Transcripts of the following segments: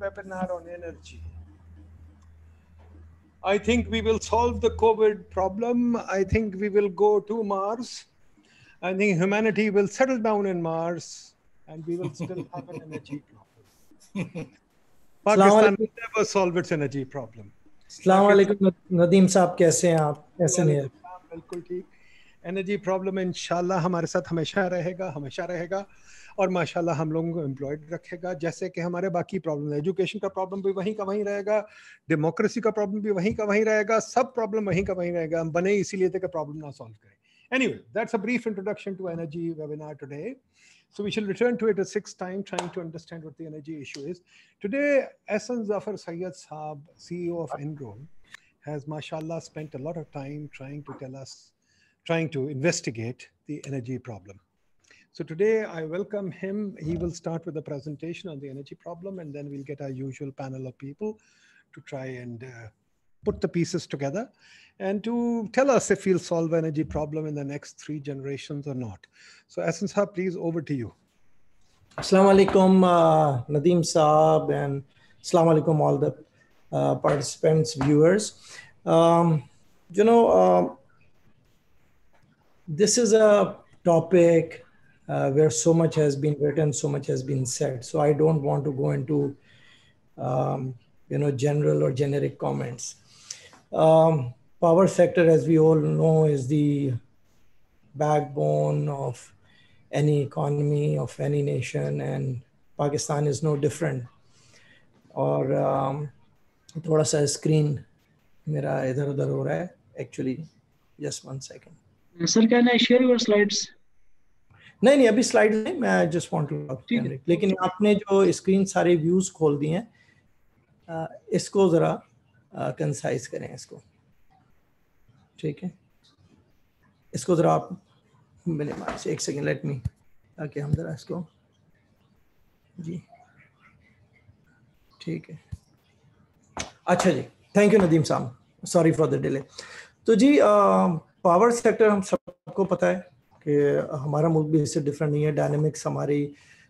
webinar on energy. I think we will solve the COVID problem. I think we will go to Mars. I think humanity will settle down in Mars and we will still have an energy problem. Pakistan will never solve its energy problem. Assalamualaikum Nadeem साहब कैसे हैं आप कैसे हैं बिल्कुल ठीक energy problem इंशाल्लाह हमारे साथ हमेशा रहेगा हमेशा रहेगा और माशाल्लाह हम लोगों को एम्प्लॉयड रखेगा। जैसे कि हमारे बाकी प्रॉब्लम एजुकेशन का प्रॉब्लम भी वहीं का वहीं रहेगा डेमोक्रेसी का प्रॉब्लम भी वहीं का वहीं रहेगा, सब प्रॉब्लम वहीं का वहीं रहेगा। हम बने इसीलिए थे कि प्रॉब्लम ना सॉल्व करें। Any that's a brief introduction to energy webinar today so we shall return to it six time trying to understand what the energy issue is today S N Zafar Syed साहब C E of Enrom has mashallah spent a lot of time trying to tell us, trying to investigate the energy problem. So today I welcome him. He will start with a presentation on the energy problem, and then we'll get our usual panel of people to try and uh, put the pieces together and to tell us if we'll solve energy problem in the next three generations or not. So Ehsan Saab, please over to you. Assalamu alaikum, uh, Nadeem Saab, and Assalamu alaikum all the uh, participants, viewers. Um, you know, uh, this is a topic uh, where so much has been written, so much has been said. So I don't want to go into, um, you know, general or generic comments. Um, power sector, as we all know, is the backbone of any economy of any nation, and Pakistan is no different. Or um, थोड़ा सा screen मेरा इधर उधर हो रहा है actually just one second sir can I share your slides नहीं नहीं अभी स्लाइड नहीं मैं जस्ट वांट टू लेकिन आपने जो स्क्रीन सारे व्यूज़ खोल दिए हैं इसको जरा कंसाइज करें इसको। ठीक है? इसको जरा आप मेरे मार्च एक सेकेंड लेट मी ताकि हम जरा इसको जी। ठीक है। अच्छा जी थैंक यू नदीम साहब। सॉरी फॉर द डिले तो जी पावर सेक्टर हम सबको पता है कि हमारा मुल्क भी इससे डिफरेंट नहीं है डायनेमिक्स हमारी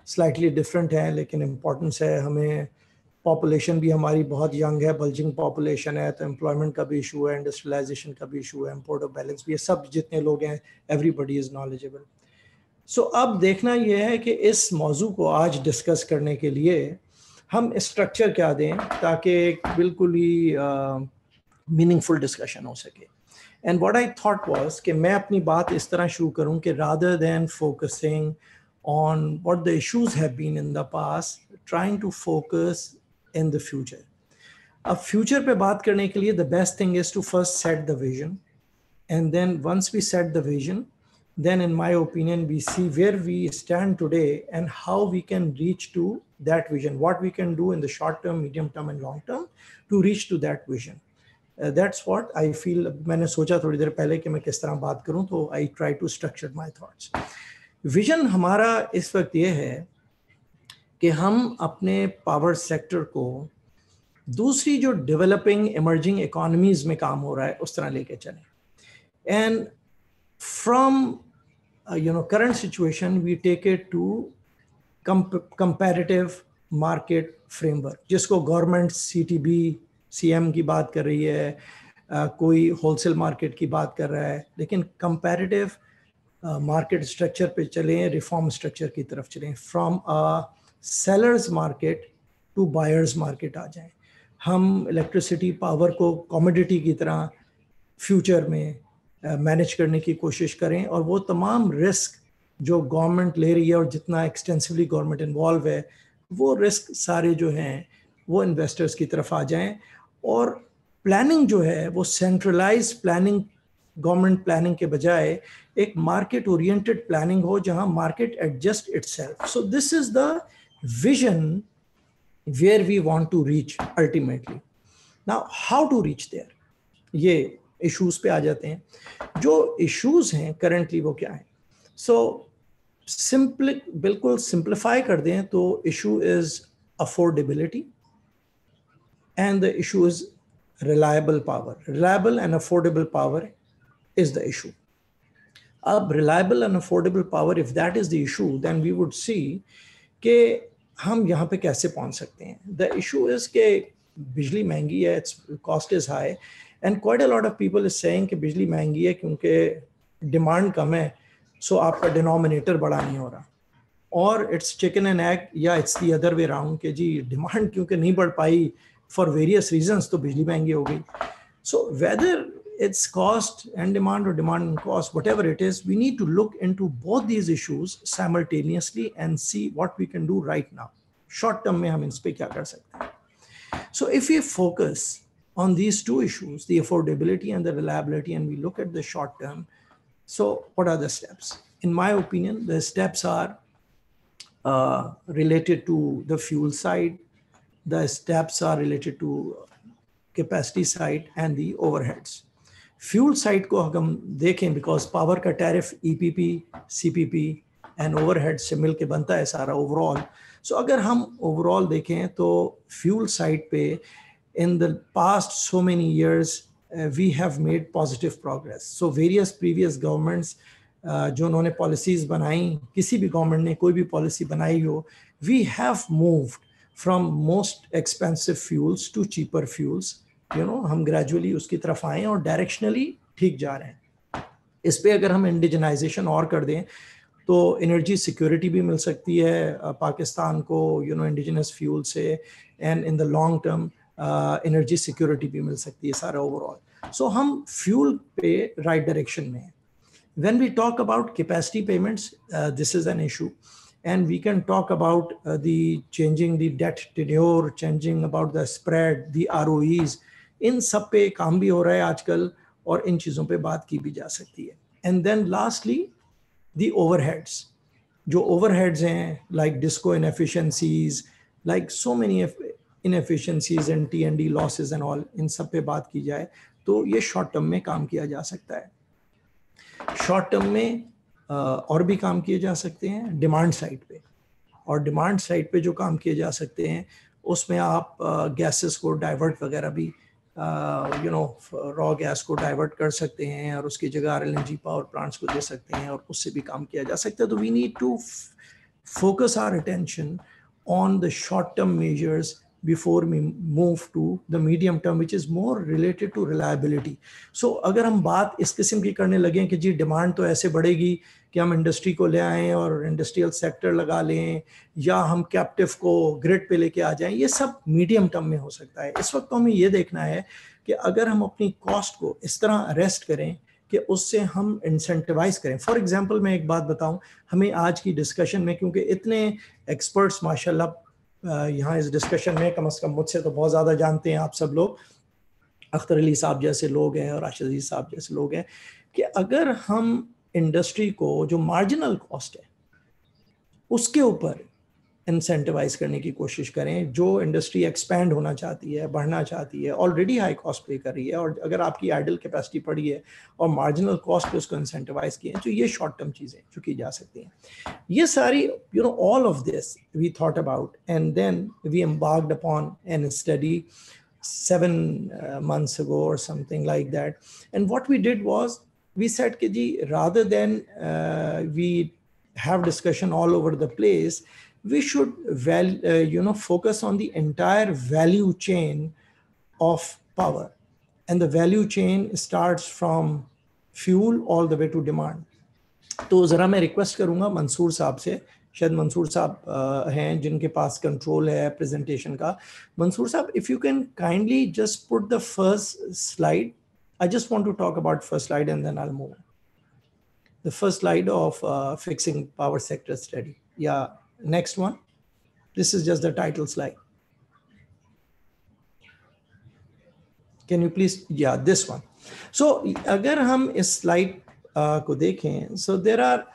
स्लाइटली डिफरेंट है, लेकिन इम्पोर्टेंस है हमें पॉपुलेशन भी हमारी बहुत यंग है बल्जिंग पॉपुलेशन है तो एम्प्लॉयमेंट का भी इशू है इंडस्ट्रियलाइजेशन का भी इशू है इम्पोर्ट ऑफ़ बैलेंस भी है, सब जितने लोग हैं एवरीबडी इज़ नॉलेजेबल सो अब देखना यह है कि इस मौजू को आज डिस्कस करने के लिए हम स्ट्रक्चर क्या दें ताकि बिल्कुल ही मीनिंगफुल डिस्कशन हो सके। And what I thought was कि मैं अपनी बात इस तरह शुरू करूं कि rather than focusing on what the issues have been in the past, trying to focus in the future. अब फ्यूचर पे बात करने के लिए the best thing is to first set the vision and then once we set the vision then in my opinion we see where we stand today and how we can reach to that vision what we can do in the short term medium term and long term to reach to that vision That's what I feel मैंने सोचा थोड़ी देर पहले कि मैं किस तरह बात करूँ तो I try to structure my thoughts vision हमारा इस वक्त ये है कि हम अपने पावर सेक्टर को दूसरी जो डेवलपिंग इमर्जिंग इकोनॉमीज में काम हो रहा है, उस तरह लेके चलें। And from you know current situation we take it to comparative market framework जिसको government C T B CM की बात कर रही है कोई होलसेल मार्केट की बात कर रहा है लेकिन कंपैरेटिव मार्केट स्ट्रक्चर पे चलें रिफॉर्म स्ट्रक्चर की तरफ़ चलें from a sellers market to buyers market आ जाएँ। हम इलेक्ट्रिसिटी पावर को कॉमोडिटी की तरह फ्यूचर में मैनेज uh, करने की कोशिश करें और वो तमाम रिस्क जो गवर्नमेंट ले रही है और जितना एक्सटेंसिवली गवर्नमेंट इन्वॉल्व है वो रिस्क सारे जो हैं वो इन्वेस्टर्स की तरफ़ आ जाएँ और प्लानिंग जो है, वो सेंट्रलाइज प्लानिंग गवर्नमेंट प्लानिंग के बजाय एक मार्केट ओरिएंटेड प्लानिंग हो, जहाँ market adjust itself so this is the vision where we want to reach ultimately now how to reach there ये इश्यूज़ पे आ जाते हैं। जो इश्यूज़ हैं करंटली वो क्या है? सो सिंपल बिल्कुल सिंप्लीफाई कर दें तो issue is affordability and the issue is reliable power. Reliable and affordable power is the issue. अब reliable and affordable power, if that is the issue, then we would see कि हम यहाँ पे कैसे पहुँच सकते हैं द इशू इज़ के बिजली महँगी है it's cost is high and quite a lot of people is saying कि बिजली महँगी है क्योंकि डिमांड कम है सो आपका डिनोमिनेटर बड़ा नहीं हो रहा और इट्स चिकन एंड एग या it's the other way round के जी डिमांड क्योंकि नहीं बढ़ पाई for various reasons to bijli mehengi ho gayi. So whether it's cost and demand or demand and cost whatever it is we need to look into both these issues simultaneously and see what we can do right now. Short term mein hum mean, speak, kya kar sakte so if we focus on these two issues the affordability and the reliability and we look at the short term so what are the steps? In my opinion the steps are uh, related to the fuel side The steps are related to capacity side and the overheads. Fuel side को हम देखें because power का tariff EPP CPP and overhead से मिलके बनता है सारा overall so so, अगर हम ओवरऑल देखें तो फ्यूल साइड पे in the past so many years we have made positive progress so various previous governments जो उन्होंने पॉलिसीज़ बनाई किसी भी गवर्नमेंट ने कोई भी पॉलिसी बनाई हो we have moved from most expensive fuels to cheaper fuels you know हम ग्रेजुअली उसकी तरफ़ आए और डायरेक्शनली ठीक जा रहे हैं। इस पर अगर हम इंडिजनाइजेशन और कर दें तो एनर्जी सिक्योरिटी भी मिल सकती है पाकिस्तान को यू नो इंडिजिनस फ्यूल से and in the long term energy security भी मिल सकती है सारा ओवरऑल सो हम फ्यूल पे राइट डायरेक्शन में हैं। When talk about capacity payments uh, this is an issue and we can talk about uh, the changing the debt tenure changing about the spread the roes इन सब पे काम भी हो रहा है आजकल और इन चीज़ों पे बात की भी जा सकती है। And then lastly the overheads जो ओवरहेड्स हैं like disco inefficiencies like so many inefficiencies and T and D losses and all in सब पे बात की जाए तो ये शॉर्ट टर्म में काम किया जा सकता है। शॉर्ट टर्म में और भी काम किए जा सकते हैं डिमांड साइड पे। और डिमांड साइड पे जो काम किए जा सकते हैं, उसमें आप गैसेस को डाइवर्ट वगैरह भी यू नो रॉ गैस को डाइवर्ट कर सकते हैं और उसकी जगह आर पावर प्लांट्स को दे सकते हैं और उससे भी काम किया जा सकता है। तो we need to focus our attention on the short term measures before we move to the medium term, which is more related to reliability. So, अगर हम बात इस किस्म की करने लगे कि जी डिमांड तो ऐसे बढ़ेगी कि हम इंडस्ट्री को ले आएँ और इंडस्ट्रियल सेक्टर लगा लें, या हम कैप्टिव को ग्रिड पे लेके आ जाएँ, ये सब मीडियम टर्म में हो सकता है। इस वक्त तो हमें ये देखना है कि अगर हम अपनी कॉस्ट को इस तरह अरेस्ट करें कि उससे हम इंसेंटिवाइज करें। फॉर एग्ज़ाम्पल मैं एक बात बताऊँ, हमें आज की डिस्कशन में, क्योंकि इतने एक्सपर्ट्स माशाल्लाह यहाँ इस डिस्कशन में कम अज़ कम मुझसे तो बहुत ज़्यादा जानते हैं आप सब लोग। अख्तर अली साहब जैसे लोग हैं और राशिद अज़ीज़ साहब जैसे लोग हैं कि अगर हम इंडस्ट्री को जो मार्जिनल कॉस्ट है, उसके ऊपर इंसेंटिवाइज करने की कोशिश करें जो इंडस्ट्री एक्सपैंड होना चाहती है बढ़ना चाहती है ऑलरेडी हाई कॉस्ट पे कर रही है और अगर आपकी आइडल कैपेसिटी पड़ी है और मार्जिनल कॉस्ट पे उसको इंसेंटिवाइज किए तो ये शॉर्ट टर्म चीज़ें जो की जा सकती हैं। ये सारी you know all of this we thought about and then we embarked upon an study uh, months ago or something like that. And what we did was we said कि जी than uh, we have discussion all over the place we should val uh, you know focus on the entire value chain of power and the value chain starts from fuel all the way to demand तो ज़रा मैं request करूँगा मंसूर साहब से शायद मंसूर साहब हैं जिनके पास कंट्रोल है प्रेजेंटेशन का मंसूर साहब if you can kindly just put the first slide I just want to talk about first slide and then I'll move. The first slide of uh, fixing power sector study. Yeah, next one. This is just the title slide. Can you please, yeah, this one. So agar hum is slide uh, ko dekhen, so there are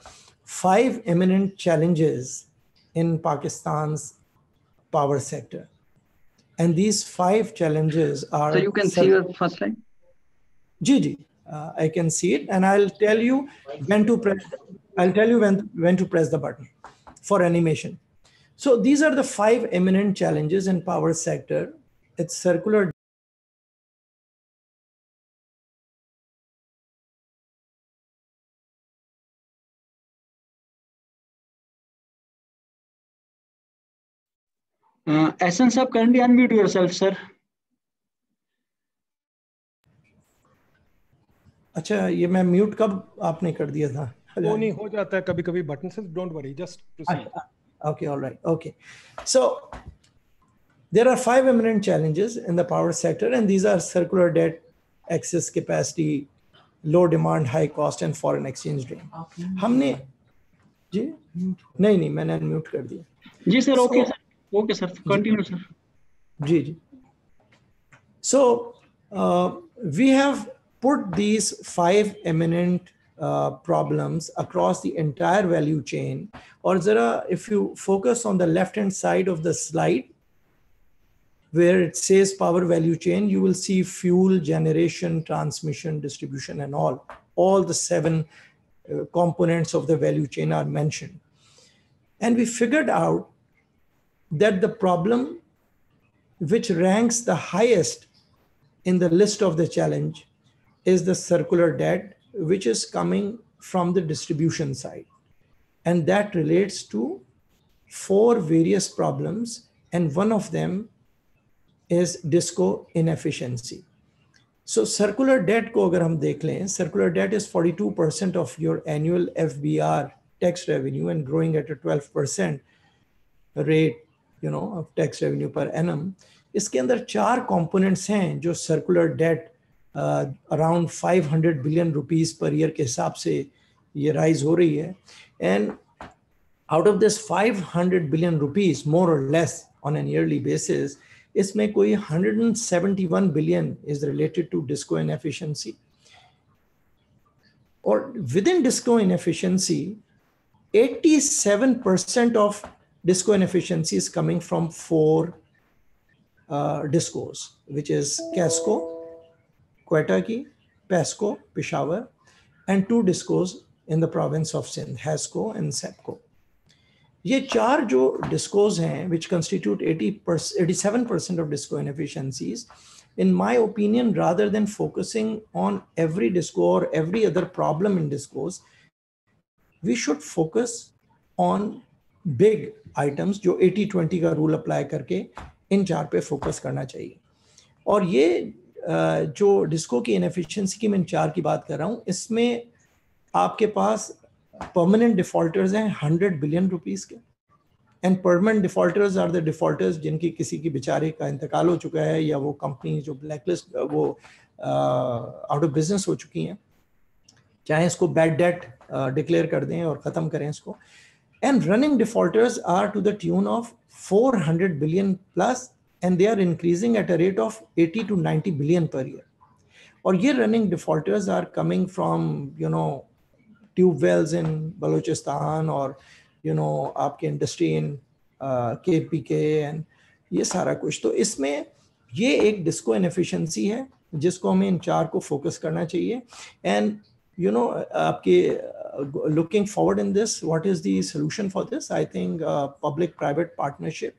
five eminent challenges in Pakistan's power sector. And these five challenges are- So you can see your first slide? GG. Uh, I can see it and I'll tell you when to press, I'll tell you when, when to press the button for animation. So these are the five eminent challenges in power sector. It's circular Uh, Asan sir, kindly unmute yourself, sir. अच्छा ये मैं mute कब आपने कर दिया था वो नहीं हो जाता है कभी कभी बटन से don't worry just okay all right okay so there are five eminent challenges in the power sector and these are circular debt excess capacity low demand high cost and foreign exchange rate हमने जी? नहीं नहीं मैंने unmute कर दिया। जी sir okay sir. Okay sir continue sir. Ji ji. So we have put these five eminent uh, problems across the entire value chain or zara if you focus on the left hand side of the slide where it says power value chain you will see fuel generation transmission distribution and all all the seven uh, components of the value chain are mentioned. And we figured out that the problem which ranks the highest in the list of the challenge is the circular debt, which is coming from the distribution side. And that relates to four various problems, and one of them is DISCO inefficiency. So circular debt को अगर हम देख लें circular debt is 42% of your annual FBR tax revenue and growing at a 12% rate you know of tax revenue per annum इसके अंदर चार components हैं जो circular debt around five hundred billion rupees per year के हिसाब से ये rise हो रही है and out of this 500 billion rupees more और less on an yearly basis इसमें कोई 171 billion is related to disco inefficiency और within disco inefficiency 87% of disco inefficiency is coming from four uh, discos, which is QESCO, Quetta की PESCO Peshawar and two discos in the province of Sindh HESCO and सेपको ये चार जो डिस्कोज हैं which constitute eighty eighty seven percent of disco inefficiencies in my opinion rather than focusing on every disco और every other problem in discos we should focus on big items जो eighty twenty का rule apply करके इन चार पे focus करना चाहिए। और ये जो डिस्को की इनएफिशिएंसी की मैं चार की बात कर रहा हूँ, इसमें आपके पास परमानेंट डिफॉल्टर्स हैं हंड्रेड बिलियन रुपीस के। And permanent defaulters are the defaulters जिनकी किसी की बेचारे का इंतकाल हो चुका है या वो कंपनी जो ब्लैकलिस्ट वो आउट ऑफ़ बिज़नेस हो चुकी हैं। चाहे इसको बैड डेट डिक्लेयर कर दें और ख़त्म करें इसको। And running defaulters are to the tune of 400 billion plus and they are increasing at a rate of 80 to 90 billion per year और ये running defaulters are coming from you know tube wells in Balochistan और you know आपके industry in K P K and ये सारा कुछ। तो इसमें ये एक डिस्को इनएफिशिएंसी है, जिसको हमें इन चार को फोकस करना चाहिए। एंड यू नो आपके looking forward in this what is the solution for this I think public private partnership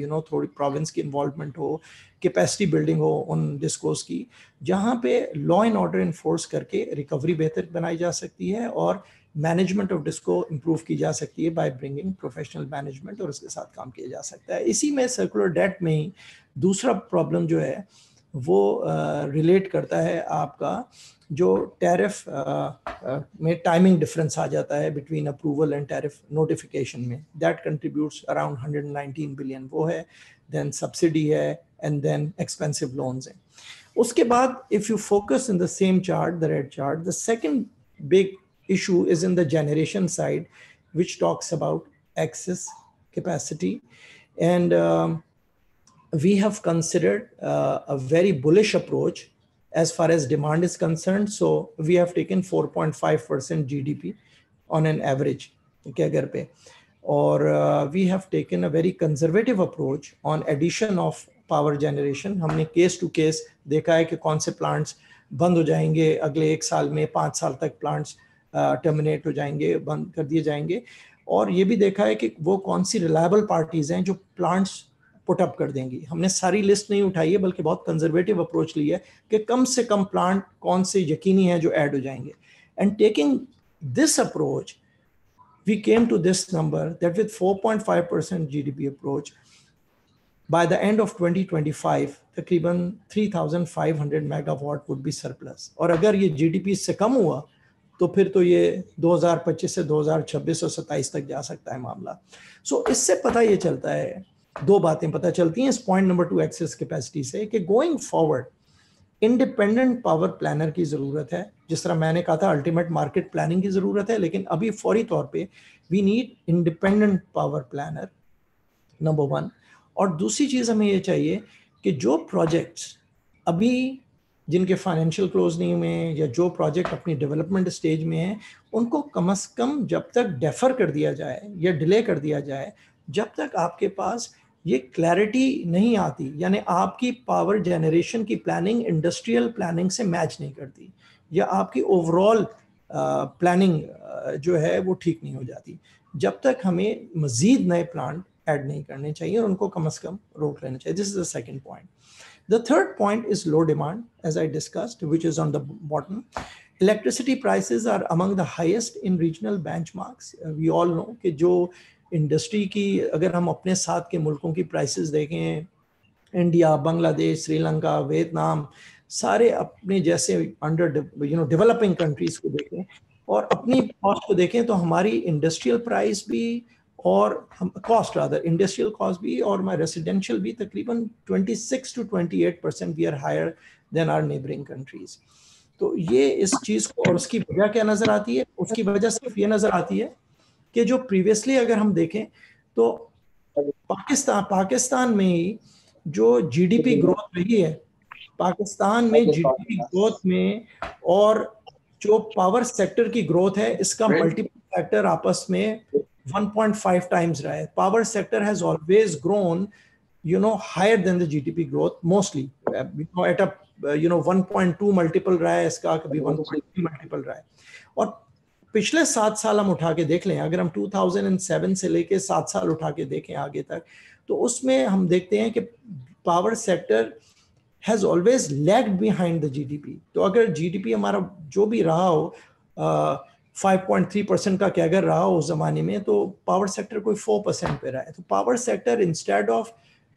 you know थोड़ी प्रोविंस की इन्वॉल्वमेंट हो कैपेसिटी बिल्डिंग हो उन डिस्कोस की, जहाँ पे लॉ एंड ऑर्डर इन्फोर्स करके रिकवरी बेहतर बनाई जा सकती है और मैनेजमेंट ऑफ़ डिस्को इम्प्रूव की जा सकती है बाय ब्रिंगिंग प्रोफेशनल मैनेजमेंट और उसके साथ काम किया जा सकता है। इसी में सर्कुलर डेट में ही दूसरा प्रॉब्लम जो है वो रिलेट करता है आपका जो टैरिफ में टाइमिंग डिफरेंस आ जाता है between approval and tariff notification में दैट कंट्रीब्यूट्स अराउंड 119 बिलियन वो है देन सब्सिडी है एंड देन एक्सपेंसिव लोन्स हैं उसके बाद if you focus in the same chart the red chart the second big is in the generation side, which talks about excess capacity. And um, we have considered uh, a very bullish approach as far as demand is concerned. So we have taken 4.5% GDP on an average. Okay, agar or uh, we have taken a very conservative approach on addition of power generation हमने case to case देखा है कि कौन से plants बंद हो जाएँगे अगले एक साल में पाँच साल तक प्लांट्स टर्मिनेट हो जाएँगे बंद कर दिए जाएँगे और ये भी देखा है कि वो कौन सी रिलायबल पार्टीज़ हैं जो प्लांट्स पुटअप कर देंगी। हमने सारी लिस्ट नहीं उठाई है बल्कि बहुत कंजर्वेटिव अप्रोच ली है कि कम से कम प्लांट कौन से यकीनी है जो ऐड हो जाएँगे। And taking this approach we came to this number that with 4.5 percent P approach by the end of 2025 तकरीबन 3500 मेगावाट वुड बी सरप्लस और अगर ये जीडीपी से कम हुआ तो फिर तो ये 2025 से 2026 और 27 तक जा सकता है मामला। सो so, इससे पता ये चलता है दो बातें पता चलती हैं इस point number two excess capacity से कि going forward independent power planner की ज़रूरत है। जिस तरह मैंने कहा था अल्टीमेट मार्केट प्लानिंग की ज़रूरत है, लेकिन अभी फौरी तौर पे we need independent power planner number one और दूसरी चीज़ हमें ये चाहिए कि जो प्रोजेक्ट्स अभी जिनके फाइनेंशियल क्लोज नहीं हुए या जो प्रोजेक्ट अपनी डेवलपमेंट स्टेज में है, उनको कम अज़ कम जब तक डेफर कर दिया जाए या डिले कर दिया जाए, जब तक आपके पास ये क्लैरिटी नहीं आती, यानी आपकी पावर जनरेशन की प्लानिंग इंडस्ट्रियल प्लानिंग से मैच नहीं करती, या आपकी ओवरऑल प्लानिंग जो है वो ठीक नहीं हो जाती। जब तक हमें मज़ीद नए प्लांट ऐड नहीं करने चाहिए और उनको कम अज़ कम रोक लेना चाहिए। This is the second point the third point is low demand as I discussed which is on the bottom electricity prices are among the highest in regional benchmarks we all know कि जो industry की, अगर हम अपने साथ के मुल्कों की प्राइसेस देखें इंडिया बांग्लादेश श्रीलंका वियतनाम सारे अपने जैसे under you know developing countries को देखें और अपनी कॉस्ट को देखें तो हमारी इंडस्ट्रियल प्राइस भी और हम कॉस्ट रादर इंडस्ट्रियल कॉस्ट भी और हमारे रेसिडेंशियल भी तकरीबन 26 to 28 percent we are higher than our neighbouring countries तो ये इस चीज़ को और उसकी वजह क्या नज़र आती है? उसकी वजह सिर्फ़ ये नज़र आती है कि जो प्रीवियसली अगर हम देखें तो पाकिस्तान पाकिस्तान में ही जो जीडीपी ग्रोथ रही है पाकिस्तान में जीडीपी ग्रोथ में और जो पावर सेक्टर की ग्रोथ है इसका मल्टीपल फैक्टर आपस में 1.5 times रहा है। Power sector has always grown you know higher than the gdp growth mostly you know at a you know 1.2 multiple रहा है इसका कभी 1.3 multiple रहा है। और पिछले सात साल हम उठा के देख लें, अगर हम 2007 से लेके सात साल उठा के देखें आगे तक तो उसमें हम देखते हैं कि power sector has always lagged behind the GDP तो अगर जीडीपी हमारा जो भी रहा हो फाइव पॉइंट थ्री परसेंट का कैगर रहा हो उस जमाने में तो पावर सेक्टर कोई फोर परसेंट पे रहा है। तो power sector instead of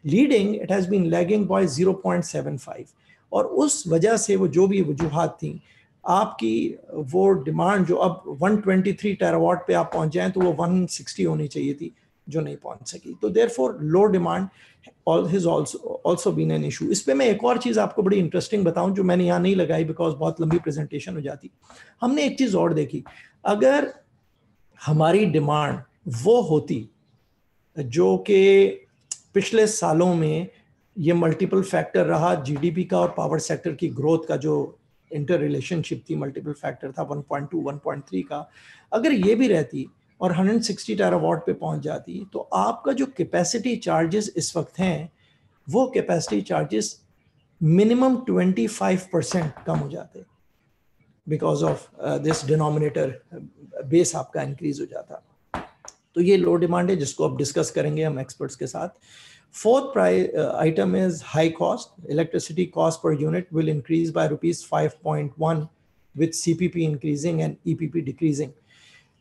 leading it has been lagging by zero point seven five और उस वजह से वो जो भी वजूहत थी आपकी वो डिमांड जो अब 123 टेरावाट पे आप पहुँच जाए तो वो 160 होनी चाहिए थी, जो नहीं पहुँच सकी। तो therefore low demand also been an issue इस पर मैं एक और चीज़ आपको बड़ी इंटरेस्टिंग बताऊँ, जो मैंने यहाँ नहीं लगाई बिकॉज़ बहुत लंबी प्रेजेंटेशन हो जाती। हमने एक चीज़ और देखी। अगर हमारी डिमांड वो होती, जो कि पिछले सालों में ये मल्टीपल फैक्टर रहा जीडीपी का और पावर सेक्टर की ग्रोथ का, जो इंटर रिलेशनशिप थी मल्टीपल फैक्टर था 1.2 1.3 का। अगर ये भी रहती और 160 टेरावाट पे पहुँच जाती तो आपका जो कैपेसिटी चार्जेस इस वक्त हैं, वो कैपेसिटी चार्जेस मिनिमम 25 परसेंट कम हो जाते because of this denominator base आपका इंक्रीज हो जाता। तो ये लो डिमांड है, जिसको आप डिस्कस करेंगे हम एक्सपर्ट्स के साथ। Fourth price, uh, item is high cost. Electricity cost per unit will increase by rupees 5.1 with CPP increasing and EPP decreasing.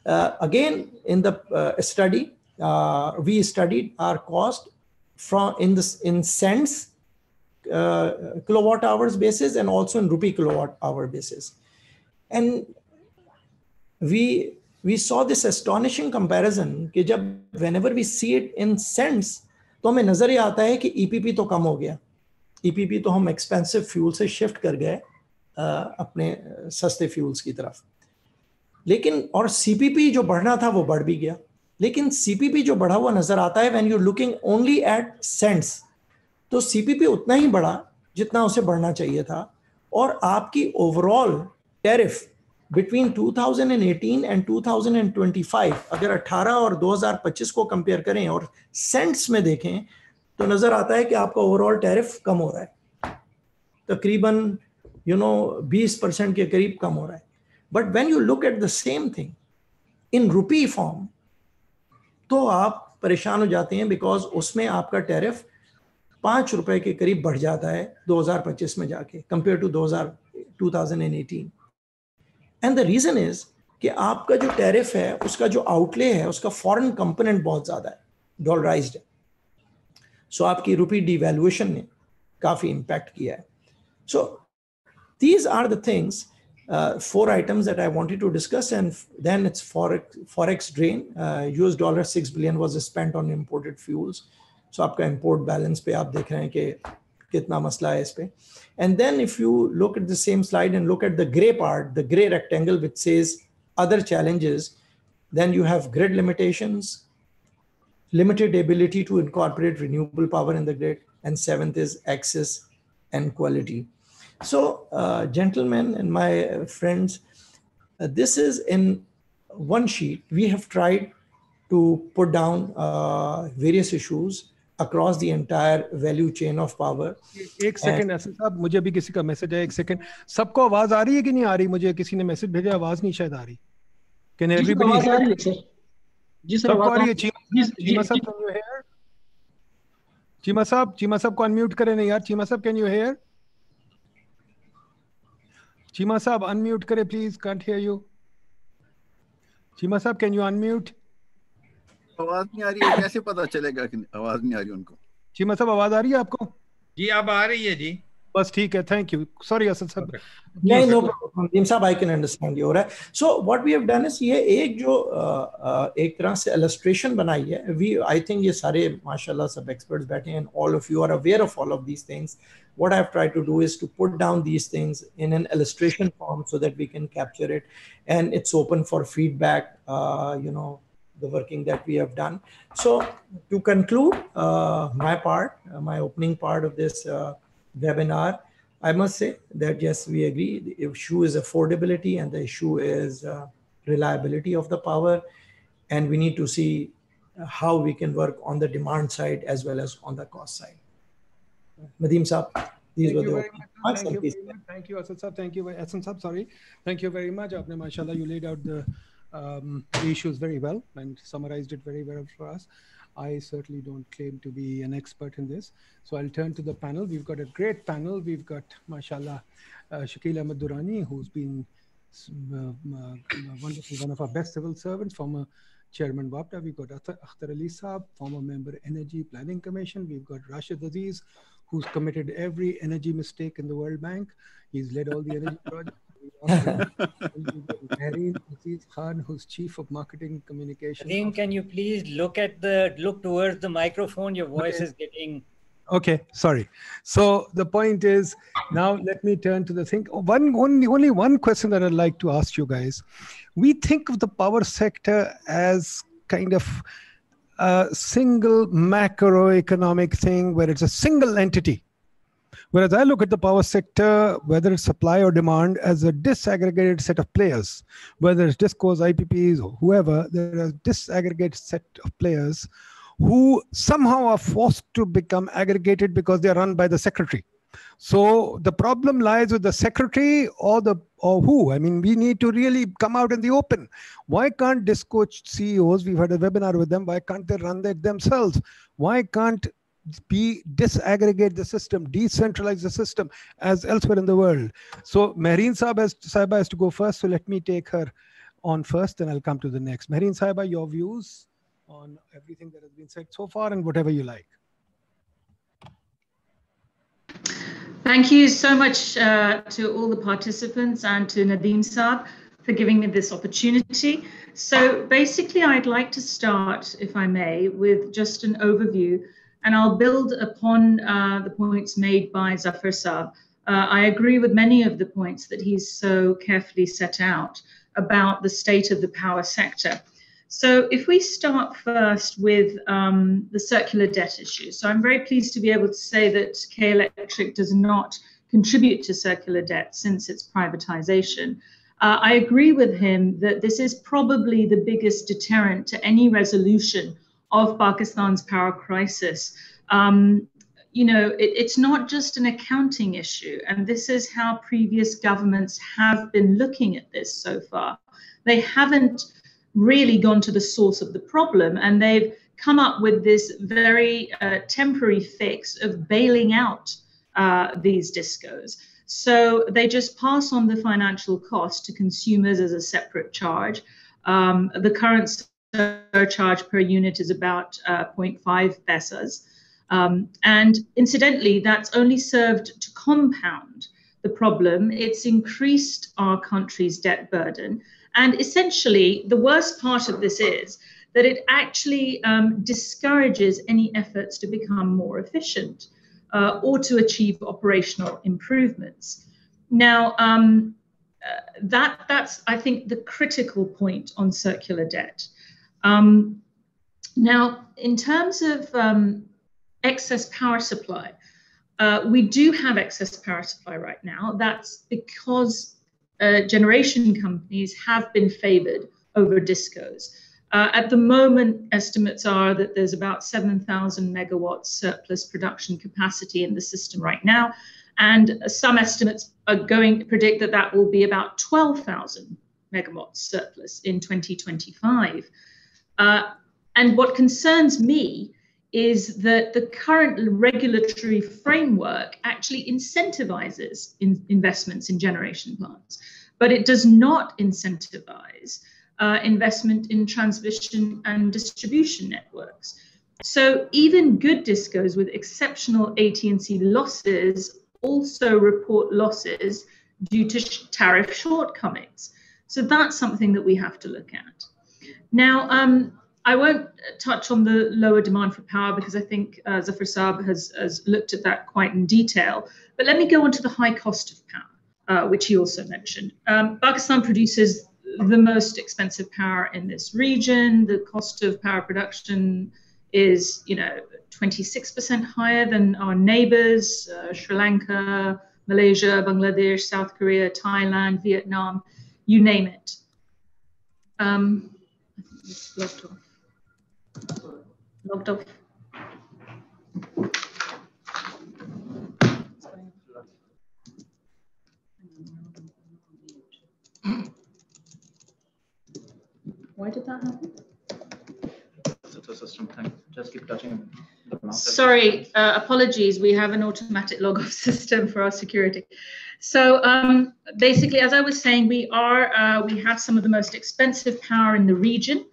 Uh, again, in the uh, study, uh, we studied our cost from in this in cents uh, kilowatt hours basis and also in rupee kilowatt hour basis, and we we saw this astonishing comparison. Whenever we see it in cents, तो हमें नज़र ये आता है कि EPP तो कम हो गया। ईपीपी तो हम एक्सपेंसिव फ्यूल से शिफ्ट कर गए अपने सस्ते फ्यूल्स की तरफ़। लेकिन, और सीपीपी जो बढ़ना था वो बढ़ भी गया। लेकिन सीपीपी जो बढ़ा हुआ नज़र आता है when you looking only at cents तो सीपीपी उतना ही बढ़ा जितना उसे बढ़ना चाहिए था। और आपकी ओवरऑल टेरिफ बिटवीन 2018 एंड 2025 अगर 18 और 2025 को कंपेयर करें और सेंट्स में देखें तो नज़र आता है कि आपका ओवरऑल टैरिफ कम हो रहा है। तकरीबन यू नो 20 परसेंट के करीब कम हो रहा है। But when you look at the same thing in rupee form तो आप परेशान हो जाते हैं बिकॉज़ उसमें आपका टैरिफ पाँच रुपए के करीब बढ़ जाता है 2025 में जाके compare to 2000 2018 and the reason is कि आपका जो टैरिफ है उसका जो आउटले है उसका फॉरेन कंपोनेंट बहुत ज़्यादा है डॉलराइज है। सो so, आपकी रुपी डिवेल्युएशन ने काफ़ी इम्पैक्ट किया है। So these are the things four items that I wanted to discuss and then it's forex drain US dollar six billion was spent on imported fuels so आपका import balance पे आप देख रहे हैं कि कितना मसला है इस पर And then if you look at the same slide and look at the gray part, the gray rectangle which says other challenges, then you have grid limitations, limited ability to incorporate renewable power in the grid, and seventh is access and quality. So, uh, gentlemen and my friends, uh, this is in one sheet. We have tried to put down uh, various issues across the entire value chain of power. एक second ऐसे साहब मुझे अभी किसी का message है एक second सबको आवाज़ आ रही है कि नहीं आ रही? मुझे किसी ने मैसेज भेजा आवाज़ नहीं शायद आ रही। कैन एवरीबॉडी आवाज़ आ रही है सर जी सर सबको आ रही है चीमा चीमा साहब कैन यू हेयर चीमा साहब चीमा साहब को अनम्यूट करें नहीं यार। चीमा साहब कैन यू हेयर चीमा साहब अनम्यूट करें please can't hear you Cheema साहब कैन यू अनम्यूट आवाज़ नहीं आ रही है कैसे पता चलेगा कि आवाज़ नहीं आ रही उनको चीमा साहब आवाज़ आ रही है आपको जी अब आ रही है जी बस ठीक है थैंक यू सॉरी असद साहब no problem. Nadeem साहब, I can understand you. Right? So what we have done is ये एक जो uh, uh, एक तरह से illustration बनाई है. We, I think ये सारे माशाल्लाह सब experts बैठे हैं all of you are aware of all of these things. What I've tried to do is to put down these things in an illustration form so that we can capture it, and it's open for feedback. Uh, you know the working that we have done. So to conclude uh, my part, uh, my opening part of this uh, webinar, I must say that yes, we agree. The issue is affordability and the issue is uh, reliability of the power. And we need to see how we can work on the demand side as well as on the cost side. Nadeem Saab, these Thank were you the very much. Thank you please- very much. Thank you, Asad Saab. Thank you, Asad Saab. Sorry. Thank you very much. Aapne, mashallah, you laid out the, um, the issues very well and summarized it very well for us. I certainly don't claim to be an expert in this. So I'll turn to the panel. We've got a great panel. We've got, mashallah, uh, Durrani, who's been uh, uh, wonderful, one of our best civil servants, former Chairman WAPDA. We've got Akhtar Ali Saab, former member Energy Planning Commission. We've got Rashid Aziz, who's committed every energy mistake in the World Bank. He's led all the energy projects. Aziz Khan, who's chief of marketing communication. Nadeem, can you please look at the look towards the microphone? Your voice Okay. is getting Okay, sorry. So the point is now let me turn to the thing. One only only one question that I'd like to ask you guys. We think of the power sector as kind of a single macroeconomic thing where it's a single entity. Whereas I look at the power sector, whether it's supply or demand, as a disaggregated set of players, whether it's discos, IPPs, or whoever, there are disaggregated set of players who somehow are forced to become aggregated because they are run by the secretary. So the problem lies with the secretary or the or who. I mean, we need to really come out in the open. Why can't disco CEOs? We've had a webinar with them. Why can't they run that themselves? Why can't be disaggregate the system, decentralize the system as elsewhere in the world? So Mehreen Saab has, has to go first. So let me take her on first, and I'll come to the next. Mehreen Saiba, your views on everything that has been said so far and whatever you like. Thank you so much uh, to all the participants and to Nadeem Saab for giving me this opportunity. So basically, I'd like to start, if I may, with just an overview, and I'll build upon uh, the points made by Zafar Saab. Uh, I agree with many of the points that he's so carefully set out about the state of the power sector. So if we start first with um, the circular debt issue. So I'm very pleased to be able to say that K Electric does not contribute to circular debt since its privatization. Uh, I agree with him that this is probably the biggest deterrent to any resolution of Pakistan's power crisis. Um, you know, it, it's not just an accounting issue, and this is how previous governments have been looking at this so far. They haven't really gone to the source of the problem and they've come up with this very uh, temporary fix of bailing out uh, these discos. So they just pass on the financial cost to consumers as a separate charge. Um, the current surcharge per unit is about uh, 0.5 pesos. Um, and incidentally, that's only served to compound the problem. It's increased our country's debt burden. And essentially, the worst part of this is that it actually um, discourages any efforts to become more efficient uh, or to achieve operational improvements. Now, um, uh, that that's I think the critical point on circular debt. Um, now, in terms of um, excess power supply, uh, we do have excess power supply right now. That's because uh, generation companies have been favored over discos. Uh, at the moment, estimates are that there's about 7,000 megawatts surplus production capacity in the system right now. And some estimates are going to predict that that will be about 12,000 megawatts surplus in 2025. Uh, and what concerns me is that the current regulatory framework actually incentivizes in investments in generation plants, but it does not incentivize uh, investment in transmission and distribution networks. So even good discos with exceptional AT&C losses also report losses due to sh tariff shortcomings. So that's something that we have to look at. Now, um, I won't touch on the lower demand for power because I think uh, Zafar Saab has, has looked at that quite in detail. But let me go on to the high cost of power, uh, which he also mentioned. Um, Pakistan produces the most expensive power in this region. The cost of power production is, you know, 26% higher than our neighbors, uh, Sri Lanka, Malaysia, Bangladesh, South Korea, Thailand, Vietnam, you name it. Um, it's logged off. Logged off. Why did that happen? Just keep touching Sorry, uh, apologies. We have an automatic log off system for our security. So um, basically, as I was saying, we are uh, we have some of the most expensive power in the region,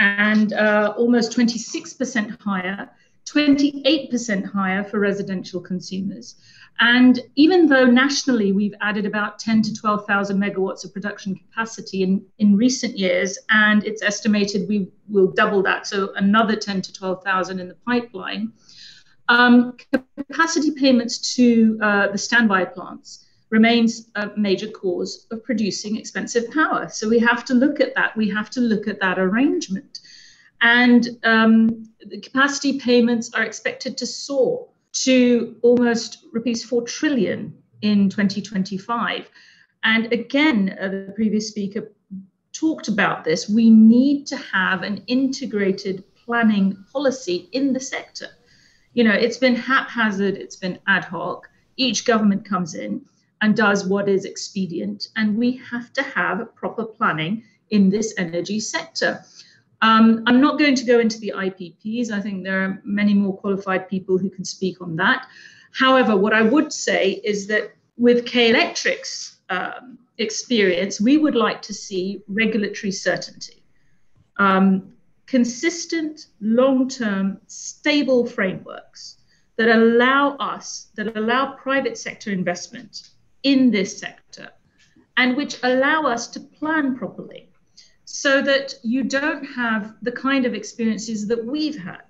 and uh, almost 26% higher, 28% higher for residential consumers. And even though nationally we've added about 10 to 12,000 megawatts of production capacity in, in recent years, and it's estimated we will double that, so another 10 to 12,000 in the pipeline, um, capacity payments to uh, the standby plants remains a major cause of producing expensive power. So we have to look at that. We have to look at that arrangement. And um, the capacity payments are expected to soar to almost rupees 4 trillion in 2025. And again, uh, the previous speaker talked about this. We need to have an integrated planning policy in the sector. You know, it's been haphazard, it's been ad hoc. Each government comes in and does what is expedient, and we have to have proper planning in this energy sector. Um, I'm not going to go into the IPPs. I think there are many more qualified people who can speak on that. However, what I would say is that with K Electric's um, experience, we would like to see regulatory certainty, um, consistent, long term, stable frameworks that allow us, that allow private sector investment in this sector, and which allow us to plan properly so that you don't have the kind of experiences that we've had,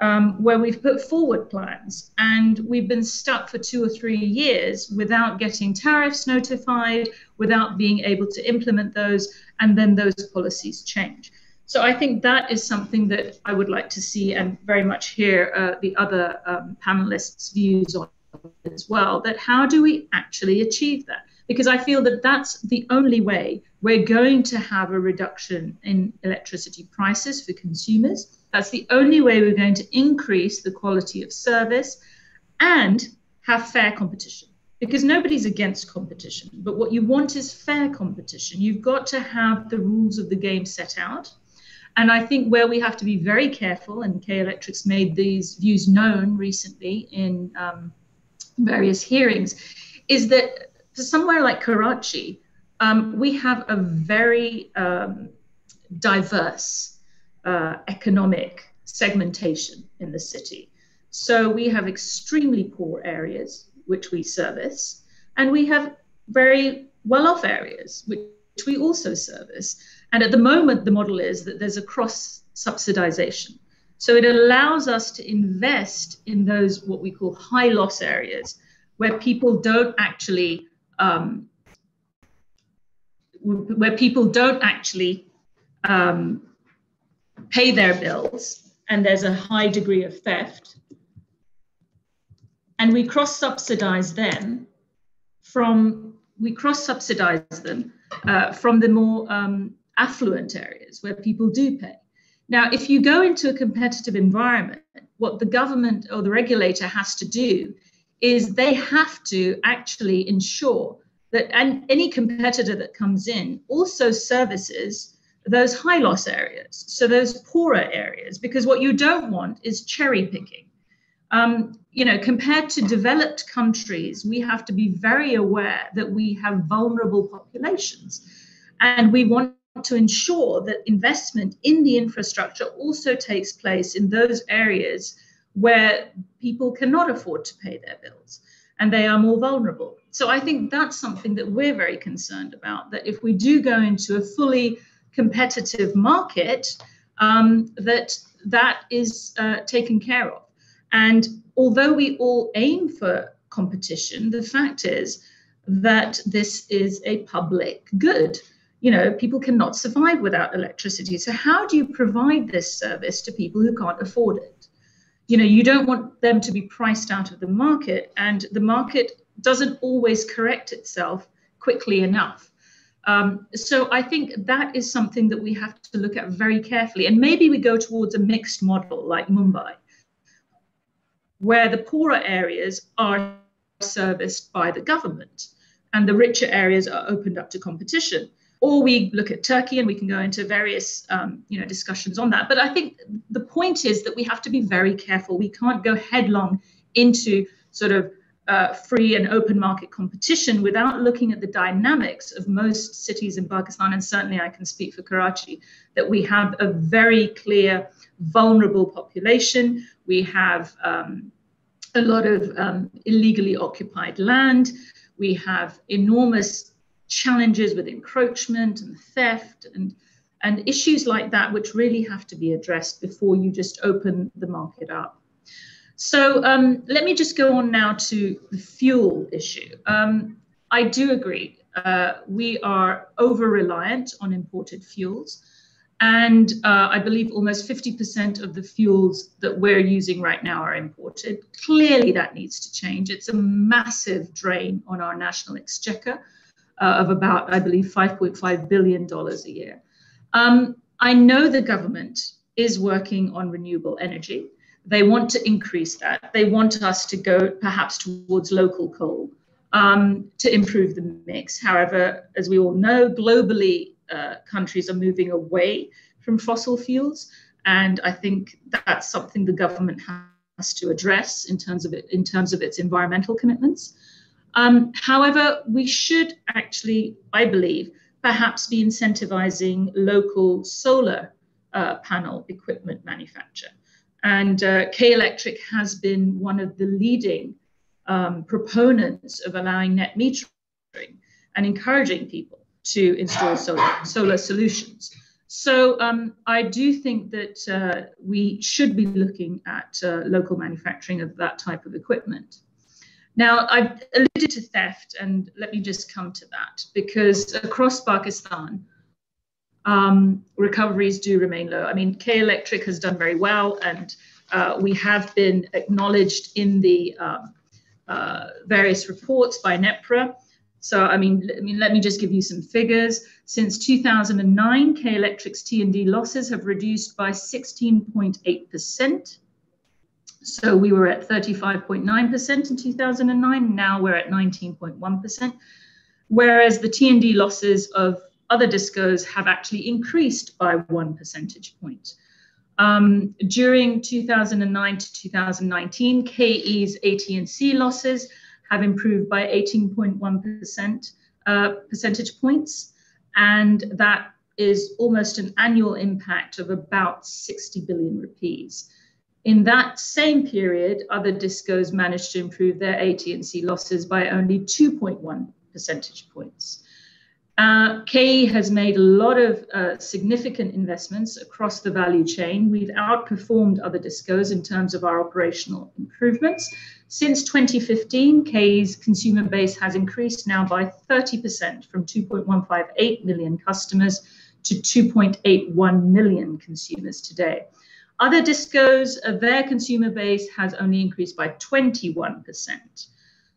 um, where we've put forward plans and we've been stuck for two or three years without getting tariffs notified, without being able to implement those, and then those policies change. So I think that is something that I would like to see and very much hear uh, the other um, panelists' views on as well. That how do we actually achieve that? Because I feel that that's the only way we're going to have a reduction in electricity prices for consumers. That's the only way we're going to increase the quality of service and have fair competition. Because nobody's against competition, but what you want is fair competition. You've got to have the rules of the game set out. And I think where we have to be very careful, and K Electrics made these views known recently in um, various hearings, is that somewhere like Karachi, um, we have a very um, diverse uh, economic segmentation in the city. So we have extremely poor areas, which we service, and we have very well off areas, which we also service. And at the moment, the model is that there's a cross subsidization. So it allows us to invest in those what we call high loss areas where people don't actually um, where people don't actually um, pay their bills and there's a high degree of theft. And we cross subsidize them from we cross subsidize them uh, from the more um, affluent areas where people do pay now if you go into a competitive environment what the government or the regulator has to do is they have to actually ensure that and any competitor that comes in also services those high loss areas, so those poorer areas, because what you don't want is cherry picking. Um, you know, compared to developed countries, we have to be very aware that we have vulnerable populations, and we want to ensure that investment in the infrastructure also takes place in those areas where people cannot afford to pay their bills and they are more vulnerable. So I think that's something that we're very concerned about. That if we do go into a fully competitive market, um, that that is uh, taken care of. And although we all aim for competition, the fact is that this is a public good. You know, people cannot survive without electricity. So how do you provide this service to people who can't afford it? You know, you don't want them to be priced out of the market, and the market doesn't always correct itself quickly enough. Um, so I think that is something that we have to look at very carefully. And maybe we go towards a mixed model like Mumbai, where the poorer areas are serviced by the government and the richer areas are opened up to competition. Or we look at Turkey and we can go into various um, you know, discussions on that. But I think the point is that we have to be very careful. We can't go headlong into sort of uh, free and open market competition without looking at the dynamics of most cities in Pakistan, and certainly I can speak for Karachi, that we have a very clear vulnerable population. We have um, a lot of um, illegally occupied land. We have enormous challenges with encroachment and theft and and issues like that, which really have to be addressed before you just open the market up. So um, let me just go on now to the fuel issue. Um, I do agree. Uh, we are over reliant on imported fuels. And uh, I believe almost 50% of the fuels that we're using right now are imported. Clearly, that needs to change. It's a massive drain on our national exchequer uh, of about, I believe, $5.5 billion a year. Um, I know the government is working on renewable energy. They want to increase that. They want us to go perhaps towards local coal um, to improve the mix. However, as we all know, globally, uh, countries are moving away from fossil fuels. And I think that's something the government has to address in terms of it, in terms of its environmental commitments. Um, however, we should actually, I believe, perhaps be incentivizing local solar uh, panel equipment manufacture. And uh, K Electric has been one of the leading um, proponents of allowing net metering and encouraging people to install solar, solar solutions. So um, I do think that uh, we should be looking at uh, local manufacturing of that type of equipment. Now, I've alluded to theft, and let me just come to that because across Pakistan, um, recoveries do remain low. I mean, K Electric has done very well, and uh, we have been acknowledged in the um, uh, various reports by NEPRA. So, I mean, I mean, let me just give you some figures. Since 2009, K Electric's T&D losses have reduced by 16.8%. So we were at 35.9% in 2009. Now we're at 19.1%. Whereas the T&D losses of other discos have actually increased by one percentage point. Um, during 2009 to 2019, KE's AT&C losses have improved by 18.1% uh, percentage points, and that is almost an annual impact of about 60 billion rupees. In that same period, other discos managed to improve their AT&C losses by only 2.1 percentage points. Uh, KE has made a lot of uh, significant investments across the value chain. We've outperformed other discos in terms of our operational improvements. Since 2015, KE's consumer base has increased now by 30% from 2.158 million customers to 2.81 million consumers today. Other discos, uh, their consumer base has only increased by 21%.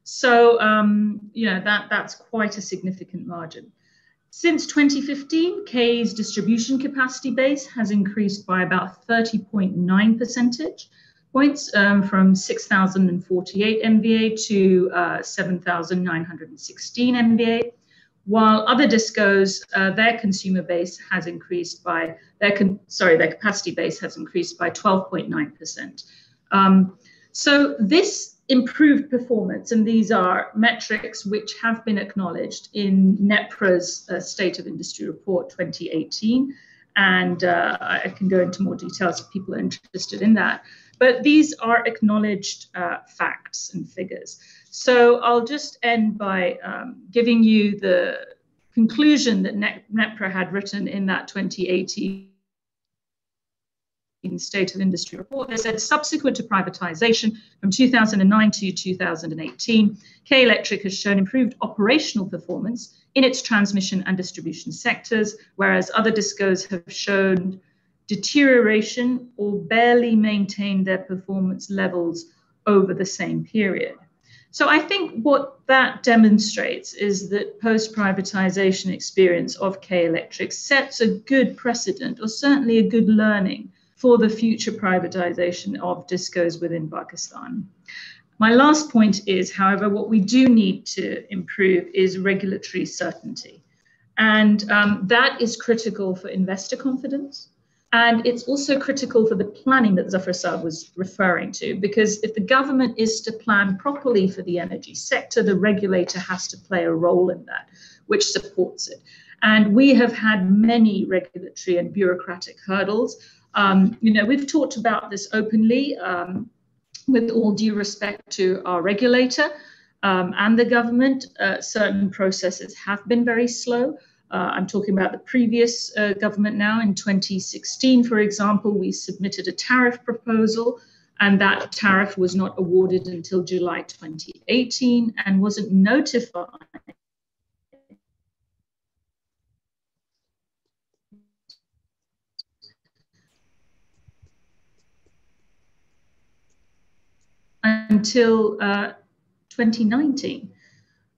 So, um, you know, that, that's quite a significant margin. Since 2015, K's distribution capacity base has increased by about 30.9 percentage points um, from 6,048 MVA to uh, 7,916 MVA, while other discos, uh, their consumer base has increased by their con- sorry their capacity base has increased by 12.9 percent. Um, so this improved performance, and these are metrics which have been acknowledged in NEPRA's uh, State of Industry Report 2018. And uh, I can go into more details if people are interested in that. But these are acknowledged uh, facts and figures. So I'll just end by um, giving you the conclusion that NEPRA had written in that 2018 State of Industry report. They said subsequent to privatization from 2009 to 2018, K Electric has shown improved operational performance in its transmission and distribution sectors, whereas other discos have shown deterioration or barely maintained their performance levels over the same period. So I think what that demonstrates is that post privatization experience of K Electric sets a good precedent or certainly a good learning for the future privatization of discos within Pakistan. My last point is, however, what we do need to improve is regulatory certainty. And um, that is critical for investor confidence. And it's also critical for the planning that Zafar Saab was referring to, because if the government is to plan properly for the energy sector, the regulator has to play a role in that, which supports it. And we have had many regulatory and bureaucratic hurdles um, you know, we've talked about this openly um, with all due respect to our regulator um, and the government. Uh, certain processes have been very slow. Uh, I'm talking about the previous uh, government now. In 2016, for example, we submitted a tariff proposal, and that tariff was not awarded until July 2018 and wasn't notified until uh, 2019.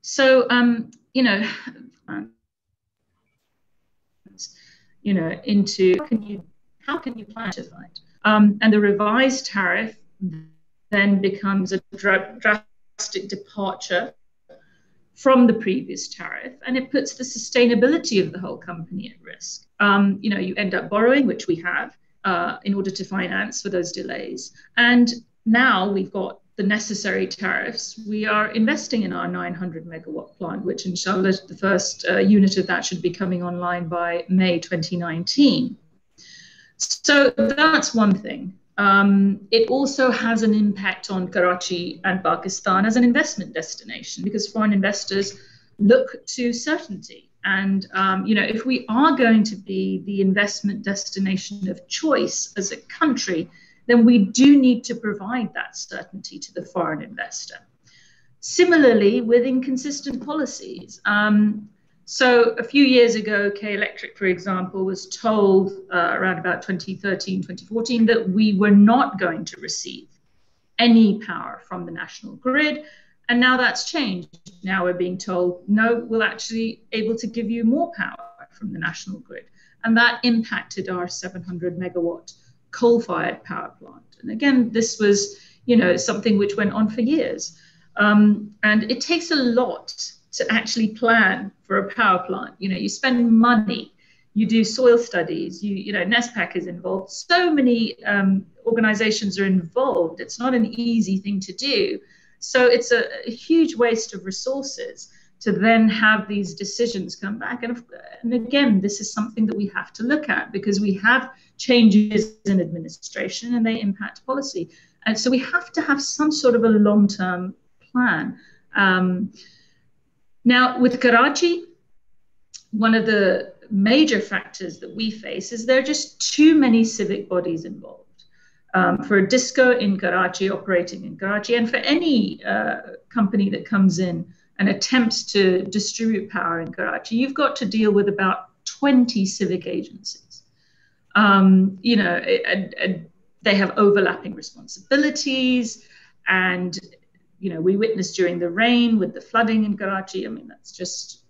So, um, you know, you know, into how can you how can you plan to fight? Um, and the revised tariff then becomes a drastic departure from the previous tariff, and it puts the sustainability of the whole company at risk. Um, you know, you end up borrowing, which we have, uh, in order to finance for those delays, and now we've got the necessary tariffs, we are investing in our 900 megawatt plant, which inshallah the first uh, unit of that should be coming online by May 2019. So that's one thing. Um, it also has an impact on Karachi and Pakistan as an investment destination because foreign investors look to certainty. And um, you know, if we are going to be the investment destination of choice as a country, then we do need to provide that certainty to the foreign investor. Similarly, with inconsistent policies. Um, so a few years ago, K Electric, for example, was told uh, around about 2013, 2014 that we were not going to receive any power from the national grid. And now that's changed. Now we're being told, no, we'll actually able to give you more power from the national grid. And that impacted our 700 megawatt coal-fired power plant. And again, this was, you know, something which went on for years. Um, and it takes a lot to actually plan for a power plant. You know, you spend money, you do soil studies, you, you know, NESPAK is involved. So many um, organizations are involved. It's not an easy thing to do. So it's a, a huge waste of resources to then have these decisions come back. And, and again, this is something that we have to look at because we have changes in administration and they impact policy. And so we have to have some sort of a long term plan. Um, now, with Karachi, one of the major factors that we face is there are just too many civic bodies involved. Um, for a disco in Karachi, operating in Karachi, and for any uh, company that comes in and attempts to distribute power in Karachi, you've got to deal with about 20 civic agencies. Um, you know, and, and they have overlapping responsibilities. And, you know, we witnessed during the rain with the flooding in Karachi. I mean, that's just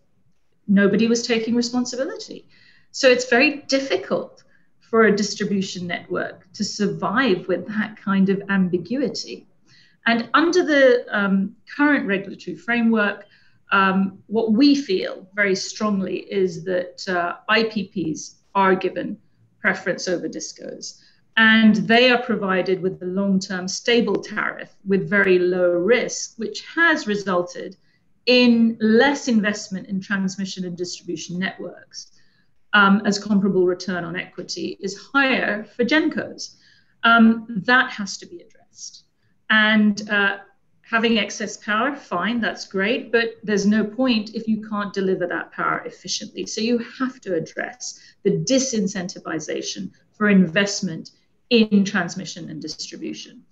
nobody was taking responsibility. So it's very difficult for a distribution network to survive with that kind of ambiguity. And under the um, current regulatory framework, um, what we feel very strongly is that uh, IPPs are given preference over discos. And they are provided with a long term stable tariff with very low risk, which has resulted in less investment in transmission and distribution networks, um, as comparable return on equity is higher for GenCos. Um, that has to be addressed. And uh, having excess power, fine, that's great, but there's no point if you can't deliver that power efficiently. So you have to address the disincentivization for investment in transmission and distribution.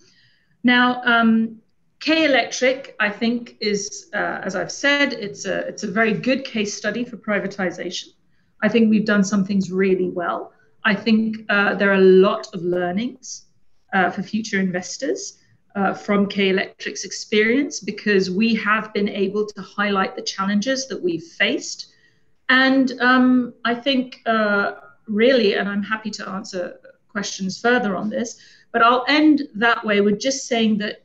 Now, um, K Electric, I think, is, uh, as I've said, it's a, it's a very good case study for privatization. I think we've done some things really well. I think uh, there are a lot of learnings uh, for future investors uh, from K Electric's experience because we have been able to highlight the challenges that we've faced. And um, I think, uh, really, and I'm happy to answer questions further on this, but I'll end that way with just saying that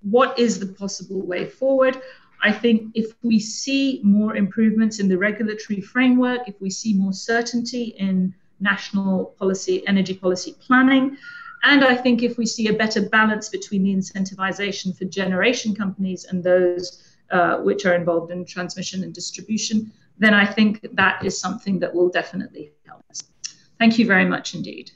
what is the possible way forward? I think if we see more improvements in the regulatory framework, if we see more certainty in national policy, energy policy planning, and I think if we see a better balance between the incentivization for generation companies and those uh, which are involved in transmission and distribution, then I think that is something that will definitely help us. Thank you very much indeed.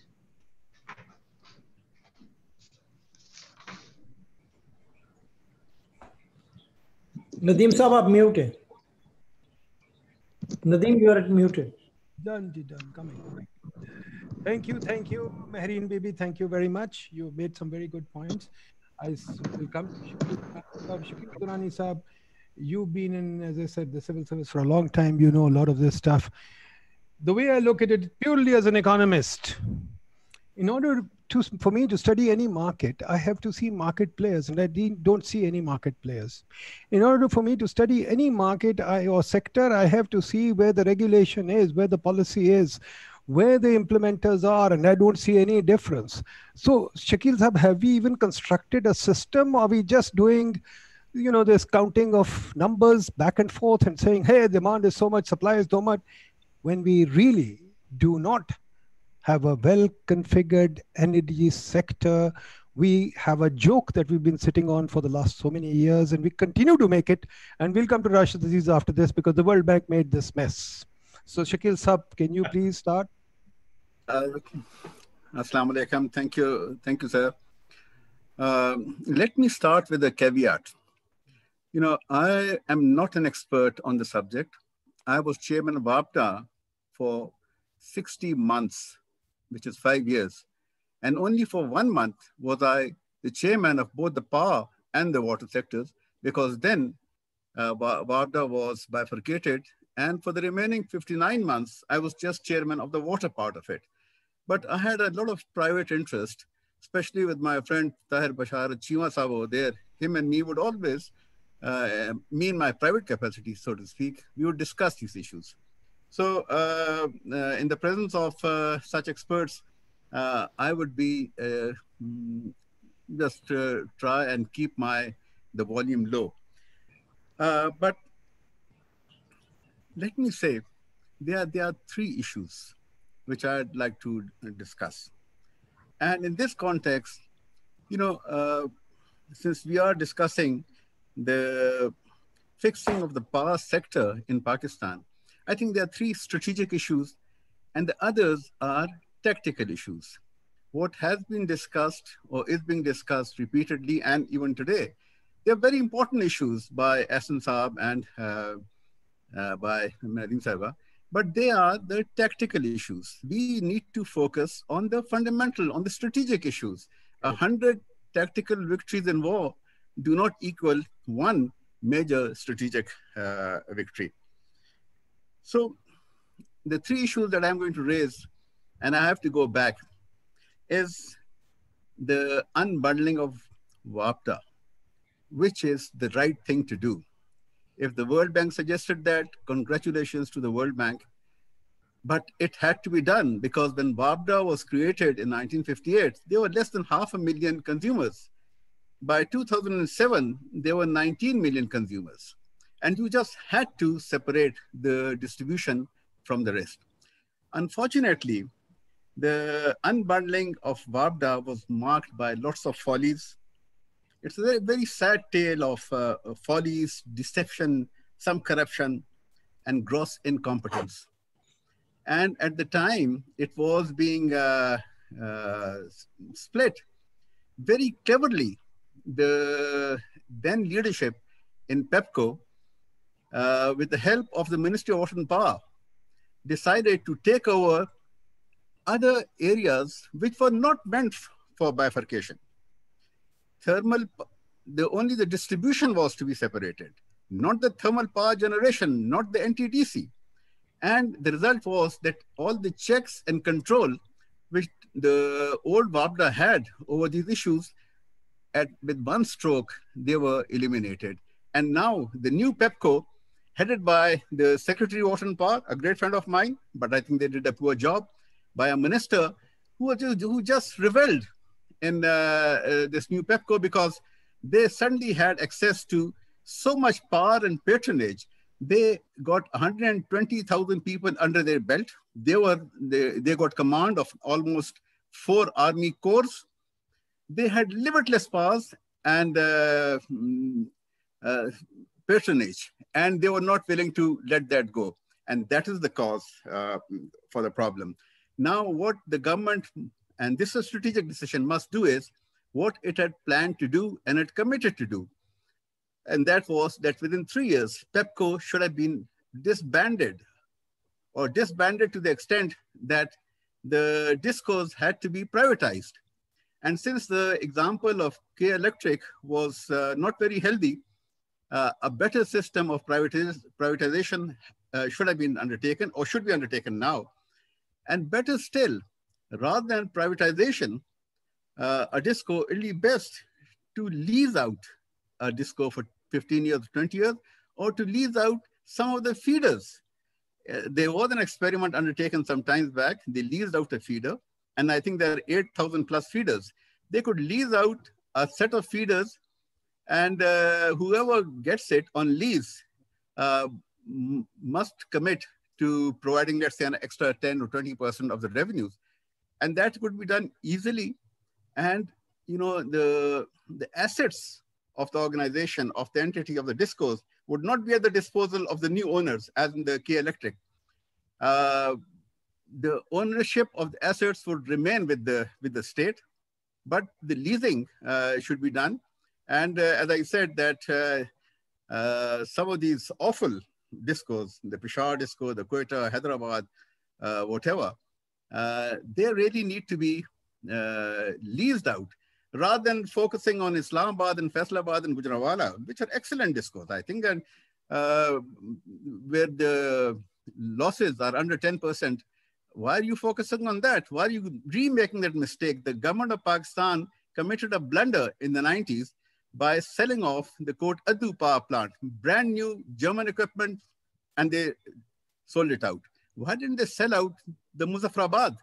Nadeem, साहब you are muted. Nadeem you are muted. Done. Done. Coming. Thank you, thank you, Mehreen Bibi. Thank you very much. You made some very good points. I will come to Durrani Saab. You've been in, as I said, the civil service for a long time. You know a lot of this stuff. The way I look at it purely as an economist, in order to, for me to study any market, I have to see market players, and I don't see any market players. In order for me to study any market I, or sector, I have to see where the regulation is, where the policy is, where the implementers are, and I don't see any difference. So, Shakil Sahab, have we even constructed a system? Or are we just doing, you know, this counting of numbers back and forth and saying, hey, demand is so much, supply is so much, when we really do not have a well configured energy sector. We have a joke that we've been sitting on for the last so many years, and we continue to make it. And we'll come to Rashid Aziz after this because the World Bank made this mess. So, Shakil Sab, can you please start? Uh, Assalamu alaikum. Thank you. Thank you, sir. Um, let me start with a caveat. You know, I am not an expert on the subject. I was chairman of WAPDA for 60 months, which is five years. And only for one month was I the chairman of both the power and the water sectors, because then uh, was bifurcated. And for the remaining 59 months, I was just chairman of the water part of it. But I had a lot of private interest, especially with my friend Tahir Basharat Cheema Sabo there. Him and me would always, uh, me in my private capacity, so to speak, we would discuss these issues. So uh, uh, in the presence of uh, such experts, uh, I would be uh, mm, just try and keep my the volume low. but let me say, there, there are three issues which I'd like to discuss. And in this context, you know, uh, since we are discussing the fixing of the power sector in Pakistan, I think there are three strategic issues and the others are tactical issues. What has been discussed or is being discussed repeatedly and even today, they're very important issues by Ahsan Saab and uh, uh, by Nadeem Saiba, but they are the tactical issues. We need to focus on the fundamental, on the strategic issues. A hundred tactical victories in war do not equal one major strategic uh, victory. So the three issues that I'm going to raise, and I have to go back, is the unbundling of WAPDA, which is the right thing to do. If the World Bank suggested that, congratulations to the World Bank. But it had to be done because when WAPDA was created in 1958, there were less than half a million consumers. By 2007, there were 19 million consumers. And you just had to separate the distribution from the rest. Unfortunately, the unbundling of WAPDA was marked by lots of follies. It's a very, sad tale of uh, follies, deception, some corruption, and gross incompetence. And at the time, it was being uh, uh, split very cleverly. The then leadership in PEPCO, uh, with the help of the Ministry of Water and Power, decided to take over other areas which were not meant for bifurcation. Thermal, the only the distribution was to be separated, not the thermal power generation, not the NTDC. And the result was that all the checks and control which the old WAPDA had over these issues, at, with one stroke, they were eliminated. And now the new PEPCO headed by the Secretary of Water and Power, a great friend of mine, but I think they did a poor job, by a minister who, just, who just reveled in uh, uh, this new PEPCO because they suddenly had access to so much power and patronage. They got 120,000 people under their belt. They were they, they got command of almost four army corps. They had limitless powers and uh, mm, uh, patronage, and they were not willing to let that go. And that is the cause uh, for the problem. Now, what the government, and this strategic decision, must do is what it had planned to do and it committed to do. And that was that within three years, PEPCO should have been disbanded or disbanded to the extent that the discos had to be privatized. And since the example of K Electric was uh, not very healthy, uh, a better system of privatiz privatization uh, should have been undertaken or should be undertaken now. And better still, rather than privatization, uh, a disco, it would be best to lease out a disco for 15 years, 20 years, or to lease out some of the feeders. Uh, there was an experiment undertaken some times back. They leased out a feeder, and I think there are 8,000 plus feeders. They could lease out a set of feeders and uh, whoever gets it on lease uh, must commit to providing, let's say, an extra 10 or 20% of the revenues. And that could be done easily. And, you know, the, the assets of the organization, of the entity of the discos would not be at the disposal of the new owners, as in the K Electric. Uh, the ownership of the assets would remain with the, with the state, but the leasing uh, should be done and uh, as I said, that uh, uh, some of these awful discos, the Peshawar disco, the Quetta, Hyderabad, whatever, they really need to be leased out rather than focusing on Islamabad and Faisalabad and Gujranwala, which are excellent discos, I think, and uh, where the losses are under 10%, why are you focusing on that? Why are you remaking that mistake? The government of Pakistan committed a blunder in the 90s by selling off the Kot Addu power plant, brand new German equipment, and they sold it out. Why didn't they sell out the Muzaffargarh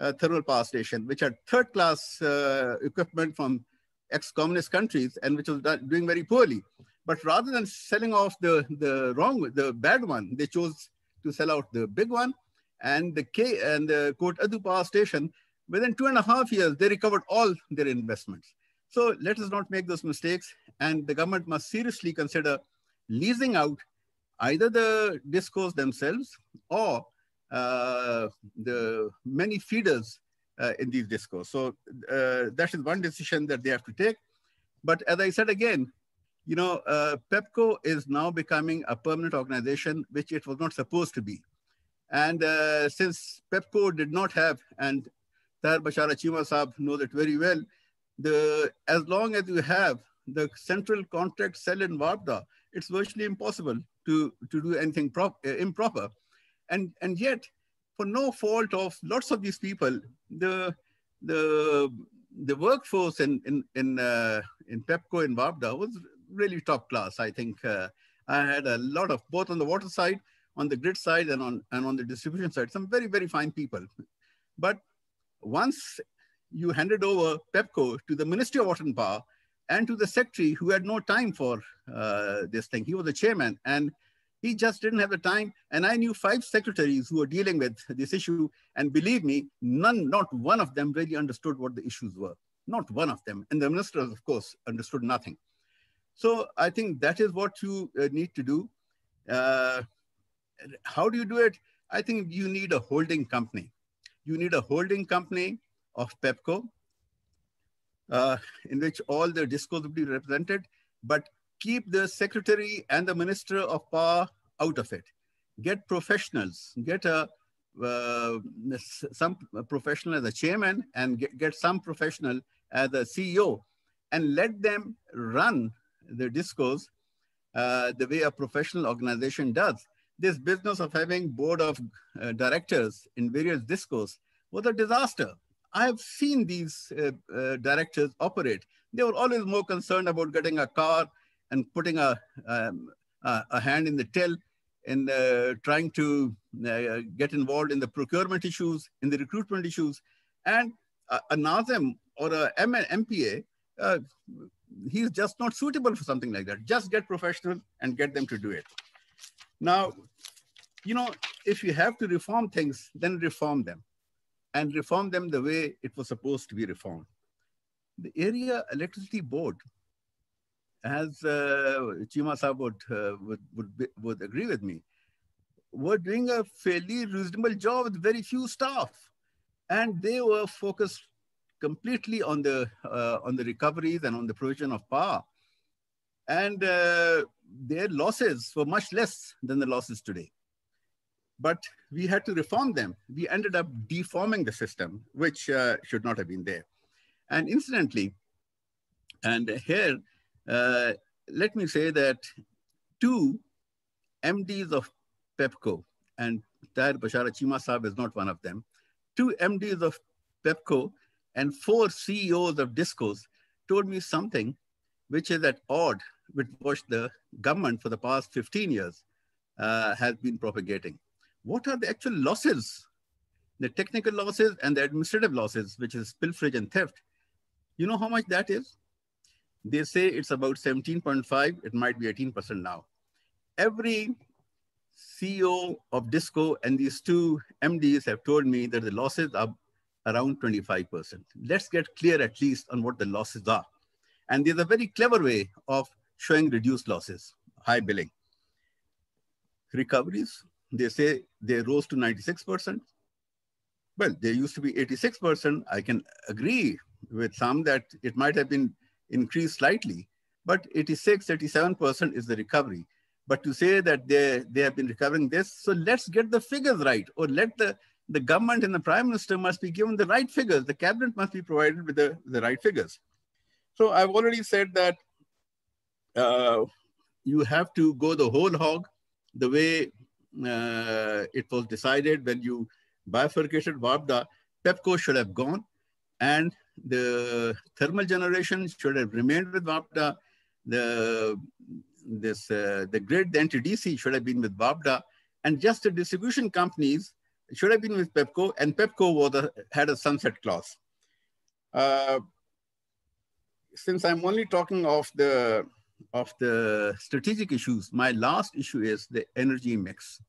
uh, thermal power station, which had third class uh, equipment from ex-communist countries and which was doing very poorly? But rather than selling off the, the wrong, the bad one, they chose to sell out the big one and the K and the Kot Addu power station. Within two and a half years, they recovered all their investments. So let us not make those mistakes. And the government must seriously consider leasing out either the discos themselves or the many feeders uh, in these discos. So uh, that is one decision that they have to take. But as I said again, you know, uh, PEPCO is now becoming a permanent organization, which it was not supposed to be. And uh, since PEPCO did not have, and Tahir Basharat Cheema Saab knows it very well, the as long as you have the central contract cell in WAPDA, it's virtually impossible to, to do anything prop, uh, improper. And, and yet, for no fault of lots of these people, the, the, the workforce in, in, in, uh, in PEPCO in WAPDA was really top class. I think uh, I had a lot of both on the water side, on the grid side, and on and on the distribution side. Some very very fine people. But once you handed over PEPCO to the Ministry of Water and Power and to the secretary who had no time for uh, this thing. He was the chairman and he just didn't have the time. And I knew five secretaries who were dealing with this issue. And believe me, none, not one of them really understood what the issues were. Not one of them. And the ministers, of course, understood nothing. So I think that is what you uh, need to do. Uh, how do you do it? I think you need a holding company. You need a holding company of PEPCO, uh, in which all the discos will be represented, but keep the secretary and the minister of power out of it. Get professionals, get a uh, some professional as a chairman and get, get some professional as a CEO and let them run the discos uh, the way a professional organization does. This business of having board of uh, directors in various discos was a disaster. I have seen these uh, uh, directors operate. They were always more concerned about getting a car and putting a, um, a, hand in the till and uh, trying to uh, get involved in the procurement issues, in the recruitment issues. And a, a NAZIM or a MPA, uh, he's just not suitable for something like that. Just get professional and get them to do it. Now, you know, if you have to reform things, then reform them and reform them the way it was supposed to be reformed. The area electricity board, as uh, Cheema Saab would, uh, would, would, would agree with me, were doing a fairly reasonable job with very few staff. And they were focused completely on the, uh, on the recoveries and on the provision of power. And their losses were much less than the losses today but we had to reform them. We ended up deforming the system, which uh, should not have been there. And incidentally, and here, uh, let me say that two MDs of PEPCO, and Tahir Basharat Cheema Saab is not one of them, two MDs of PEPCO and four CEOs of DISCOs told me something which is at odd with what the government for the past 15 years uh, has been propagating what are the actual losses, the technical losses and the administrative losses, which is pilferage and theft. You know how much that is? They say it's about 17.5, it might be 18% now. Every CEO of Disco and these two MDs have told me that the losses are around 25%. Let's get clear at least on what the losses are. And there's a very clever way of showing reduced losses, high billing. Recoveries, they say they rose to 96%. Well, they used to be 86%. I can agree with some that it might have been increased slightly, but 86, 87% is the recovery. But to say that they, they have been recovering this, so let's get the figures right, or let the, the government and the prime minister must be given the right figures. The cabinet must be provided with the, the right figures. So I've already said that uh, you have to go the whole hog, the way uh, it was decided when you bifurcated WAPDA, PEPCO should have gone and the thermal generation should have remained with WAPDA. The, this, uh, the grid, the NTDC should have been with WAPDA and just the distribution companies should have been with PEPCO and PEPCO was a, had a sunset clause. Uh, since I'm only talking of the of the strategic issues, my last issue is the energy mix.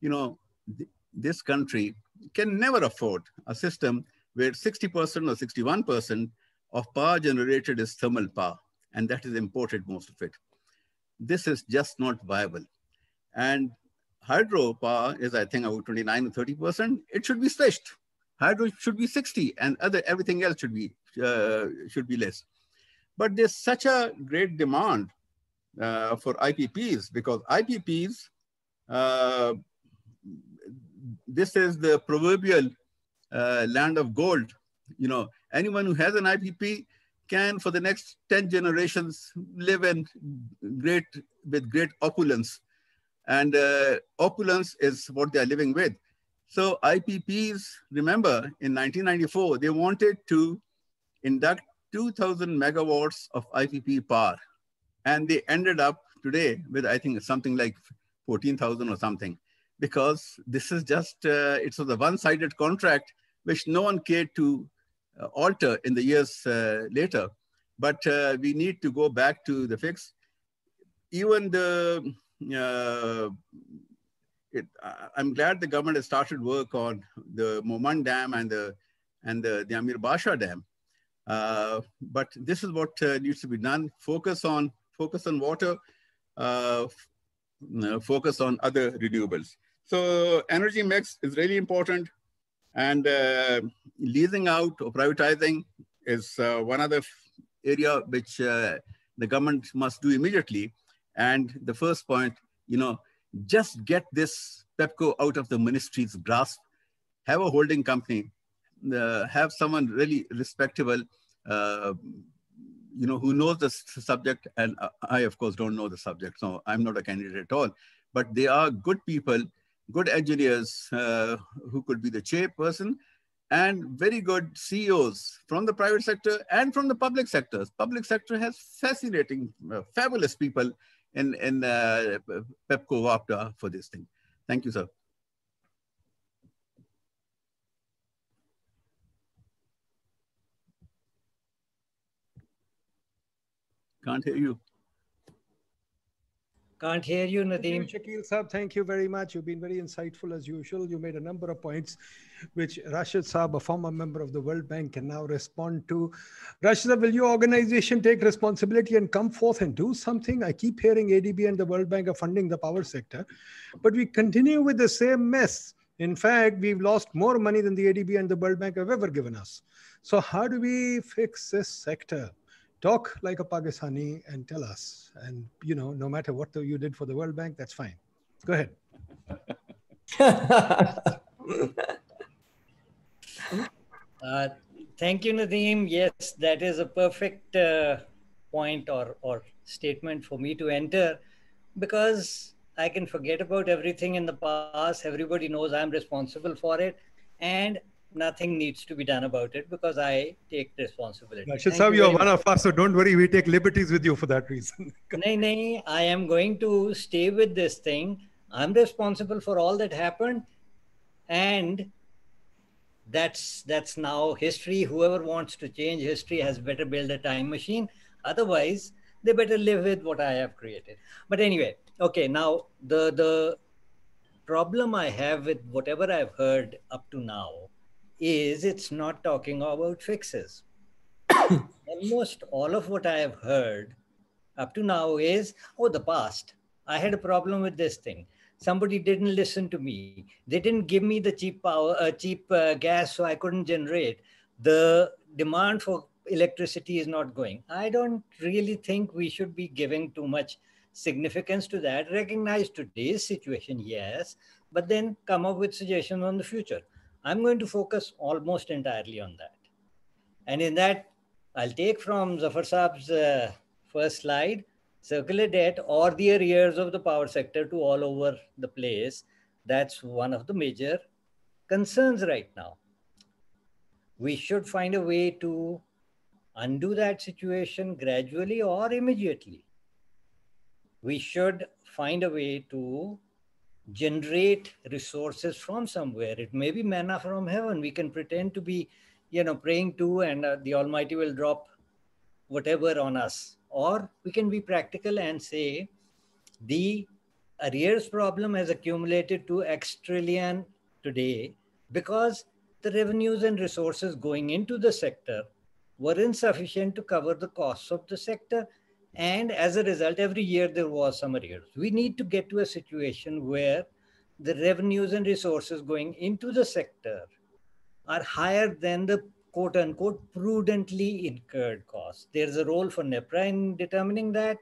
You know, th this country can never afford a system where 60% or 61% of power generated is thermal power, and that is imported most of it. this is just not viable. And hydropower is, I think, about 29 or 30%. It should be switched. Hydro should be 60 and other everything else should be, uh, should be less. But there's such a great demand uh, for IPPs because IPPs, uh, this is the proverbial uh, land of gold. You know, anyone who has an IPP can, for the next 10 generations, live in great, with great opulence. And uh, opulence is what they're living with. So IPPs, remember, in 1994, they wanted to induct 2,000 megawatts of IPP power. And they ended up today with, I think, something like 14,000 or something, because this is just, uh, it's a one-sided contract, which no one cared to uh, alter in the years uh, later. But uh, we need to go back to the fix. Even the, uh, it, I'm glad the government has started work on the Mohmand Dam and the, and the, the Amir Basha Dam. But this is what needs to be done. Focus on focus on water, focus on other renewables. So energy mix is really important, and uh, leasing out or privatizing is uh, one other area which uh, the government must do immediately. And the first point, you know, just get this PEPCO out of the ministry's grasp, have a holding company, uh, have someone really respectable, uh, you know, who knows the subject. And I, of course, don't know the subject, so I'm not a candidate at all. But they are good people, good engineers uh, who could be the chairperson, and very good CEOs from the private sector and from the public sectors. Public sector has fascinating, uh, fabulous people in, in uh, PEPCO WAPDA for this thing. Thank you, sir. Can't hear you. Can't hear you, Nadeem. Shakil Saab, thank you very much. You've been very insightful as usual. You made a number of points which Rashid Saab, a former member of the World Bank, can now respond to. Rashid, will your organization take responsibility and come forth and do something? I keep hearing ADB and the World Bank are funding the power sector, but we continue with the same mess. In fact, we've lost more money than the ADB and the World Bank have ever given us. So how do we fix this sector? Talk like a Pakistani and tell us. And you know, no matter what you did for the World Bank, that's fine. Go ahead. uh, thank you, Nadeem. Yes, that is a perfect uh, point or or statement for me to enter, because I can forget about everything in the past. Everybody knows I'm responsible for it, and nothing needs to be done about it because I take responsibility. Rashid Saab, you are one of us, so don't worry. We take liberties with you for that reason. nay, nay, I am going to stay with this thing. I'm responsible for all that happened, and that's that's now history. Whoever wants to change history has better build a time machine. Otherwise, they better live with what I have created. But anyway, okay. Now the the problem I have with whatever I've heard up to now is it's not talking about fixes. Almost all of what I have heard up to now is, oh, the past. I had a problem with this thing. Somebody didn't listen to me. They didn't give me the cheap power, uh, cheap uh, gas, so I couldn't generate. The demand for electricity is not going. I don't really think we should be giving too much significance to that. Recognize today's situation, yes, but then come up with suggestions on the future. I'm going to focus almost entirely on that. And in that, I'll take from Zafar Saab's uh, first slide, circular debt or the arrears of the power sector to all over the place. That's one of the major concerns right now. We should find a way to undo that situation gradually or immediately. We should find a way to generate resources from somewhere. It may be manna from heaven. We can pretend to be, you know, praying to, and uh, the Almighty will drop whatever on us. Or we can be practical and say the arrears problem has accumulated to X trillion today because the revenues and resources going into the sector were insufficient to cover the costs of the sector. And as a result, every year there was some arrears. We need to get to a situation where the revenues and resources going into the sector are higher than the quote unquote prudently incurred costs. There's a role for NEPRA in determining that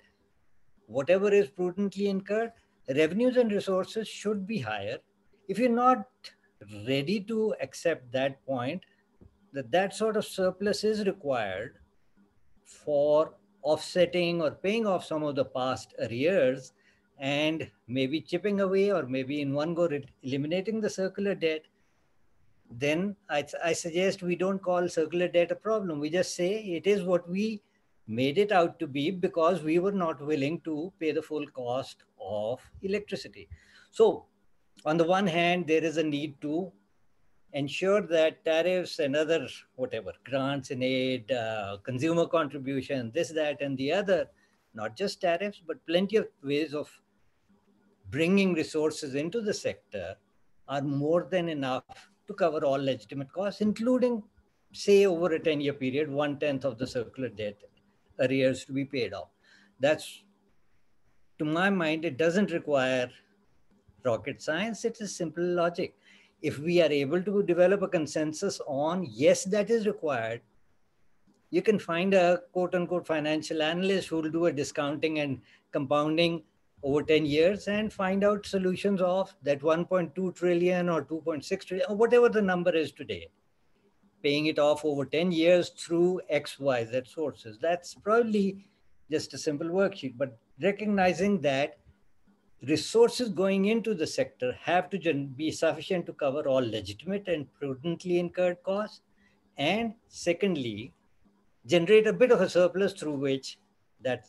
whatever is prudently incurred, revenues and resources should be higher. If you're not ready to accept that point, that that sort of surplus is required for offsetting or paying off some of the past arrears and maybe chipping away or maybe in one go eliminating the circular debt, then I, I suggest we don't call circular debt a problem. We just say it is what we made it out to be because we were not willing to pay the full cost of electricity. So on the one hand, there is a need to ensure that tariffs and other whatever grants and aid, uh, consumer contribution, this, that, and the other, not just tariffs, but plenty of ways of bringing resources into the sector are more than enough to cover all legitimate costs, including, say, over a 10 year period, one tenth of the circular debt arrears to be paid off. That's, to my mind, it doesn't require rocket science, it is a simple logic if we are able to develop a consensus on yes, that is required, you can find a quote unquote financial analyst who will do a discounting and compounding over 10 years and find out solutions of that 1.2 trillion or 2.6 trillion or whatever the number is today paying it off over 10 years through x y z sources. That's probably just a simple worksheet but recognizing that resources going into the sector have to be sufficient to cover all legitimate and prudently incurred costs. And secondly, generate a bit of a surplus through which that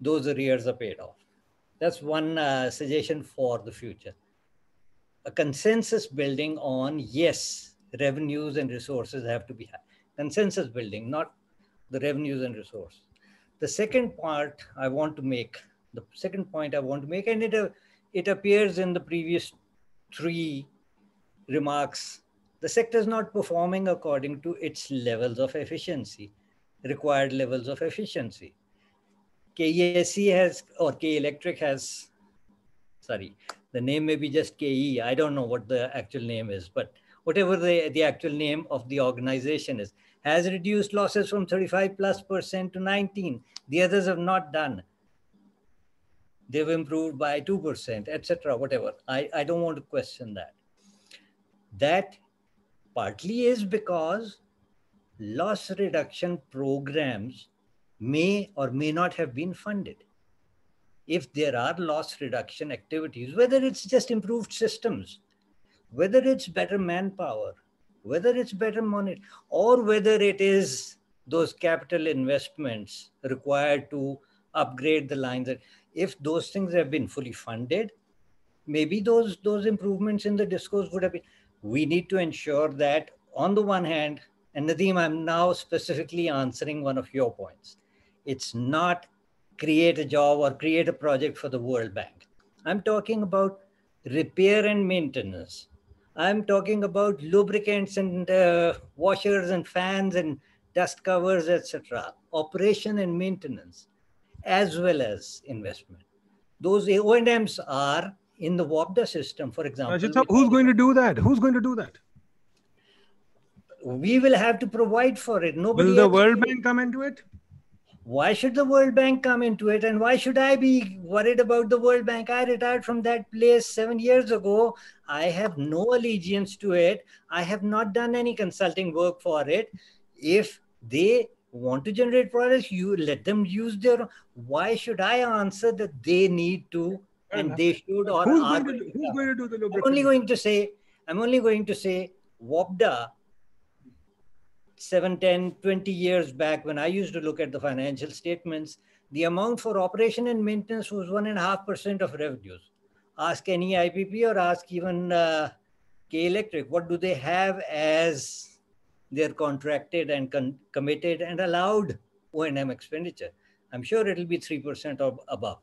those arrears are paid off. That's one uh, suggestion for the future. A consensus building on yes, revenues and resources have to be high. Consensus building, not the revenues and resources. The second part I want to make the second point I want to make, and it, uh, it appears in the previous three remarks, the sector is not performing according to its levels of efficiency, required levels of efficiency. KESC has, or K Electric has, sorry, the name may be just KE. I don't know what the actual name is, but whatever the, the actual name of the organization is, has reduced losses from 35 plus percent to 19. The others have not done they've improved by 2%, etc., whatever. I, I don't want to question that. That partly is because loss reduction programs may or may not have been funded. If there are loss reduction activities, whether it's just improved systems, whether it's better manpower, whether it's better money, or whether it is those capital investments required to upgrade the lines if those things have been fully funded, maybe those those improvements in the discos would have been. We need to ensure that on the one hand, and Nadeem, I'm now specifically answering one of your points. It's not create a job or create a project for the World Bank. I'm talking about repair and maintenance. I'm talking about lubricants and uh, washers and fans and dust covers, etc. Operation and maintenance as well as investment. Those O&Ms are in the WAPDA system, for example. Ajita, who's going to do that? Who's going to do that? We will have to provide for it. Nobody will the World Bank come into it? Why should the World Bank come into it? And why should I be worried about the World Bank? I retired from that place seven years ago. I have no allegiance to it. I have not done any consulting work for it. If they want to generate products, you let them use their. Why should I answer that they need to and they should or who's are? Going to, who's going to do the lubrication? I'm only going to say. I'm only going to say WAPDA 7, 10, 20 years back when I used to look at the financial statements, the amount for operation and maintenance was 1.5% of revenues. Ask any IPP or ask even uh, K Electric, what do they have as they're contracted and committed and allowed O&M expenditure. I'm sure it'll be 3% or above.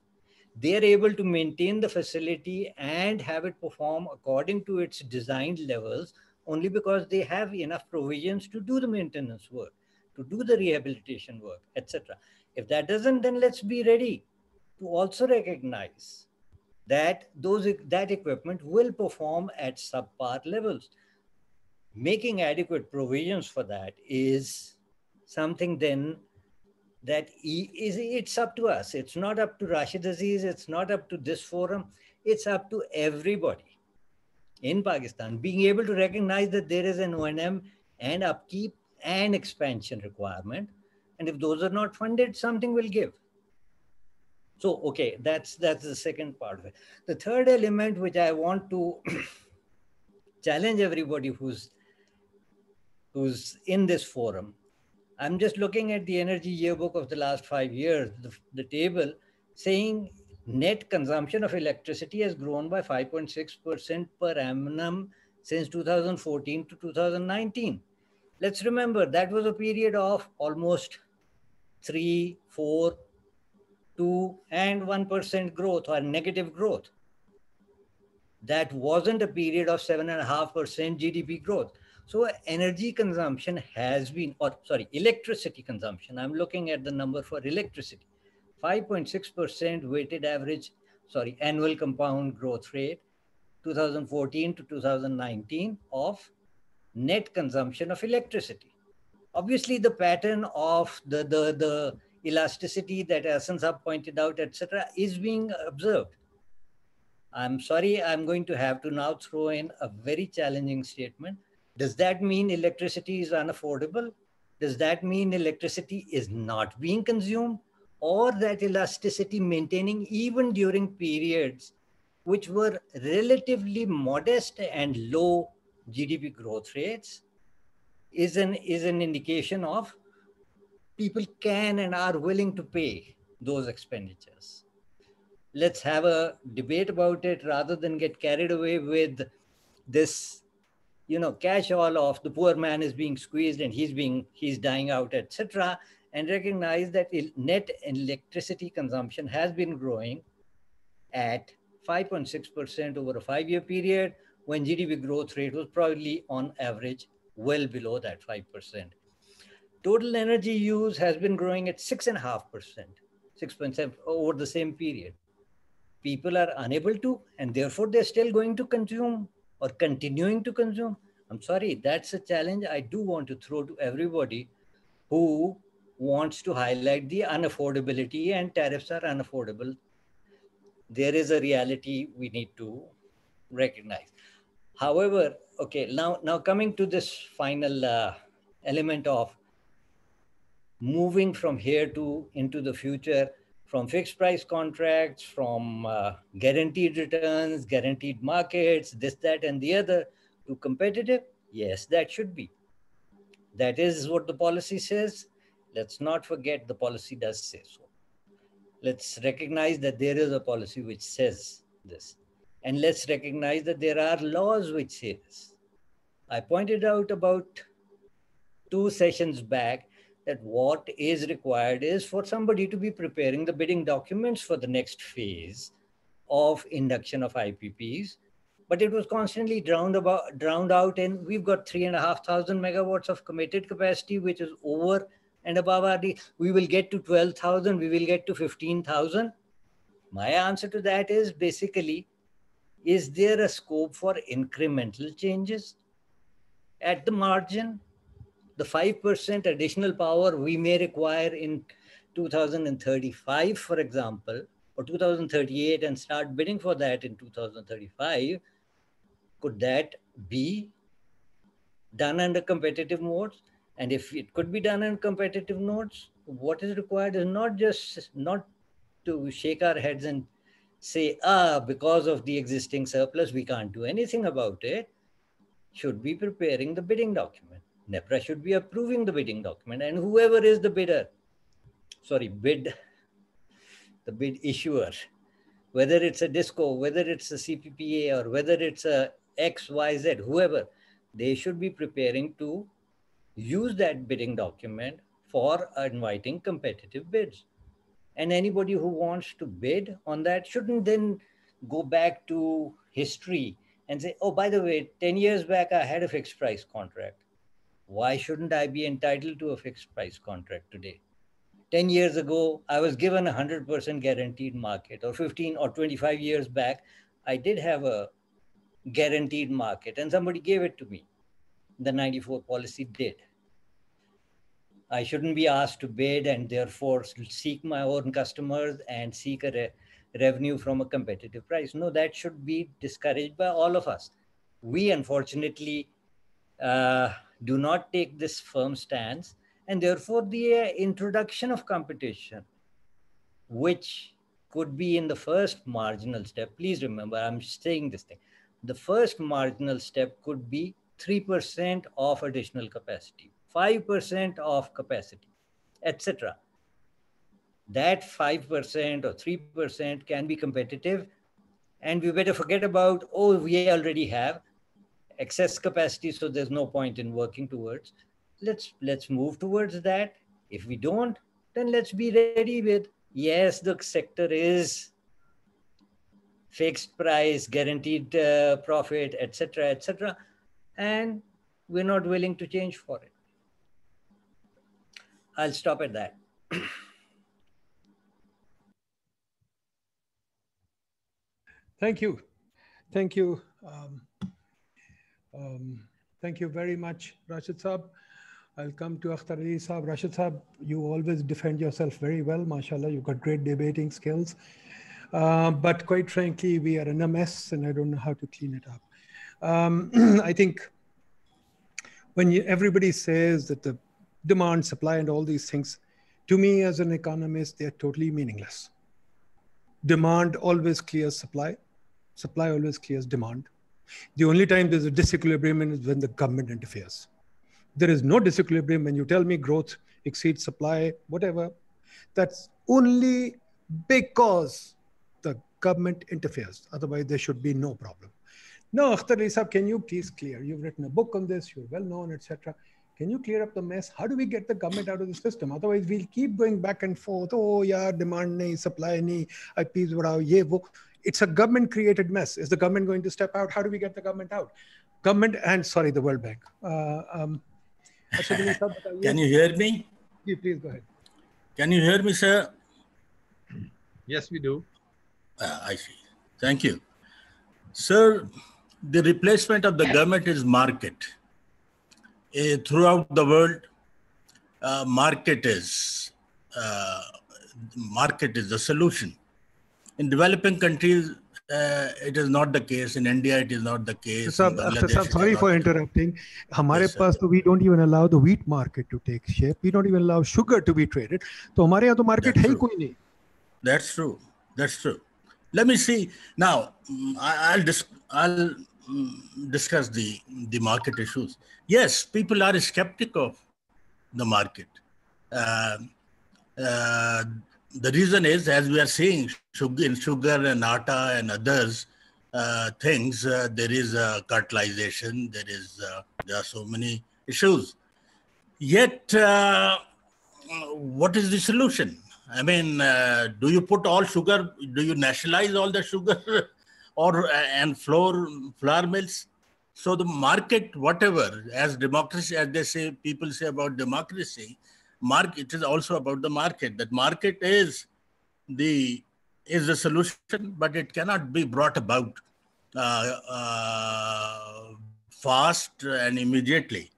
They're able to maintain the facility and have it perform according to its designed levels only because they have enough provisions to do the maintenance work, to do the rehabilitation work, etc. If that doesn't, then let's be ready to also recognize that those that equipment will perform at subpar levels. Making adequate provisions for that is something then that is it's up to us. It's not up to Rashid Aziz. It's not up to this forum. It's up to everybody in Pakistan being able to recognize that there is an O&M and upkeep and expansion requirement. And if those are not funded, something will give. So, okay, that's that's the second part of it. The third element which I want to challenge everybody who's who's in this forum I'm just looking at the energy yearbook of the last five years, the, the table saying net consumption of electricity has grown by 5.6% per annum since 2014 to 2019. Let's remember that was a period of almost three, four, two, and 1% growth or negative growth. That wasn't a period of 7.5% GDP growth. So energy consumption has been, or sorry, electricity consumption. I'm looking at the number for electricity. 5.6% weighted average, sorry, annual compound growth rate, 2014 to 2019 of net consumption of electricity. Obviously, the pattern of the, the, the elasticity that Ahsan Saab pointed out, etc., is being observed. I'm sorry, I'm going to have to now throw in a very challenging statement does that mean electricity is unaffordable? Does that mean electricity is not being consumed? Or that elasticity maintaining even during periods which were relatively modest and low GDP growth rates is an, is an indication of people can and are willing to pay those expenditures. Let's have a debate about it rather than get carried away with this you know, cash all off, the poor man is being squeezed and he's being, he's dying out, etc. And recognize that net electricity consumption has been growing at 5.6% over a five-year period when GDP growth rate was probably on average well below that 5%. Total energy use has been growing at 6.5%, 6.7 over the same period. People are unable to, and therefore they're still going to consume or continuing to consume? I'm sorry, that's a challenge I do want to throw to everybody who wants to highlight the unaffordability and tariffs are unaffordable. There is a reality we need to recognize. However, okay, now, now coming to this final uh, element of moving from here to into the future, from fixed price contracts, from uh, guaranteed returns, guaranteed markets, this, that, and the other, to competitive? Yes, that should be. That is what the policy says. Let's not forget the policy does say so. Let's recognize that there is a policy which says this. And let's recognize that there are laws which say this. I pointed out about two sessions back that what is required is for somebody to be preparing the bidding documents for the next phase of induction of IPPs. But it was constantly drowned, about, drowned out and we've got three and a half thousand megawatts of committed capacity, which is over and above our, we will get to 12,000, we will get to 15,000. My answer to that is basically, is there a scope for incremental changes at the margin? The 5% additional power we may require in 2035, for example, or 2038 and start bidding for that in 2035, could that be done under competitive modes? And if it could be done in competitive modes, what is required is not just not to shake our heads and say, ah, because of the existing surplus, we can't do anything about it. Should be preparing the bidding document. NEPRA should be approving the bidding document and whoever is the bidder, sorry, bid, the bid issuer, whether it's a DISCO, whether it's a CPPA or whether it's a XYZ, whoever, they should be preparing to use that bidding document for inviting competitive bids. And anybody who wants to bid on that shouldn't then go back to history and say, oh, by the way, 10 years back, I had a fixed price contract. Why shouldn't I be entitled to a fixed price contract today? 10 years ago, I was given a 100% guaranteed market, or 15 or 25 years back, I did have a guaranteed market, and somebody gave it to me. The 94 policy did. I shouldn't be asked to bid and therefore seek my own customers and seek a re revenue from a competitive price. No, that should be discouraged by all of us. We unfortunately uh, do not take this firm stance, and therefore the uh, introduction of competition, which could be in the first marginal step. Please remember, I'm saying this thing. The first marginal step could be 3% of additional capacity, 5% of capacity, etc. That 5% or 3% can be competitive. And we better forget about, oh, we already have excess capacity, so there's no point in working towards. Let's let's move towards that. If we don't, then let's be ready with yes, the sector is fixed price, guaranteed uh, profit, etc., etc., and we're not willing to change for it. I'll stop at that. Thank you. Thank you. Um, um, thank you very much, Rashid Saab. I'll come to Akhtar Ali Saab. Rashid Saab, you always defend yourself very well, mashallah. You've got great debating skills. Uh, but quite frankly, we are in a mess and I don't know how to clean it up. Um, I think when you, everybody says that the demand, supply, and all these things, to me as an economist, they're totally meaningless. Demand always clears supply, supply always clears demand. The only time there's a disequilibrium is when the government interferes. There is no disequilibrium when you tell me growth exceeds supply, whatever. That's only because the government interferes. Otherwise, there should be no problem. Now, Akhtar Isab, can you please clear? You've written a book on this, you're well known, etc. Can you clear up the mess? How do we get the government out of the system? Otherwise, we'll keep going back and forth. Oh, yeah, demand nahi, supply nahi, IPs badao, ye wo. It's a government created mess. Is the government going to step out? How do we get the government out? Government and, sorry, the World Bank. Uh, um, Can you hear me? Yeah, please go ahead. Can you hear me, sir? Yes, we do. Uh, I see. Thank you. Sir, the replacement of the government is market. Uh, throughout the world, uh, market is uh, market is the solution. In developing countries, uh, it is not the case. In India, it is not the case. Sir, sir, sir sorry for interrupting. हमारे yes, पास तो we don't even allow the wheat market to take shape. We don't even allow sugar to be traded. तो हमारे यहाँ तो market है ही कोई नहीं. That's true. That's true. Let me see now. Mm, I, discuss the the market issues. Yes, people are skeptical of the market. Uh, uh, the reason is, as we are seeing, sugar, in sugar and atta and others uh, things, uh, there is a cartelization. There is uh, there are so many issues. Yet, uh, what is the solution? I mean, do you put all sugar? Do you nationalize all the sugar, or uh, and flour flour mills? So the market, whatever, as democracy, as they say, people say about democracy, market it is also about the market. That market is the is the solution, but it cannot be brought about uh, uh, fast and immediately.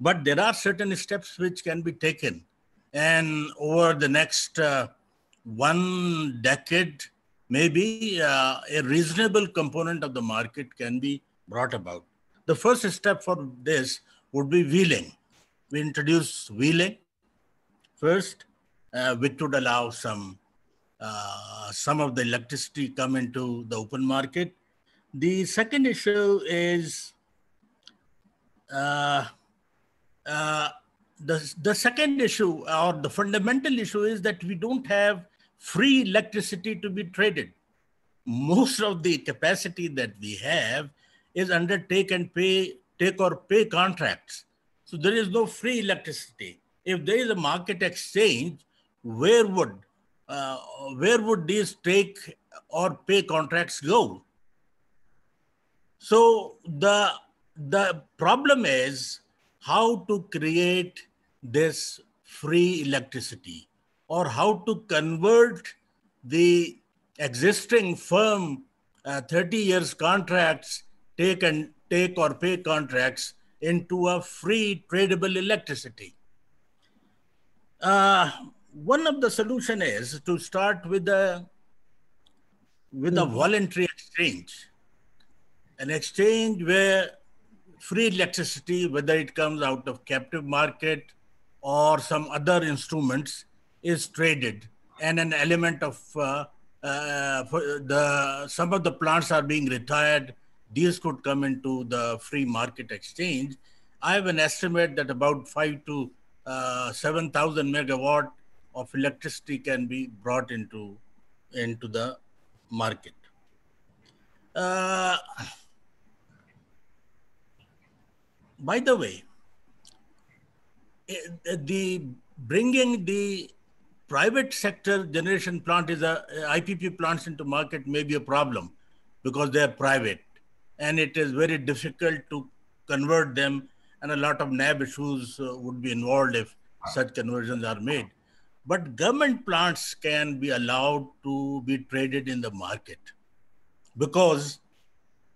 But there are certain steps which can be taken and over the next uh, one decade, maybe uh, a reasonable component of the market can be brought about. The first step for this would be wheeling. We introduce wheeling first, uh, which would allow some uh, some of the electricity come into the open market. The second issue is uh, uh the, the second issue or the fundamental issue is that we don't have free electricity to be traded. Most of the capacity that we have is under take and pay, take or pay contracts. So there is no free electricity. If there is a market exchange, where would uh, where would these take or pay contracts go? So the the problem is how to create this free electricity. Or how to convert the existing firm uh, 30 years contracts take and take or pay contracts into a free tradable electricity. Uh, one of the solution is to start with a with a voluntary exchange, an exchange where free electricity, whether it comes out of captive market or some other instruments, is traded, and an element of uh, uh, the some of the plants are being retired. These could come into the free market exchange. I have an estimate that about five to uh, seven thousand megawatt of electricity can be brought into into the market. Uh, by the way, eh, the bringing the private sector generation plant is a IPP plants into market may be a problem because they are private and it is very difficult to convert them and a lot of NAB issues uh, would be involved if such conversions are made. But government plants can be allowed to be traded in the market because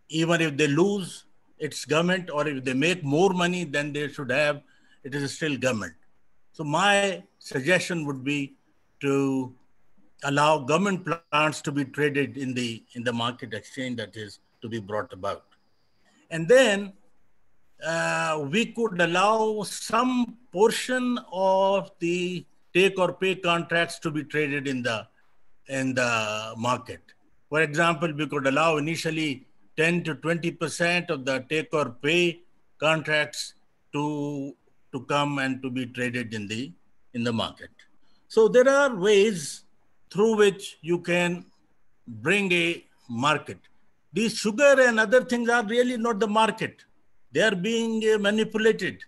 even if they lose, it's government, or if they make more money than they should have, it is still government. So my suggestion would be to allow government plants to be traded in the in the market exchange that is to be brought about. And then uh, we could allow some portion of the take or pay contracts to be traded in the in the market. For example we could allow initially 10 to 20 percent of the take or pay contracts to to come and to be traded in the in the market so there are ways through which you can bring a market. These sugar and other things are really not the market. They are being uh, manipulated.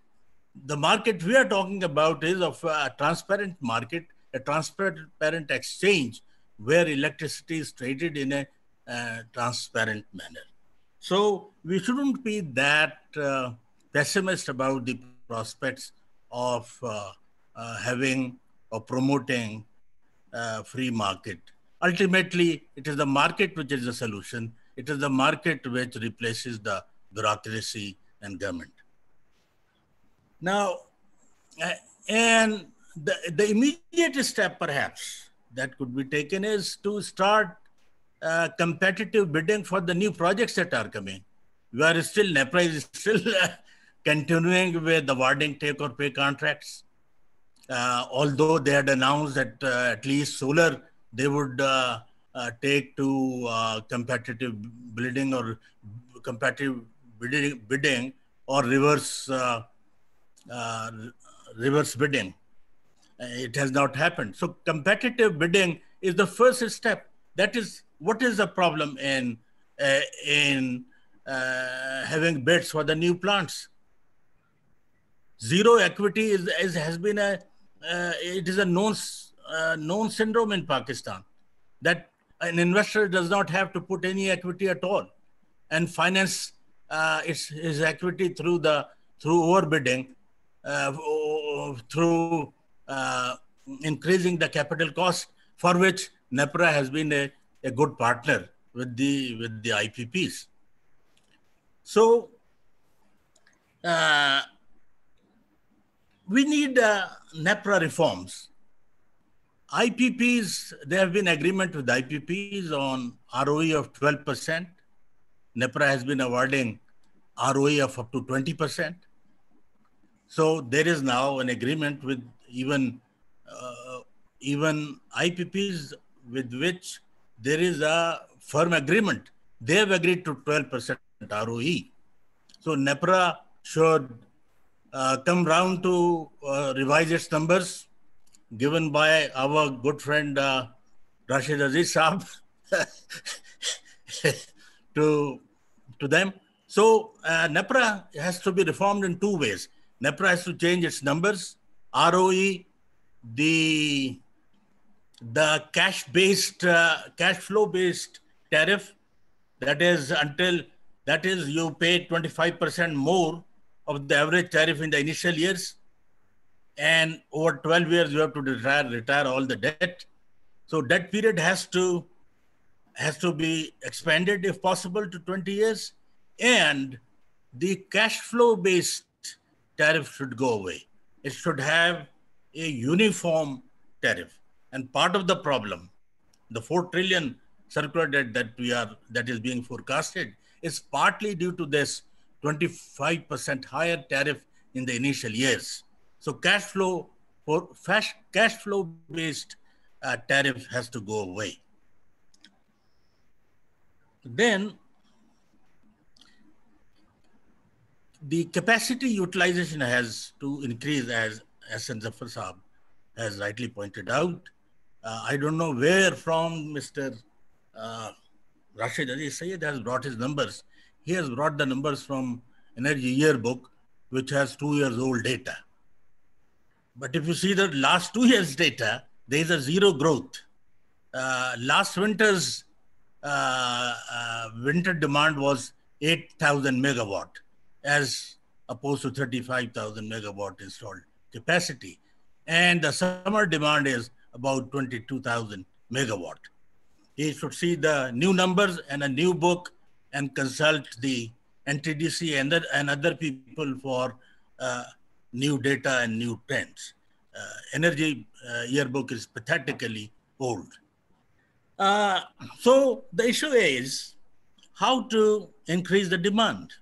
The market we are talking about is of a transparent market, a transparent exchange where electricity is traded in a uh, transparent manner. So we shouldn't be that uh, pessimist about the prospects of uh, uh having or promoting uh, free market. Ultimately, it is the market which is the solution. It is the market which replaces the bureaucracy and government. Now, uh, and the, the immediate step perhaps that could be taken is to start uh, competitive bidding for the new projects that are coming. We are still, NEPRA is still continuing with awarding take or pay contracts although they had announced that uh, at least solar they would uh, uh take to uh, competitive bidding or competitive bidding, bidding or reverse uh, reverse bidding. It has not happened. So competitive bidding is the first step. That is what is the problem in in having bids for the new plants zero equity is, is, has been a uh, it is a known uh, known syndrome in Pakistan that an investor does not have to put any equity at all and finance uh, its his equity through the through overbidding uh, through uh, increasing the capital cost for which NEPRA has been a, a good partner with the with the IPPs. So uh, we need uh, NEPRA reforms. IPPs, there have been agreement with IPPs on ROE of 12%. NEPRA has been awarding ROE of up to 20%. So there is now an agreement with even uh, even IPPs with which there is a firm agreement. They have agreed to 12% ROE. So NEPRA should uh, come round to uh, revise its numbers given by our good friend uh, Rashid Aziz Saab to, to them. So uh, NEPRA has to be reformed in two ways. NEPRA has to change its numbers, ROE, the the cash-based, uh, cash flow-based tariff, that is until that is you pay 25% more of the average tariff in the initial years. and over 12 years you have to retire retire all the debt. So debt period has to has to be expanded if possible to 20 years, and the cash flow based tariff should go away. It should have a uniform tariff. And part of the problem, the 4 trillion circular debt that we are that is being forecasted is partly due to this 25% higher tariff in the initial years. So cash flow for cash flow based uh, tariff has to go away. Then the capacity utilization has to increase as Hassan Zafar Saab has rightly pointed out. Uh, I don't know where from Mr. Uh, Rashid Ali Sayed has brought his numbers. He has brought the numbers from Energy Yearbook, which has two years old data. But if you see the last two years data, there is a zero growth. Uh, last winter's uh, uh, winter demand was 8,000 megawatt as opposed to 35,000 megawatt installed capacity. And the summer demand is about 22,000 megawatt. He should see the new numbers and a new book and consult the NTDC and, and other people for uh, new data and new trends. Uh, energy uh, yearbook is pathetically old. Uh, so the issue is how to increase the demand.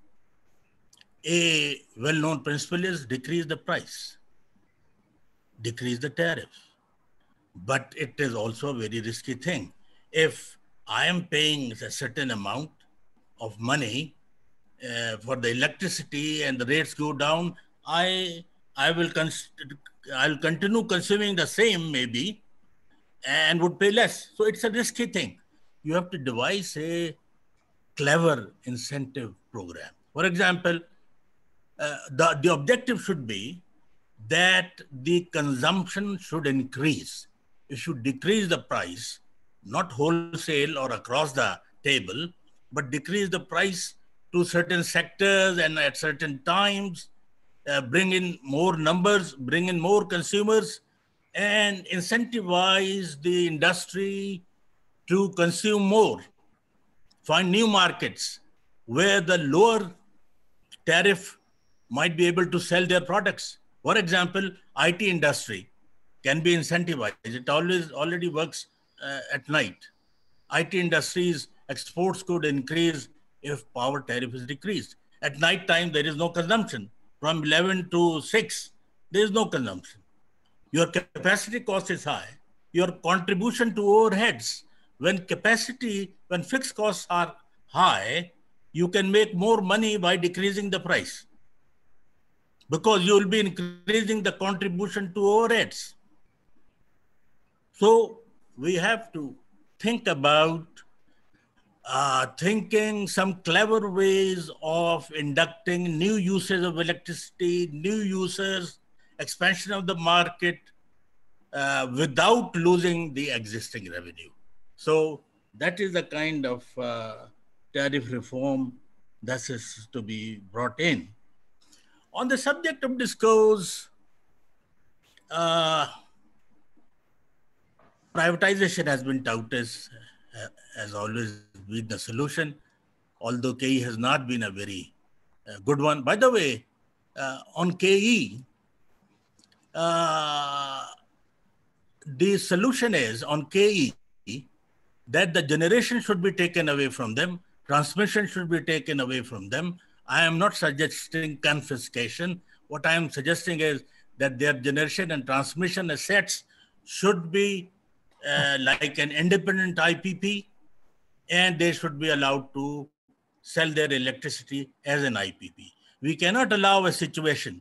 A well-known principle is decrease the price, decrease the tariff. But it is also a very risky thing. If I am paying a certain amount of money uh, for the electricity and the rates go down, I I will cons- I'll continue consuming the same maybe and would pay less. So it's a risky thing. You have to devise a clever incentive program. For example, uh, the, the objective should be that the consumption should increase. You should decrease the price, not wholesale or across the table, but decrease the price to certain sectors and at certain times uh, bring in more numbers, bring in more consumers, and incentivize the industry to consume more, find new markets where the lower tariff might be able to sell their products. For example, IT industry can be incentivized. It always already works uh, at night. IT industries exports could increase if power tariff is decreased. At night time, there is no consumption from 11 to 6, there is no consumption. Your capacity cost is high. Your contribution to overheads, when capacity, when fixed costs are high, you can make more money by decreasing the price because you will be increasing the contribution to overheads. So we have to think about uh, thinking some clever ways of inducting new uses of electricity, new users, expansion of the market uh, without losing the existing revenue. So that is the kind of uh, tariff reform that is to be brought in. On the subject of discos, uh, privatization has been touted uh, as always been the solution, although KE has not been a very uh, good one. By the way, uh, on KE, uh, the solution is on KE that the generation should be taken away from them, transmission should be taken away from them. I am not suggesting confiscation. What I am suggesting is that their generation and transmission assets should be uh, like an independent IPP and they should be allowed to sell their electricity as an IPP. We cannot allow a situation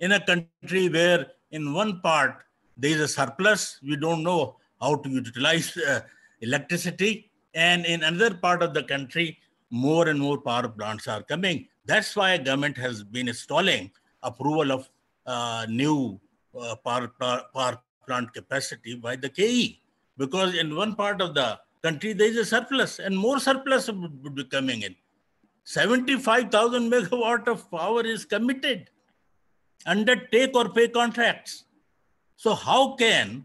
in a country where in one part there is a surplus, we don't know how to utilize uh, electricity, and in another part of the country, more and more power plants are coming. That's why government has been stalling approval of uh, new uh, power, power, power plant capacity by the KE. Because in one part of the country, there is a surplus and more surplus would be coming in. 75,000 megawatt of power is committed under take or pay contracts. So how can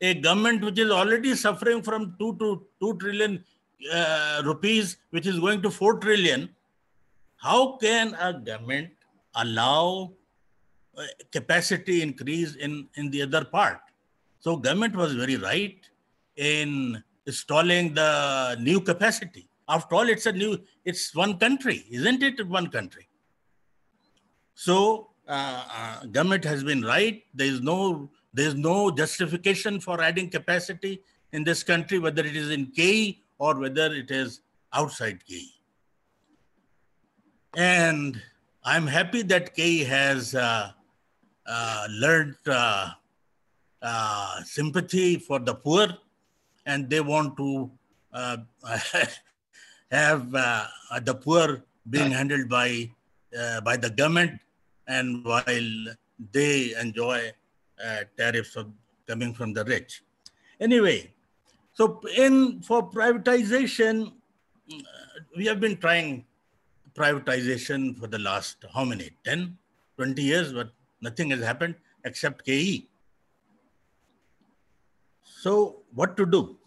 a government which is already suffering from 2 to 2 trillion uh, rupees, which is going to 4 trillion, how can a government allow uh, capacity increase in, in the other part? So government was very right in installing the new capacity. After all, it's a new, it's one country, isn't it? One country. So uh, uh, government has been right. There is no there is no justification for adding capacity in this country, whether it is in KE or whether it is outside KE. And I'm happy that KE has uh, uh, learned uh, uh, sympathy for the poor and they want to uh, have uh, the poor being handled by, by the government and while they enjoy tariffs of, coming from the rich. Anyway, so in for privatization, we have been trying privatization for the last how many 10 20 years but nothing has happened except ke so what to do?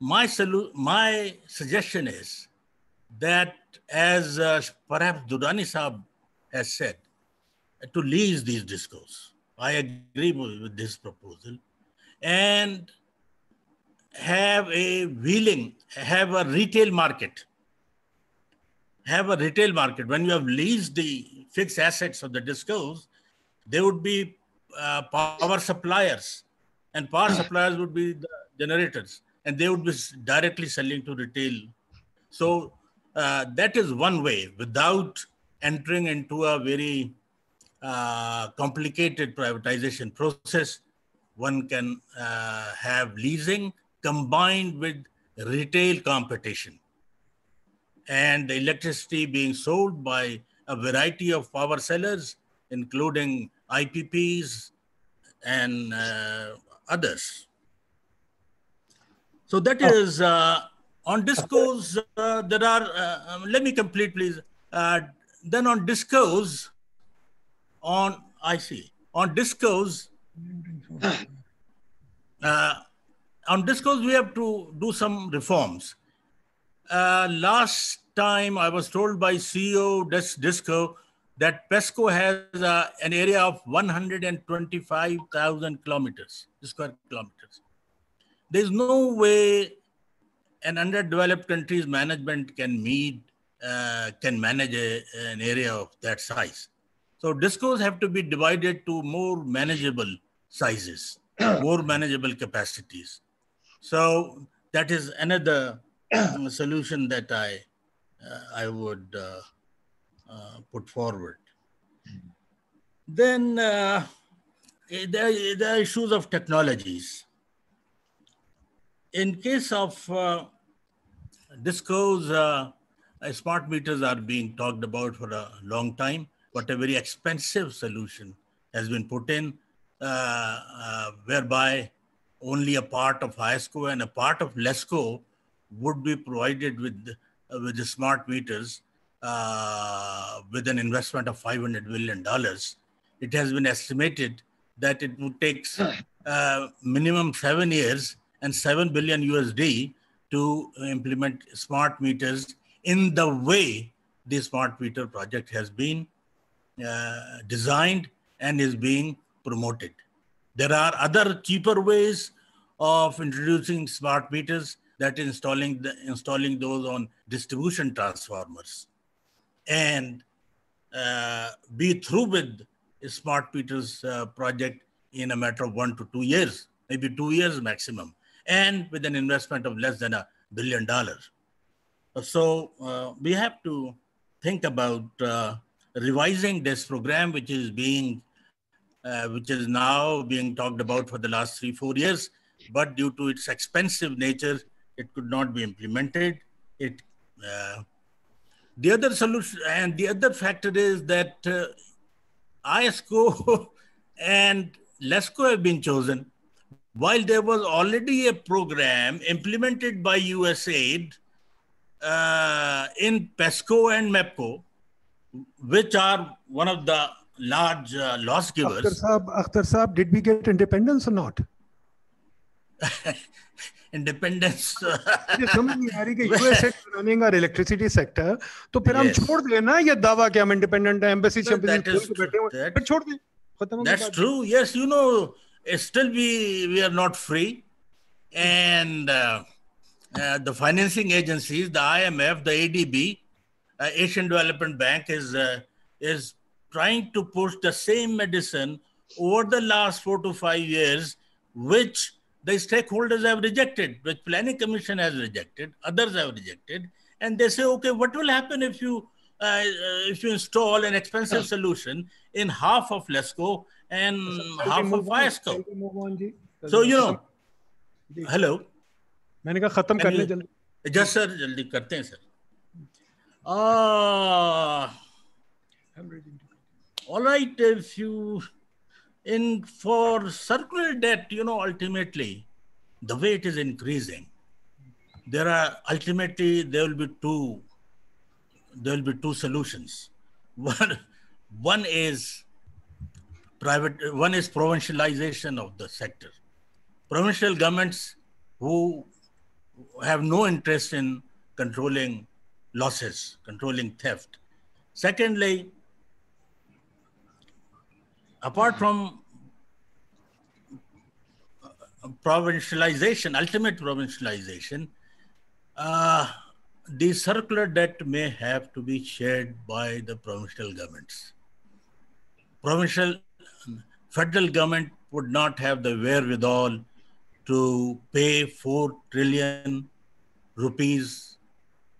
My, solu- my suggestion is that as uh, perhaps Durrani Saab has said, to lease these discos. I agree with this proposal. And have a wheeling, have a retail market. Have a retail market. When you have leased the fixed assets of the discos, there would be uh, power suppliers and power suppliers would be the generators and they would be directly selling to retail so uh, that is one way without entering into a very uh, complicated privatization process one can uh, have leasing combined with retail competition and the electricity being sold by a variety of power sellers including ipps and uh, others. So that oh. uh, on discos. Uh, there are. Uh, um, let me complete, please. Uh, then on discos, on I see on discos. Uh, on discos, we have to do some reforms. Uh, last time, I was told by CEO Disco that PESCO has uh, an area of 125,000 kilometers, square kilometers. There's no way an underdeveloped country's management can meet, uh, can manage a, an area of that size. So discos have to be divided to more manageable sizes, more manageable capacities. So that is another solution that I, uh, I would uh, uh, put forward. Then uh, eh, there, there are issues of technologies. In case of uh, discos, uh, uh, smart meters are being talked about for a long time, but a very expensive solution has been put in, uh, uh, whereby only a part of IESCO and a part of LESCO would be provided with, uh, with the smart meters uh, with an investment of $500 million, it has been estimated that it would take uh, minimum seven years and 7 billion USD to implement smart meters in the way the smart meter project has been uh, designed and is being promoted. There are other cheaper ways of introducing smart meters that installing the, installing those on distribution transformers and uh, be through with smart meters uh, project in a matter of one to two years, maybe two years maximum, and with an investment of less than a billion dollars. So uh, we have to think about uh, revising this program, which is being, uh, which is now being talked about for the last three, four years, but due to its expensive nature, it could not be implemented. It uh, the other solution and the other factor is that uh, IESCO and LESCO have been chosen while there was already a program implemented by USAID uh, in PESCO and MEPCO, which are one of the large uh, loss givers. Akhtar. Saab, Akhtar Saab, did we get independence or not? Independence. मुझे समझ नहीं आ रही कि US running our electricity sector तो फिर हम छोड़ दें ना ये दावा कि हम इंडिपेंडेंट हैं एम्बेसी No, that खोल is के बैठे हुए फिर छोड़ दें खत्म हो गई That's बात। true. Yes, you know, uh, still we we are not free, and uh, uh, the financing agencies, the IMF, the ADB, uh, Asian Development Bank, is uh, is trying to push the same medicine over the last four to five years, which the stakeholders have rejected, which Planning Commission has rejected, others have rejected, and they say, okay, what will happen if you uh, uh, if you install an expensive solution in half of Lesco and Shall we half move of on? ISCO? Shall we move on, ji? So you know, ji. hello. मैंने कहा खत्म Can कर ले you- जल्दी Just sir, जल्दी करते हैं sir. Ah, I'm ready. all right. If you in for circular debt, you know, ultimately, the way it is increasing, there are ultimately there will be two. There will be two solutions. One, one is private. One is provincialization of the sector. Provincial governments who have no interest in controlling losses, controlling theft. Secondly, apart from uh, provincialization, ultimate provincialization, uh, the circular debt may have to be shared by the provincial governments. Provincial, federal government would not have the wherewithal to pay 4 trillion rupees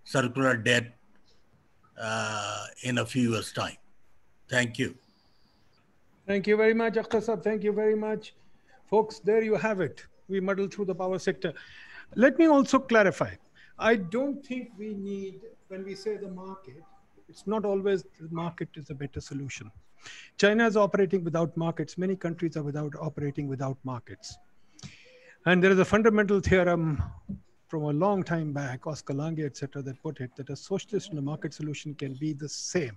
circular debt uh, in a few years' time. Thank you. Thank you very much, Akhtar. Thank you very much. Folks, there you have it. We muddled through the power sector. Let me also clarify. I don't think we need, when we say the market, it's not always the market is a better solution. China is operating without markets. Many countries are without operating without markets. And there is a fundamental theorem from a long time back, Oscar Lange, etc., that put it that a socialist and a market solution can be the same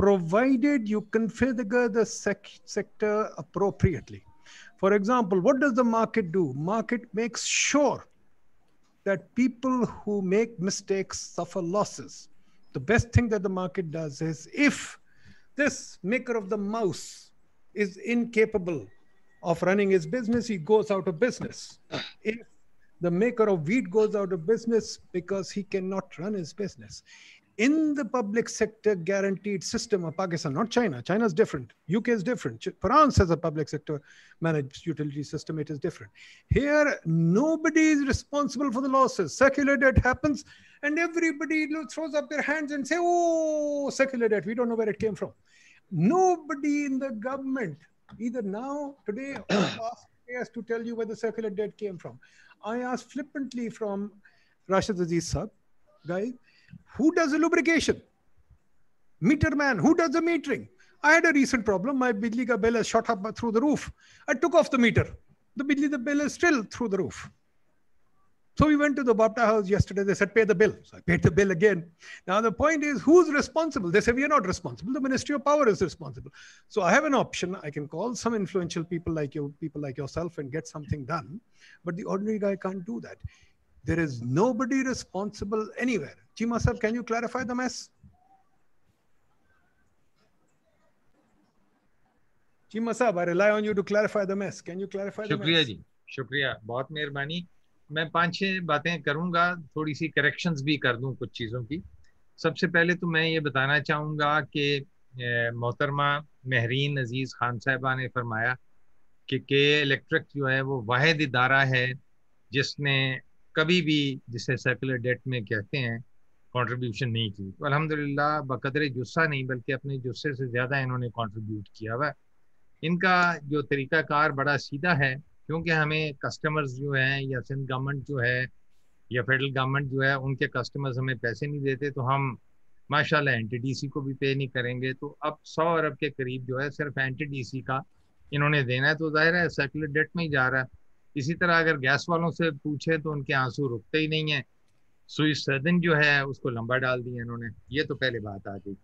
provided you configure the sec- sector appropriately. For example, what does the market do? Market makes sure that people who make mistakes suffer losses. The best thing that the market does is if this maker of the mouse is incapable of running his business, he goes out of business. If the maker of wheat goes out of business because he cannot run his business in the public sector guaranteed system of Pakistan, not China. China is different. UK is different. France has a public sector managed utility system. It is different. Here, nobody is responsible for the losses. Circular debt happens, and everybody throws up their hands and say, "Oh, circular debt. We don't know where it came from." Nobody in the government, either now, today, or past years, to tell you where the circular debt came from. I asked flippantly from Rashid Aziz Sab, guy, who does the lubrication? Meter man, who does the metering? I had a recent problem. My Bidli ka bill has shot up through the roof. I took off the meter. The Bidli, the bill is still through the roof. So we went to the WAPDA house yesterday. They said, pay the bill. So I paid the bill again. Now the point is, who's responsible? They say, we are not responsible. The Ministry of Power is responsible. So I have an option. I can call some influential people like you, people like yourself and get something done. But the ordinary guy can't do that. There is nobody responsible anywhere. Cheema sir, can you clarify the mess? Cheema sahab, I rely on you to clarify the mess. Can you clarify the mess? जी शुक्रिया बहुत मेहरबानी मैं पांच छह बातें करूंगा थोड़ी सी corrections भी कर दूं कुछ चीज़ों की सबसे पहले तो मैं ये बताना चाहूँगा कि मोहतरमा महरीन अजीज़ खान साहबा ने फरमाया कि के इलेक्ट्रिक जो है वो वाद इदारा है जिसने कभी भी जिसे सर्कुलर डेट में कहते हैं कंट्रीब्यूशन नहीं की। तो अल्हम्दुलिल्लाह, बकदर जुस्सा नहीं, बल्कि अपने जुस्से से ज़्यादा इन्होंने कंट्रीब्यूट किया हुआ इनका जो तरीकाकार बड़ा सीधा है, क्योंकि हमें कस्टमर्स जो हैं, या सिंध गवर्नमेंट जो है, या फेडरल गवर्नमेंट जो है, उनके कस्टमर्स हमें पैसे नहीं देते तो हम माशाल्लाह एनटीडीसी को भी पे नहीं करेंगे। तो अब सौ अरब के करीब जो है, सिर्फ़ एनटीडीसी का इन्होंने देना है। तो ज़ाहिर है सर्कुलर डेट में ही जा रहा है। इसी तरह अगर गैस वालों से पूछे तो उनके आँसू रुकते ही नहीं है। सुई सर्दन जो है, उसको लंबा डाल दिया इन्होंने। ये तो पहले बात आ गई।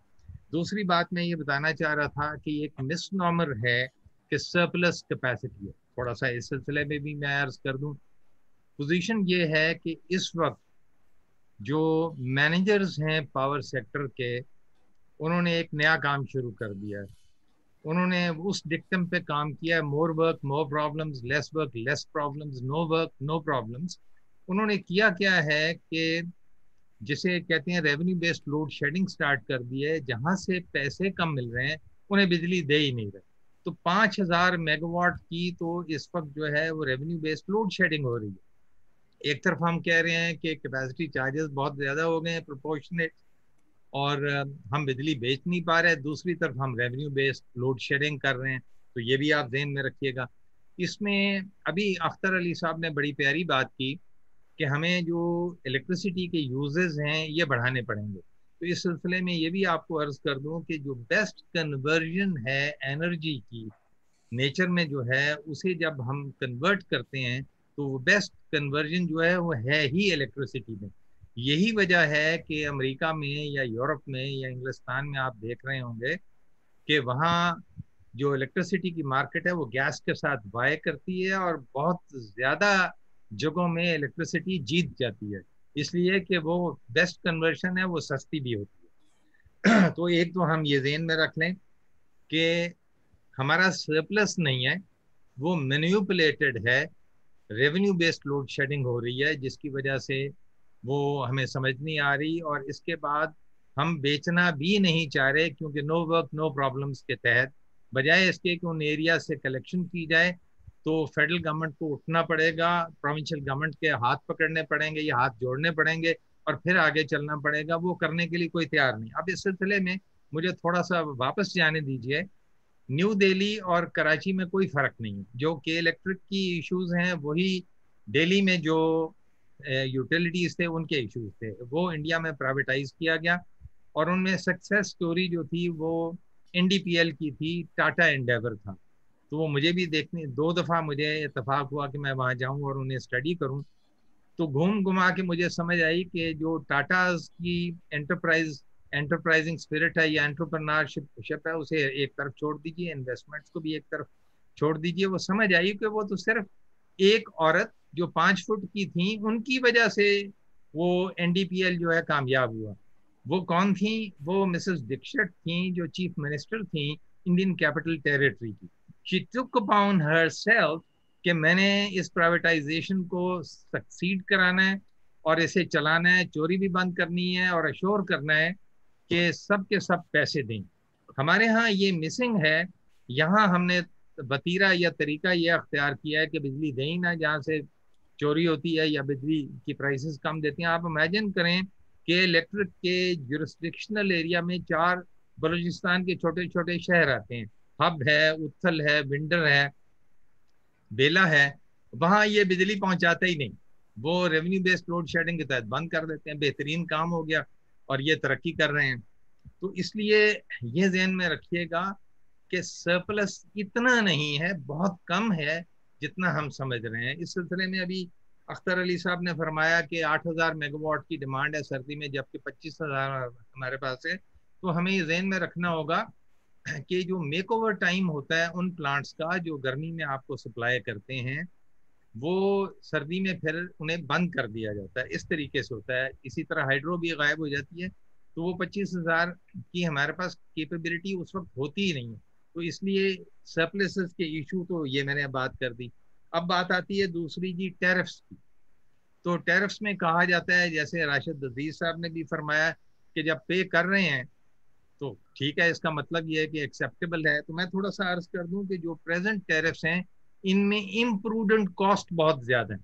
दूसरी बात मैं ये बताना चाह रहा था कि एक मिस मिसनॉमर है कि सरप्लस कैपेसिटी है। थोड़ा सा इस सिलसिले में भी मैं अर्ज़ कर दूँ। पोजीशन ये है कि इस वक्त जो मैनेजर्स हैं पावर सेक्टर के, उन्होंने एक नया काम शुरू कर दिया है। उन्होंने उस डिक्टम पे काम किया more work more problems less work less problems no work no problems उन्होंने किया क्या है कि जिसे कहते हैं revenue based load shedding start कर दी है, जहाँ से पैसे कम मिल रहे हैं, उन्हें बिजली दे ही नहीं रहे। तो पाँच हज़ार मेगावाट की तो इस वक्त जो है वो रेवेन्यू बेस्ड लोड शेडिंग हो रही है। एक तरफ़ हम कह रहे हैं कि कैपेसिटी चार्जेस बहुत ज़्यादा हो गए हैं प्रोपोर्शनेट और हम बिजली बेच नहीं पा रहे दूसरी तरफ़ हम रेवेन्यू बेस्ड लोड शेडिंग कर रहे हैं। तो ये भी आप जहन में रखिएगा। इसमें अभी अख्तर अली साहब ने बड़ी प्यारी बात की कि हमें जो इलेक्ट्रिसिटी के यूजेस हैं, ये बढ़ाने पड़ेंगे। तो इस सिलसिले में ये भी आपको अर्ज़ कर दूँ कि जो बेस्ट कन्वर्जन है एनर्जी की नेचर में जो है, उसे जब हम कन्वर्ट करते हैं तो वो बेस्ट कन्वर्जन जो है, वो है ही इलेक्ट्रिसिटी में। यही वजह है कि अमेरिका में या यूरोप में या इंग्लिस्तान में आप देख रहे होंगे कि वहाँ जो इलेक्ट्रिसिटी की मार्केट है, वो गैस के साथ बाय करती है और बहुत ज़्यादा जगहों में इलेक्ट्रिसिटी जीत जाती है। इसलिए कि वो बेस्ट कन्वर्शन है, वो सस्ती भी होती है। तो एक तो हम ये जेन में रख लें कि हमारा सरप्लस नहीं है, वो मैन्यूपुलेटेड है। रेवेन्यू बेस्ड लोड शेडिंग हो रही है, जिसकी वजह से वो हमें समझ नहीं आ रही और इसके बाद हम बेचना भी नहीं चाह रहे क्योंकि नो वर्क नो प्रॉब्लम्स के तहत। बजाय इसके कि उन एरिया से कलेक्शन की जाए तो फेडरल गवर्नमेंट को उठना पड़ेगा प्रोविंशियल गवर्नमेंट के हाथ पकड़ने पड़ेंगे या हाथ जोड़ने पड़ेंगे और फिर आगे चलना पड़ेगा। वो करने के लिए कोई तैयार नहीं। अब इस सिलसिले में मुझे थोड़ा सा वापस जाने दीजिए। न्यू दिल्ली और कराची में कोई फ़र्क नहीं जो के इलेक्ट्रिक की इश्यूज़ हैं, वही दिल्ली में जो यूटिलिटीज थे उनके इश्यूज़ थे। वो इंडिया में प्राइवेटाइज किया गया और उनमें सक्सेस स्टोरी जो थी, वो एनडीपीएल की थी टाटा एंडेवर था। तो वो मुझे भी देखने, दो दफ़ा मुझे इतफाक हुआ कि मैं वहाँ जाऊँ और उन्हें स्टडी करूँ। तो घूम घुमा के मुझे समझ आई कि जो टाटाज की एंटरप्राइज एंटरप्राइजिंग स्पिरिट है, या एंटरप्रनरशिप है, उसे एक तरफ़ छोड़ दीजिए इन्वेस्टमेंट्स को भी एक तरफ़ छोड़ दीजिए। वो समझ आई कि वो तो सिर्फ़ एक औरत जो पाँच फुट की थी, उनकी वजह से वो एनडीपीएल जो है कामयाब हुआ। वो कौन थी? वो मिसेस दीक्षित थी, जो चीफ मिनिस्टर थी इंडियन कैपिटल टेरिटरी की। She took upon herself कि मैंने इस प्राइवेटाइजेशन को सक्सीड कराना है और इसे चलाना है, चोरी भी बंद करनी है और अश्योर करना है कि सब के सब पैसे दें। हमारे यहाँ ये मिसिंग है, यहाँ हमने बतीरा या तरीका ये अख्तियार किया है कि बिजली दें ना, जहाँ से चोरी होती है या बिजली की प्राइसेस कम देती हैं। आप इमेजिन करें कि इलेक्ट्रिक के जुरिस्डिक्शनल एरिया में चार बलूचिस्तान के छोटे छोटे शहर आते हैं। हब है, उत्थल है, विंडर है, बेला है, वहाँ ये बिजली पहुंचाते ही नहीं। वो रेवेन्यू बेस्ड लोड शेडिंग के तहत बंद कर देते हैं, बेहतरीन काम हो गया और ये तरक्की कर रहे हैं। तो इसलिए ये जहन में रखिएगा कि सरप्लस इतना नहीं है, बहुत कम है जितना हम समझ रहे हैं। इस सिलसिले में अभी अख्तर अली साहब ने फरमाया कि 8000 मेगावाट की डिमांड है सर्दी में, जबकि पच्चीस हज़ार हमारे पास है। तो हमें ये जहन में रखना होगा कि जो मेक ओवर टाइम होता है उन प्लांट्स का, जो गर्मी में आपको सप्लाई करते हैं, वो सर्दी में फिर उन्हें बंद कर दिया जाता है। इस तरीके से होता है। इसी तरह हाइड्रो भी गायब हो जाती है। तो वो पच्चीस हज़ार की हमारे पास केपेबिलिटी उस वक्त होती ही नहीं है। तो इसलिए सरप्लसेस के इशू तो ये मैंने बात कर दी। अब बात आती है दूसरी जी टेरिफ्स की। तो टेरिफ्स में कहा जाता है, जैसे राशिद अज़ीज़ साहब ने भी फरमाया कि जब पे कर रहे हैं तो ठीक है, इसका मतलब ये है कि एक्सेप्टेबल है। तो मैं थोड़ा सा अर्ज़ कर दूँ कि जो प्रेजेंट टेरिफ्स हैं, इनमें इम्प्रूडेंट कॉस्ट बहुत ज़्यादा है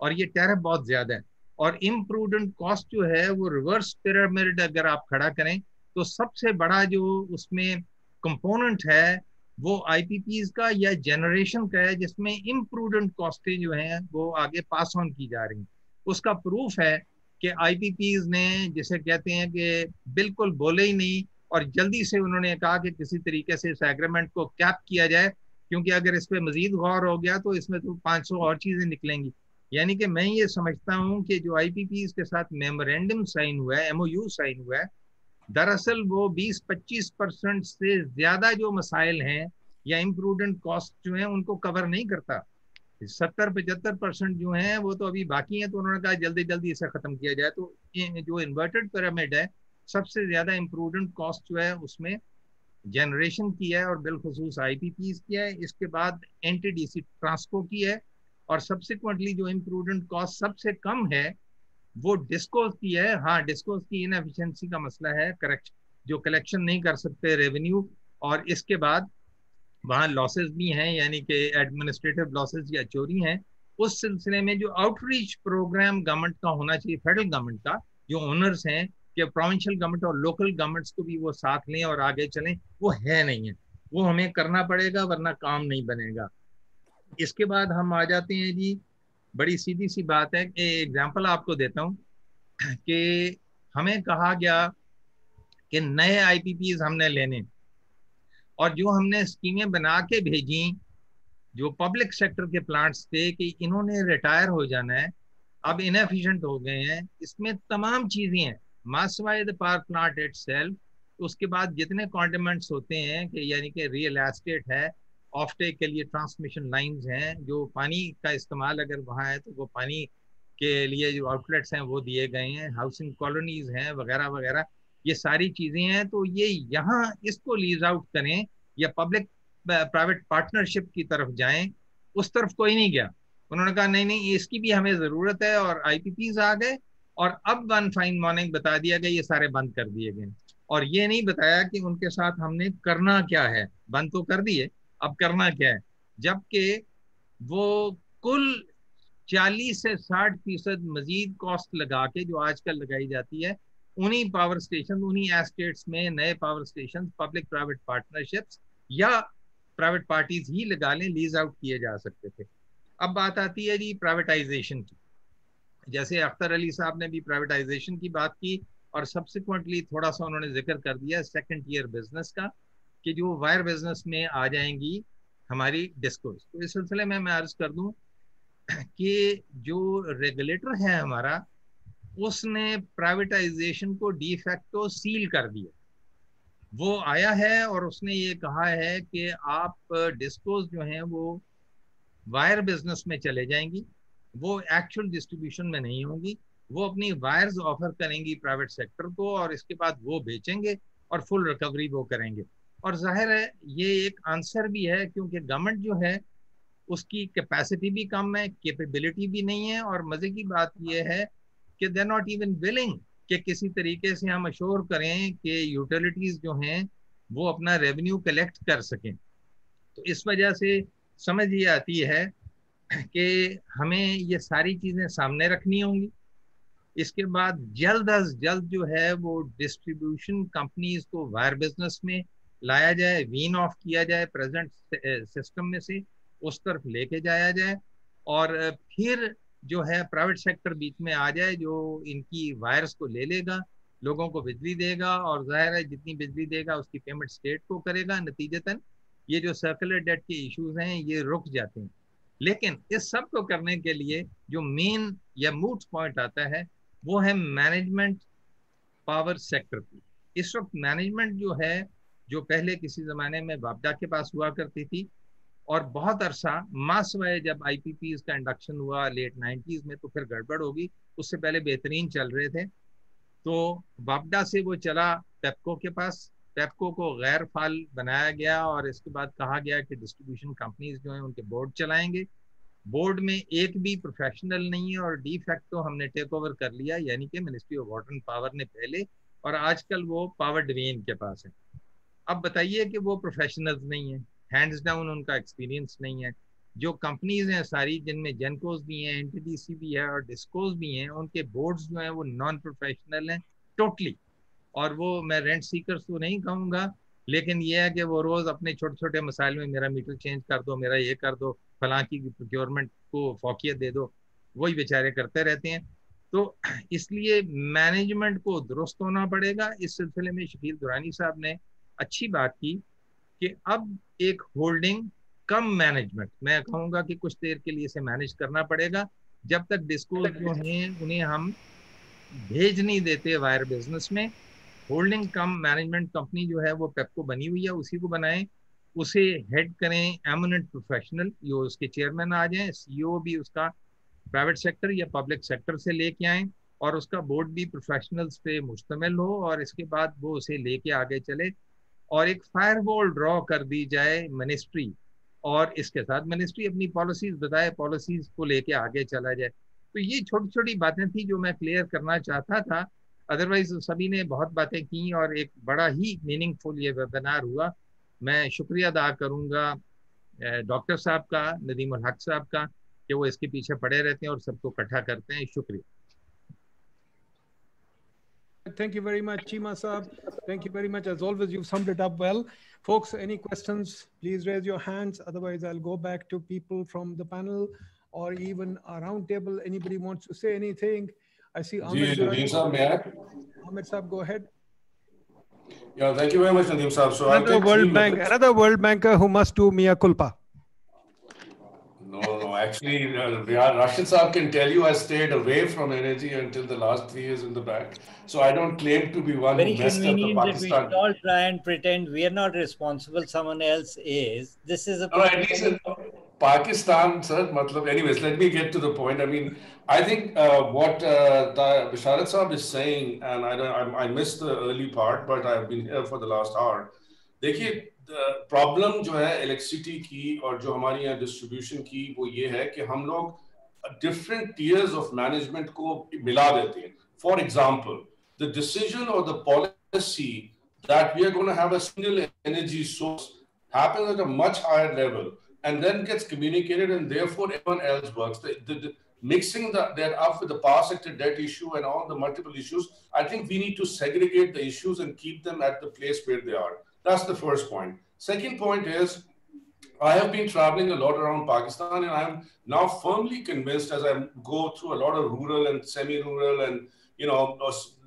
और ये टेरिफ बहुत ज़्यादा है। और इम्प्रूडेंट कॉस्ट जो है, वो रिवर्स पिरामिड अगर आप खड़ा करें तो सबसे बड़ा जो उसमें कंपोनेंट है, वो आई का या जनरेशन का है, जिसमें इम्प्रूडेंट कॉस्टें जो हैं, वो आगे पास ऑन की जा रही उसका प्रूफ है कि आई ने जिसे कहते हैं कि बिल्कुल बोले ही नहीं, और जल्दी से उन्होंने कहा कि किसी तरीके से इस एग्रीमेंट को कैप किया जाए, क्योंकि अगर इस पर मजीद गौर हो गया तो इसमें तो 500 और चीज़ें निकलेंगी। यानी कि मैं ये समझता हूँ कि जो आई के साथ मेमोरेंडम साइन हुआ है एमओयू साइन हुआ है दरअसल वो 20-25 परसेंट से ज़्यादा जो मसाइल हैं या इम्प्रूडेंट कॉस्ट जो है, उनको कवर नहीं करता। सत्तर पचहत्तर परसेंट जो है, वो तो अभी बाकी हैं तो उन्होंने कहा जल्दी जल्दी इसे खत्म किया जाए। तो जो इन्वर्टेड पिरामिड है, सबसे ज़्यादा इम्प्रूडेंट कॉस्ट जो है, उसमें जनरेशन की है और बिलखसूस आई पी की है। इसके बाद N T D C Transco की है और सब्सिक्वेंटली जो इम्प्रूडेंट कॉस्ट सबसे कम है वो डिस्कोस की है हाँ डिस्कोस की इनएफिशिएंसी का मसला है करेक्ट जो कलेक्शन नहीं कर सकते रेवेन्यू और इसके बाद वहाँ लॉसेस भी हैं, यानी कि एडमिनिस्ट्रेटिव लॉसेस या चोरी हैं, उस सिलसिले में जो आउटरीच प्रोग्राम गवर्नमेंट का होना चाहिए फेडरल गवर्नमेंट का, जो ओनर्स हैं, कि प्रोविंशियल गवर्नमेंट और लोकल गवर्नमेंट्स को भी वो साथ लें और आगे चलें, वो है नहीं है। वो हमें करना पड़ेगा, वरना काम नहीं बनेगा। इसके बाद हम आ जाते हैं जी बड़ी सीधी सी बात है कि एग्ज़ाम्पल आपको देता हूँ कि हमें कहा गया कि नए आई हमने लेने और जो हमने स्कीमें बना के भेजी, जो पब्लिक सेक्टर के प्लांट्स थे कि इन्होंने रिटायर हो जाना है, अब इनएफिशिएंट हो गए हैं, इसमें तमाम चीज़ें हैं। मासवाई द पावर प्लांट इट उसके बाद जितने कॉन्डिमेंट्स होते हैं कि यानी कि रियल एस्टेट है ऑफ़ टेक के लिए ट्रांसमिशन लाइंस हैं, जो पानी का इस्तेमाल अगर वहाँ है तो वो पानी के लिए जो आउटलेट्स हैं, वो दिए गए हैं हाउसिंग कॉलोनीज हैं, वगैरह वगैरह, ये सारी चीज़ें हैं तो ये यहाँ इसको लीज आउट करें, या पब्लिक प्राइवेट पार्टनरशिप की तरफ़ जाएँ, उस तरफ़ कोई नहीं गया। उन्होंने कहा, नहीं नहीं, इसकी भी हमें ज़रूरत है और आई आ गए, और अब वन फाइन मॉर्निंग बता दिया गया, ये सारे बंद कर दिए गए और ये नहीं बताया कि उनके साथ हमने करना क्या है, बंद तो कर दिए अब करना क्या है? जबकि वो कुल 40 से 60 फ़ीसद मजीद कॉस्ट लगा के जो आजकल लगाई जाती है, उन्हीं पावर स्टेशन उन्हीं एस्टेट्स में नए power station public private partnerships या प्राइवेट पार्टीज़ ही लगा लें लीज आउट किए जा सकते थे। अब बात आती है जी प्राइवेटाइजेशन की। जैसे अख्तर अली साहब ने भी प्राइवेटाइजेशन की बात की और सब्सिक्वेंटली थोड़ा सा उन्होंने ज़िक्र कर दिया सेकंड ईयर बिज़नेस का। कि जो वायर बिज़नेस में आ जाएँगी हमारी डिस्कोस तो इस सिलसिले में मैं अर्ज़ कर दूँ कि जो रेगुलेटर है हमारा, उसने प्राइवेटाइजेशन को डिफेक्टो सील कर दिया। वो आया है और उसने ये कहा है कि आप डिस्कोस जो हैं वो वायर बिज़नेस में चले जाएँगी, वो एक्चुअल डिस्ट्रीब्यूशन में नहीं होंगी, वो अपनी वायर्स ऑफ़र करेंगी प्राइवेट सेक्टर को और इसके बाद वो बेचेंगे और फुल रिकवरी वो करेंगे। और ज़ाहिर है, ये एक आंसर भी है, क्योंकि गवर्नमेंट जो है, उसकी कैपेसिटी भी कम है कैपेबिलिटी भी नहीं है, और मज़े की बात यह है कि दे नॉट इवन विलिंग कि किसी तरीके से हम अश्योर करें कि यूटिलिटीज जो हैं, वो अपना रेवेन्यू कलेक्ट कर सकें। तो इस वजह से समझ ये आती है कि हमें ये सारी चीज़ें सामने रखनी होंगी। इसके बाद जल्द अज जल्द जो है, वो डिस्ट्रीब्यूशन कंपनीज़ को वायर बिज़नेस में लाया जाए वीन ऑफ़ किया जाए प्रेजेंट सिस्टम में से उस तरफ़ लेके जाया जाए और फिर जो है प्राइवेट सेक्टर बीच में आ जाए जो इनकी वायरस को ले लेगा, लोगों को बिजली देगा और ज़ाहिर है जितनी बिजली देगा उसकी पेमेंट स्टेट को करेगा। नतीजतन ये जो सर्कुलर डेट के इश्यूज़ हैं, ये रुक जाते हैं। लेकिन इस सबको करने के लिए जो मेन या मूट पॉइंट आता है, वो है मैनेजमेंट पावर सेक्टर की। इस वक्त मैनेजमेंट जो है जो पहले किसी जमाने में बाबडा के पास हुआ करती थी, और बहुत अरसा मास वाय जब आई का इंडक्शन हुआ लेट नाइन्टीज में तो फिर गड़बड़ होगी। उससे पहले बेहतरीन चल रहे थे। तो बाबडा से वो चला पेपको के पास। पेपको को गैर फाल बनाया गया, और इसके बाद कहा गया कि डिस्ट्रीब्यूशन कंपनीज़ जो हैं, उनके बोर्ड चलाएँगे। बोर्ड में एक भी प्रोफेशनल नहीं है, और डी फैक्टो हमने टेक ओवर कर लिया, यानी कि ministry of water and power ने पहले, और आजकल वो पावर डिवीज़न के पास है। अब बताइए कि वो प्रोफेशनल्स नहीं है हैंड्स डाउन उनका एक्सपीरियंस नहीं है। जो कंपनीज़ हैं सारी, जिनमें जेनकोस भी हैं एनटीडीसी भी है और डिस्कोस भी हैं, उनके बोर्ड्स जो हैं वो नॉन प्रोफेशनल हैं टोटली और वो मैं रेंट सीकर्स तो नहीं कहूँगा, लेकिन ये है कि वो रोज़ अपने छोटे छोटे मसाइल में, मेरा मीटर चेंज कर दो, मेरा ये कर दो, फलां की प्रोक्योरमेंट को फोकियत दे दो, वही बेचारे करते रहते हैं। तो इसलिए मैनेजमेंट को दुरुस्त होना पड़ेगा। इस सिलसिले में शकील दुरानी साहब ने अच्छी बात की कि अब एक होल्डिंग कम मैनेजमेंट मैं कहूँगा कि कुछ देर के लिए इसे मैनेज करना पड़ेगा। जब तक डिस्कोज जो हैं उन्हें हम भेज नहीं देते वायर बिज़नेस में होल्डिंग कम मैनेजमेंट कंपनी जो है वो पेपको बनी हुई है उसी को बनाएँ। उसे हेड करें एमिनेंट प्रोफेशनल जो उसके चेयरमैन आ जाएँ सीईओ भी उसका प्राइवेट सेक्टर या पब्लिक सेक्टर से लेके आए और उसका बोर्ड भी प्रोफेशनल्स पे मुश्तमिल हो और इसके बाद वो उसे लेके आगे चले। और एक फायरवॉल ड्रॉ कर दी जाए मिनिस्ट्री और इसके साथ मिनिस्ट्री अपनी पॉलिसीज़ बताए पॉलिसीज़ को लेके आगे चला जाए। तो ये छोटी छोटी बातें थी जो मैं क्लियर करना चाहता था। अदरवाइज़ सभी ने बहुत बातें की और एक बड़ा ही मीनिंगफुल ये वेबिनार हुआ। मैं शुक्रिया अदा करूँगा डॉक्टर साहब का, नदीम हक साहब का, कि वो इसके पीछे पड़े रहते हैं और सबको इकट्ठा करते हैं। शुक्रिया। Thank you very much, Cheema Saab. Thank you very much. As always, you've summed it up well. Folks, any questions, please raise your hands. Otherwise, I'll go back to people from the panel or even a round table. Anybody wants to say anything? I see Ahmed. Ahmed Saab, go ahead. Yeah, thank you very much, Nadeem Saab. So another World Bank, another World Banker who must do mea culpa actually, uh, Rashid Saab can tell you I stayed away from energy until the last three years in the bank. So I don't claim to be one Very who messed up the Pakistan. We all try and pretend we are not responsible. Someone else is. This is a. No, at least in Pakistan, sir. Matlab, anyways, let me get to the point. I mean, I think uh, what uh, Basharat Saab is saying, and I, I, I missed the early part, but I've been here for the last hour. Dekhiye, problem जो है electricity की और जो हमारी यहाँ distribution की वो ये है कि हम लोग डिफरेंट टीयर्स ऑफ मैनेजमेंट को मिला देते हैं फॉर एग्जांपल द डिसीजन और the policy that we are going to have a single energy source happens at a much higher level and then gets communicated and therefore everyone else works. The, the, the, mixing the, that up with the power sector debt issue and all the multiple issues, I think we need to segregate the issues and keep them at the place where they are. That's the first point. Second point is, I have been traveling a lot around Pakistan, and I'm now firmly convinced as I go through a lot of rural and semi-rural and you know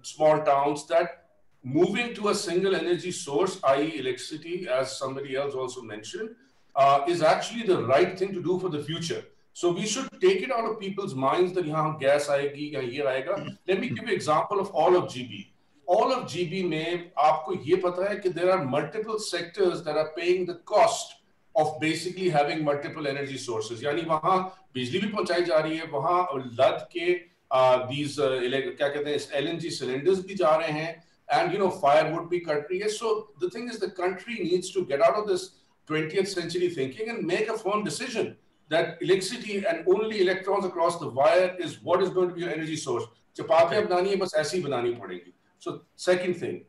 small towns that moving to a single energy source, i.e., electricity, as somebody else also mentioned, uh, is actually the right thing to do for the future. So we should take it out of people's minds that यहाँ gas आएगी या ये आएगा. Let me give you example of all of GB. All of GB में आपको ये पता है कि there are multiple sectors that are paying the cost of basically having multiple energy sources. यानी वहाँ बिजली भी पहुंचाई जा रही है, वहाँ लद के uh, these uh, क्या कहते हैं LNG cylinders भी जा रहे हैं, and you know firewood भी कट रही है. So the thing is, the country needs to get out of this 20th century thinking and make a firm decision that electricity and only electrons across the wire is what is going to be your energy source. चपातियां बनानी है बस ऐसी बनानी पड़ेगी. So second thing,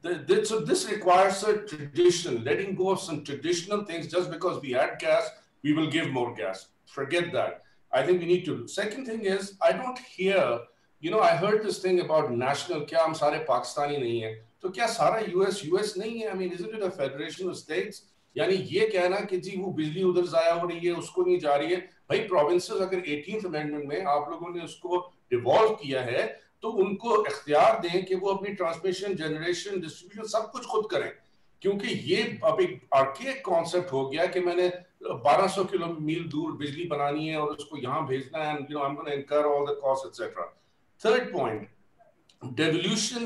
the, the, so this requires a tradition, letting go of some traditional things. Just because we add gas, we will give more gas. Forget that. I think we need to. Second thing is, I don't hear. You know, I heard this thing about national. क्या हम सारे पाकिस्तानी नहीं हैं? तो क्या सारा US US नहीं है? I mean, isn't it a federation of states? यानी ये कहना कि जी वो बिजली उधर जाया हो रही है उसको नहीं जा रही है भाई प्रोविंसेस अगर एटीन अमेंडमेंट में आप लोगों ने उसको डिवॉल्व किया है तो उनको इख्तियार दें कि वो अपनी ट्रांसमिशन जनरेशन डिस्ट्रीब्यूशन सब कुछ खुद करें। क्योंकि ये अब एक आर्के कॉन्सेप्ट हो गया कि मैंने 1200 किलो मील दूर बिजली बनानी है और उसको यहाँ भेजना है you know I am gonna incur all third point devolution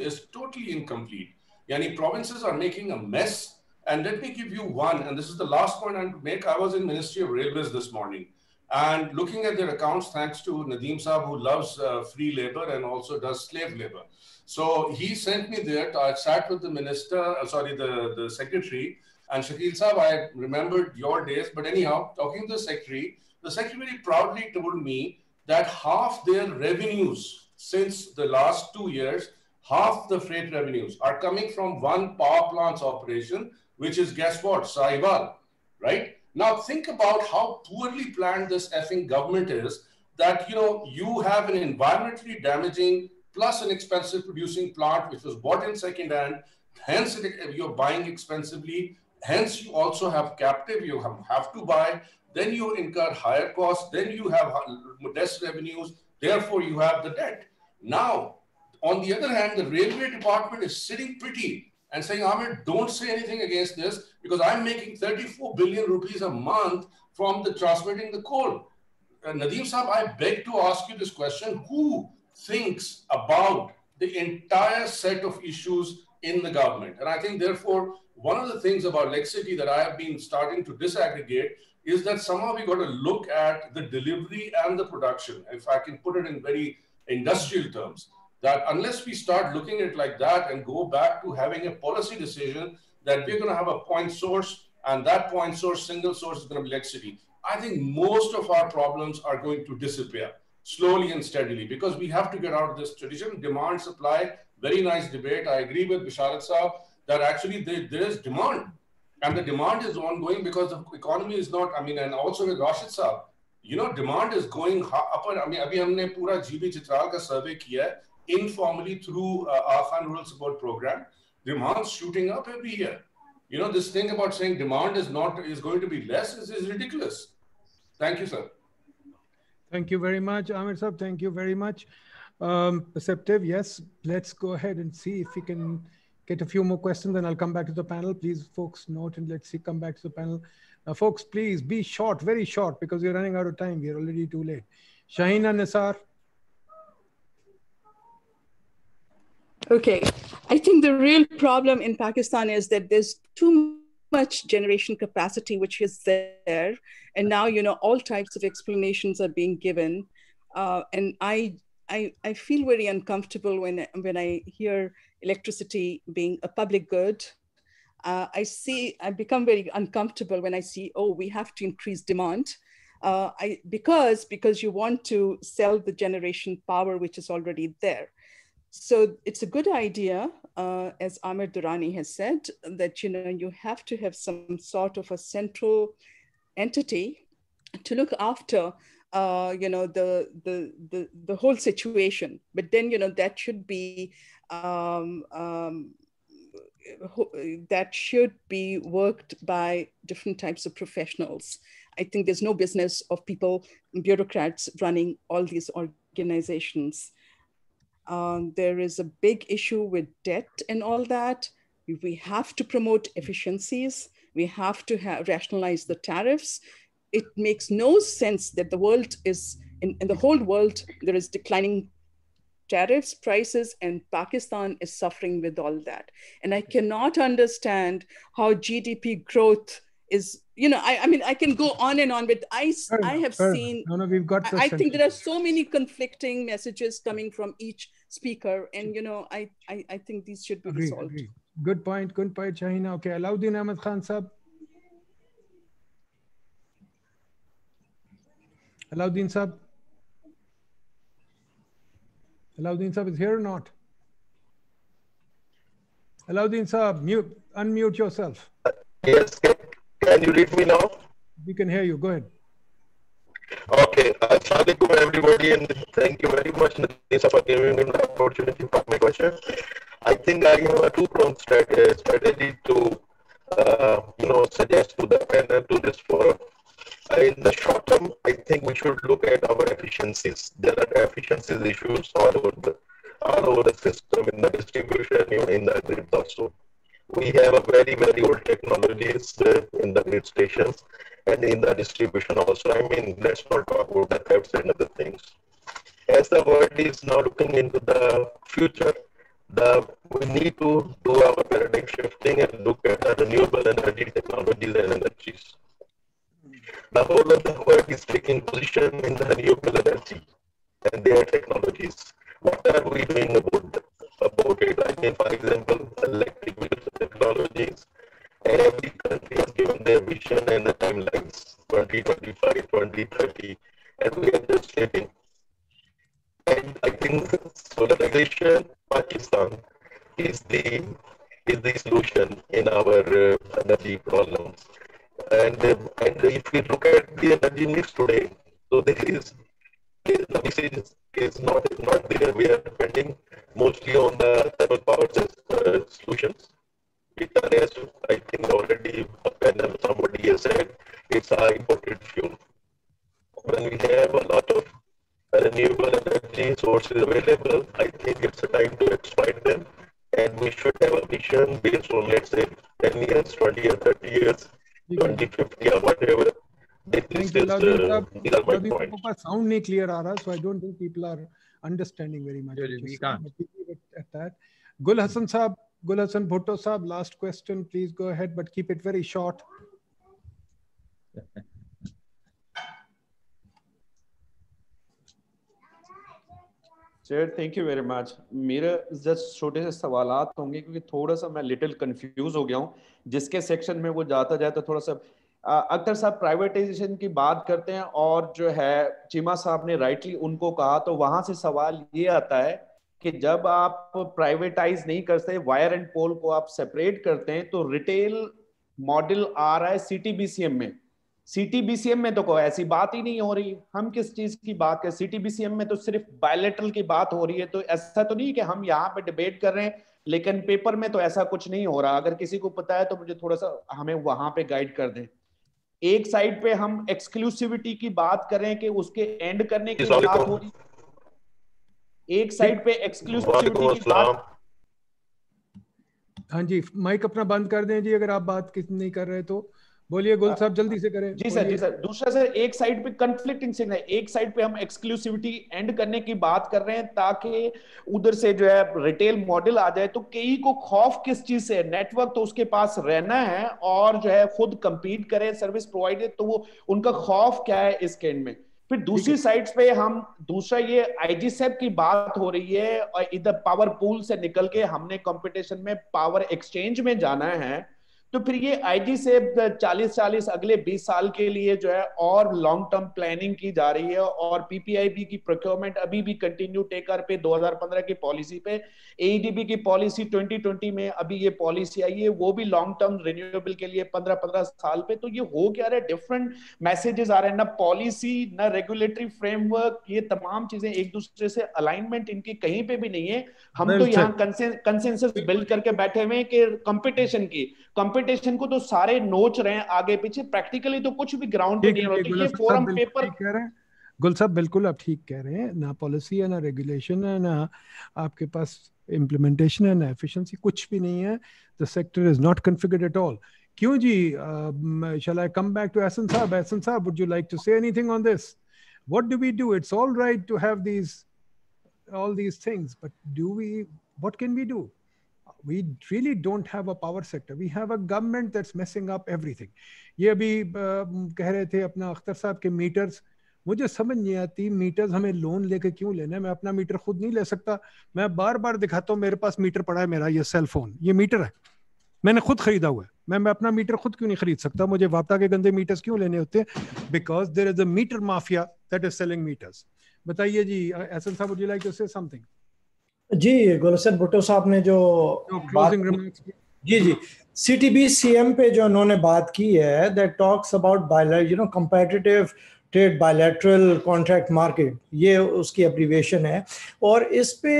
is totally incomplete यानी provinces are making mess and let me give you one and this is the last point I make in ministry of railways this morning and looking at their accounts, thanks to Nadeem Saab, who loves uh, free labor and also does slave labor. So he sent me there. To, I sat with the minister, uh, sorry, the, the secretary, and Shakil Saab, I remembered your days. But anyhow, talking to the secretary, the secretary proudly told me that half their revenues since the last two years, half the freight revenues are coming from one power plant's operation, which is guess what, Sahiwal, right? Now think about how poorly planned this effing government is that, you know, you have an environmentally damaging plus an expensive producing plant, which was bought in second hand, hence it, you're buying expensively, hence you also have captive, you have, have to buy, then you incur higher costs, then you have less revenues, therefore you have the debt. Now, on the other hand, the railway department is sitting pretty and saying, Ahmed, don't say anything against this because I'm making 34 billion rupees a month from the transmitting the coal. Uh, Nadeem Saab, I beg to ask you this question. Who thinks about the entire set of issues in the government. And I think, therefore, one of the things about Lexity that I have been starting to disaggregate is that somehow we got to look at the delivery and the production, if I can put it in very industrial terms, that unless we start looking at it like that and go back to having a policy decision that we're going to have a point source and that point source, single source is going to be electricity. I think most of our problems are going to disappear slowly and steadily because we have to get out of this tradition. Demand, supply, very nice debate. I agree with Basharat Saab that actually there, there is demand. And the demand is ongoing because the economy is not, I mean, and also with Rashid Saab, you know, demand is going up. And, I mean, abhi humne pura GB Chitral ka survey kiya informally through uh, Aga Khan Rural Support Program. Demand's shooting up every year. You know, this thing about saying demand is not is going to be less is, is ridiculous. Thank you, sir. Thank you very much, Amir Sab. Thank you very much. Um, perceptive, yes. Let's go ahead and see if we can get a few more questions, and I'll come back to the panel. Please, folks, note and let's see, come back to the panel. Uh, folks, please be short, very short, because we're running out of time. We're already too late. Shahina Nisar. Okay, I think the real problem in Pakistan is that there's too much generation capacity which is there. And now you know all types of explanations are being given. Uh, and I, I i feel very uncomfortable when when i hear electricity being a public good. Uh, i see i become very uncomfortable when i see oh we have to increase demand. Uh, I, because because you want to sell the generation power which is already there so it's a good idea, uh, as Amir Durrani has said, that you know you have to have some sort of a central entity to look after uh, you know the, the the the whole situation. But then you know that should be um, um, that should be worked by different types of professionals. I think there's no business of people, bureaucrats running all these organizations. Um, there is a big issue with debt and all that. We have to promote efficiencies. We have to have, rationalize the tariffs. It makes no sense that the world is, in, in the whole world, there is declining tariffs, prices, and Pakistan is suffering with all that. And I cannot understand how GDP growth is you know I, I mean i can go on and on but i i have seen no no we've got I, I think there are so many conflicting messages coming from each speaker. And you know i i, I think these should be agreed, resolved. agreed. good point good point shahina. Okay alauddin ahmed khan sab alauddin sab alauddin sab is here or not? Alauddin sab mute unmute yourself. Yes can you read me now? We can hear you. Go ahead Okay, Assalamualaikum everybody and thank you very much Nisa for giving me the opportunity for my question. I think I have a two-pronged strategy to, uh, you know, suggest to the panel to this forum. In the short term, I think we should look at our efficiencies. There are efficiencies issues all over the all over the system in the distribution, in the grid also. We have a very, very old technologies uh, in the grid stations and in the distribution also. I mean, let's not talk about the thefts and other things. As the world is now looking into the future, the we need to do our paradigm shifting and look at the renewable energy technologies and energies. The whole of the world is taking position in the renewable energy and their technologies. What are we doing about, about it? I mean, for example, electric vehicle technologies, every country has given their vision and the timelines 2025, 2030, and we are just waiting. And I think solarization, Pakistan, is the is the solution in our uh, energy problems. And uh, and if we look at the energy mix today, so there is the message is not not there. We are depending mostly on the thermal power uh, solutions guitar I think, already a panel, somebody has said it's our imported fuel. When we have a lot of renewable energy sources available, I think it's a time to exploit them. And we should have a vision based on, let's say, 10 years, 20 years, 30 years, 20, 50 or whatever. This is, uh, these are. Sound not clear, Ara, so I don't think people are understanding very much. Yeah, we can't. Uh, at that. Gul Hassan Saab, Gul Hassan Bhutto Saab, last question. Please go ahead, but keep it very short. Sir thank you very much मेरे just छोटे से सवाल होंगे क्योंकि थोड़ा सा मैं little confuse हो गया हूँ जिसके सेक्शन में वो जाता जाए तो थोड़ा सा अख्तर साहब प्राइवेटाइजेशन की बात करते हैं और जो है चीमा साहब ने राइटली उनको कहा तो वहाँ से सवाल ये आता है कि जब आप प्राइवेटाइज नहीं करते वायर एंड पोल को आप सेपरेट करते हैं तो रिटेल मॉडल आ रहा है सीटीबीसीएम में। सीटीबीसीएम में तो कोई ऐसी बात ही नहीं हो रही। हम किस चीज़ की बात करें सीटीबीसीएम में तो सिर्फ़ बायोलेटरल की बात हो रही है तो ऐसा तो नहीं कि हम यहाँ पे डिबेट कर रहे हैं लेकिन पेपर में तो ऐसा कुछ नहीं हो रहा। अगर किसी को पता है तो मुझे थोड़ा सा हमें वहाँ पे गाइड कर दें। एक साइड पे हम एक्सक्लूसिविटी की बात करें कि उसके एंड करने की बात हो रही एक साइड पे एक्सक्लूसिविटी की बात हाँ जी माइक अपना बंद कर दें जी अगर आप बात नहीं कर रहे तो। बोलिए गोल साहब जल्दी से करें। जी सर जी सर। दूसरा सर एक साइड पे कंफ्लिक्टिंग सिग्नल एक साइड पे हम एक्सक्लूसिविटी एंड करने की बात कर रहे हैं ताकि उधर से जो है रिटेल मॉडल आ जाए। तो कई को खौफ किस चीज़ से है? नेटवर्क तो उसके पास रहना है और जो है खुद कंपीट करे सर्विस प्रोवाइडर तो वो उनका खौफ क्या है इस एंड में? फिर दूसरी साइड पे हम दूसरा ये आईजी सेप की बात हो रही है और इधर पावर पूल से निकल के हमने कंपटीशन में पावर एक्सचेंज में जाना है। तो फिर ये आईजी से 40 40 अगले 20 साल के लिए जो है और लॉन्ग टर्म प्लानिंग की जा रही है और पीपीआईबी की प्रोक्योरमेंट अभी भी कंटिन्यू टेकर पे 2015 की पॉलिसी पे। एईडीबी की पॉलिसी 2020 में अभी ये पॉलिसी आई है वो भी लॉन्ग टर्म रिन्यूएबल के लिए 15 15 साल पे। तो ये हो क्या रहा है? डिफरेंट मैसेजेस आ रहे हैं। ना पॉलिसी ना रेगुलेटरी फ्रेमवर्क ये तमाम चीज़ें एक दूसरे से अलाइनमेंट इनकी कहीं पे भी नहीं है। हम तो यहाँ कंसेंसस बिल्ड करके बैठे हुए हैं कि कंपटीशन की कंपटीशन को तो सारे नोच रहे हैं आगे पीछे। प्रैक्टिकली तो कुछ भी ग्राउंड पे नहीं होता ये फोरम पेपर कह रहे हैं। गुल साहब बिल्कुल आप ठीक कह रहे हैं। ना पॉलिसी है ना रेगुलेशन है ना आपके पास इम्प्लीमेंटेशन है ना एफिशिएंसी कुछ भी नहीं है। The sector is not configured at all क्यों जी? Shall I come back to Ehsan साहब? एहसन साहब would you like to say anything on this what do we do? It's all right to have these all these things but do we what can we do? We really don't have a power sector. We have a government that's messing up everything. ये अभी कह रहे थे अपना अख्तर साहब के metres मुझे समझ नहीं आती मीटर्स हमें लोन लेके क्यों लेना है? मैं अपना मीटर खुद नहीं ले सकता। मैं बार बार दिखाता हूँ, मेरे पास मीटर पड़ा है मेरा, ये सेल फ़ोन ये मीटर है। मैंने खुद खरीदा हुआ है। मैं मैं अपना मीटर खुद क्यों नहीं खरीद सकता? मुझे वापता के गंदे मीटर्स क्यों लेने होते हैं? Because there is a meter mafia that is selling meters बताइए जी एहसन साहब would like to say something जी गुलशन भुट्टो साहब ने जो क्लोजिंग रिमार्क्स जी जी। सीटीबी सीएम पे जो उन्होंने बात की है that talks about you know competitive trade bilateral contract market ये उसकी एब्रीवेशन है। और इस पे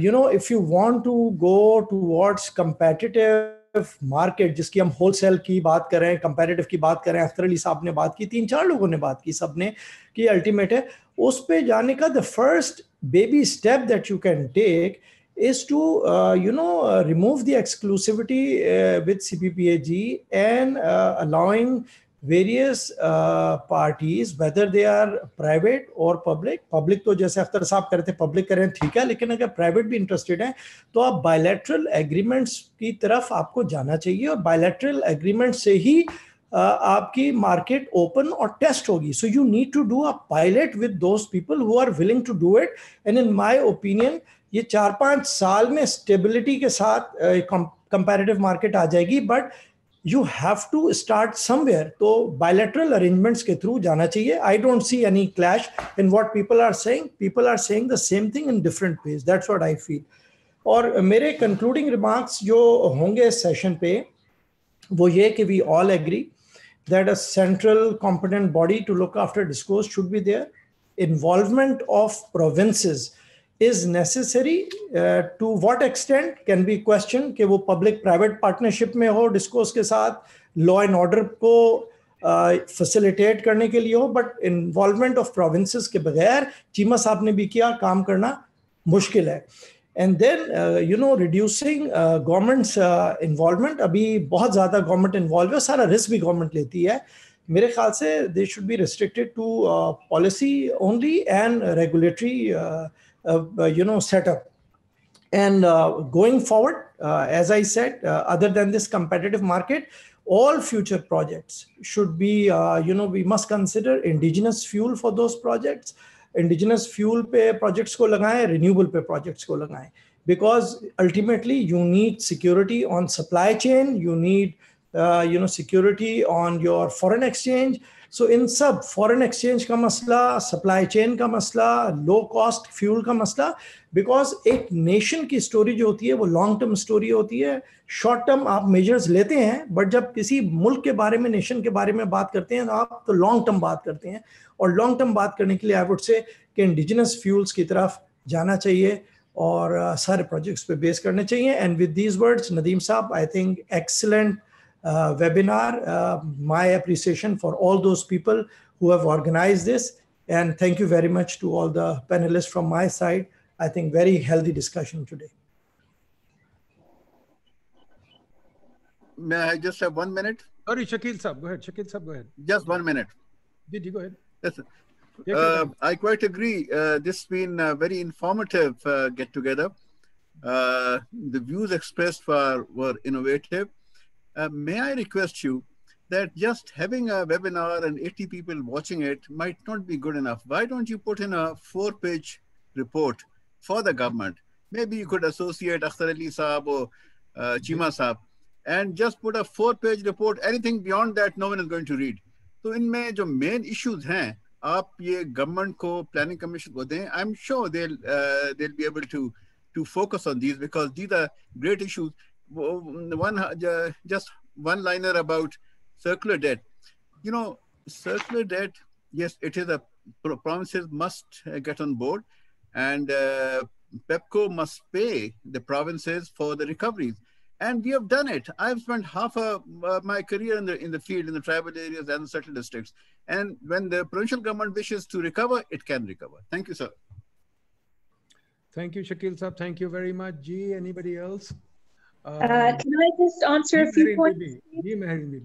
you know if you want to go towards competitive market जिसकी हम होलसेल की बात करें कंपेरेटिव की बात करें अख्तर अली साहब ने बात की तीन चार लोगों ने बात की सबने कि अल्टीमेट है उस पे जाने का the first baby step that you can take is to uh, you know uh, remove the exclusivity uh, with CPPAG and allowing various uh, parties whether they are private or public public तो जैसे अख्तर साहब कह रहे थे public करें ठीक है लेकिन अगर प्राइवेट भी इंटरेस्टेड है तो आप बायलैटरल एग्रीमेंट्स की तरफ़ आपको जाना चाहिए और बायलैटरल एग्रीमेंट से ही uh, आपकी मार्केट ओपन और टेस्ट होगी। So you need to do a pilot with those people who are willing to do it and in my opinion ये चार पाँच साल में स्टेबिलिटी के साथ कंपैरेटिव मार्केट आ जाएगी। But you have to start somewhere तो बायोलेटरल अरेंजमेंट्स के थ्रू जाना चाहिए। I don't see any clash in what people are saying people are saying the same thing in different ways that's what I feel और मेरे concluding remarks जो होंगे session पे, वो ये कि we all agree that a central competent body to look after discourse should be there involvement of provinces is necessary uh, to what extent can be question कि वो public private partnership में हो discourse के साथ law and order facilitate uh, करने के लिए हो बट इन्वॉल्वमेंट ऑफ़ प्रोविंसेस के बगैर चीमा साहब ने भी किया काम करना मुश्किल है and then you know reducing governments involvement अभी बहुत ज़्यादा गवर्नमेंट इन्वॉल्व है सारा रिस्क भी गवर्नमेंट लेती है मेरे ख्याल से they should be restricted to policy only and regulatory you know setup and uh, going forward uh, as i said uh, other than this competitive market all future projects should be you know we must consider indigenous fuel for those projects indigenous fuel पे projects को लगाएं renewable पे projects को लगाएं because ultimately you need security on supply chain you need uh, you know security on your foreign exchange so इन सब foreign exchange का मसला supply chain का मसला लो कॉस्ट फ्यूल का मसला बिकॉज़ एक नेशन की स्टोरी जो होती है, वो लॉन्ग टर्म स्टोरी होती है। शॉर्ट टर्म आप मेजर्स लेते हैं बट जब किसी मुल्क के बारे में नेशन के बारे में बात करते हैं तो आप तो लॉन्ग टर्म बात करते हैं। और लॉन्ग टर्म बात करने के लिए आई वुड से कि इंडिजिनस फ्यूल्स की तरफ़ जाना चाहिए और सारे प्रोजेक्ट्स पे बेस करने चाहिए। And with these words Nadeem साहब I think excellent uh, webinar. Uh, my appreciation for all those people who have organized this. And thank you very much to all the panelists from my side. I think very healthy discussion today. May I just have one minute? Sorry, Shakil Sab, go ahead. Shakil sir, go ahead. Just one minute. Did you go ahead? Yes, uh, I quite agree. Uh, this has been a very informative uh, get together. Uh, the views expressed were, were innovative. Uh, may I request you that just having a webinar and 80 people watching it might not be good enough. Why don't you put in a four page report for the government? Maybe you could associate Akhtar Ali Saab or uh, Cheema mm-hmm. Saab and just put a four page report. Anything beyond that, no one is going to read. So, in May, the main issues हैं आप government, government को I'm sure they'll am sure they be able to to focus these these because these are great one uh, just one liner about circular debt. You know circular debt yes it is a promises must uh, get on board and uh, pepco must pay the provinces for the recoveries. And we have done it. I've spent half of uh, my career in the in the field in the tribal areas and the certain districts. And when the provincial government wishes to recover it can recover. Thank you sir. Thank you shakil sir. Thank you very much. G anybody else uh, can I just answer a few points?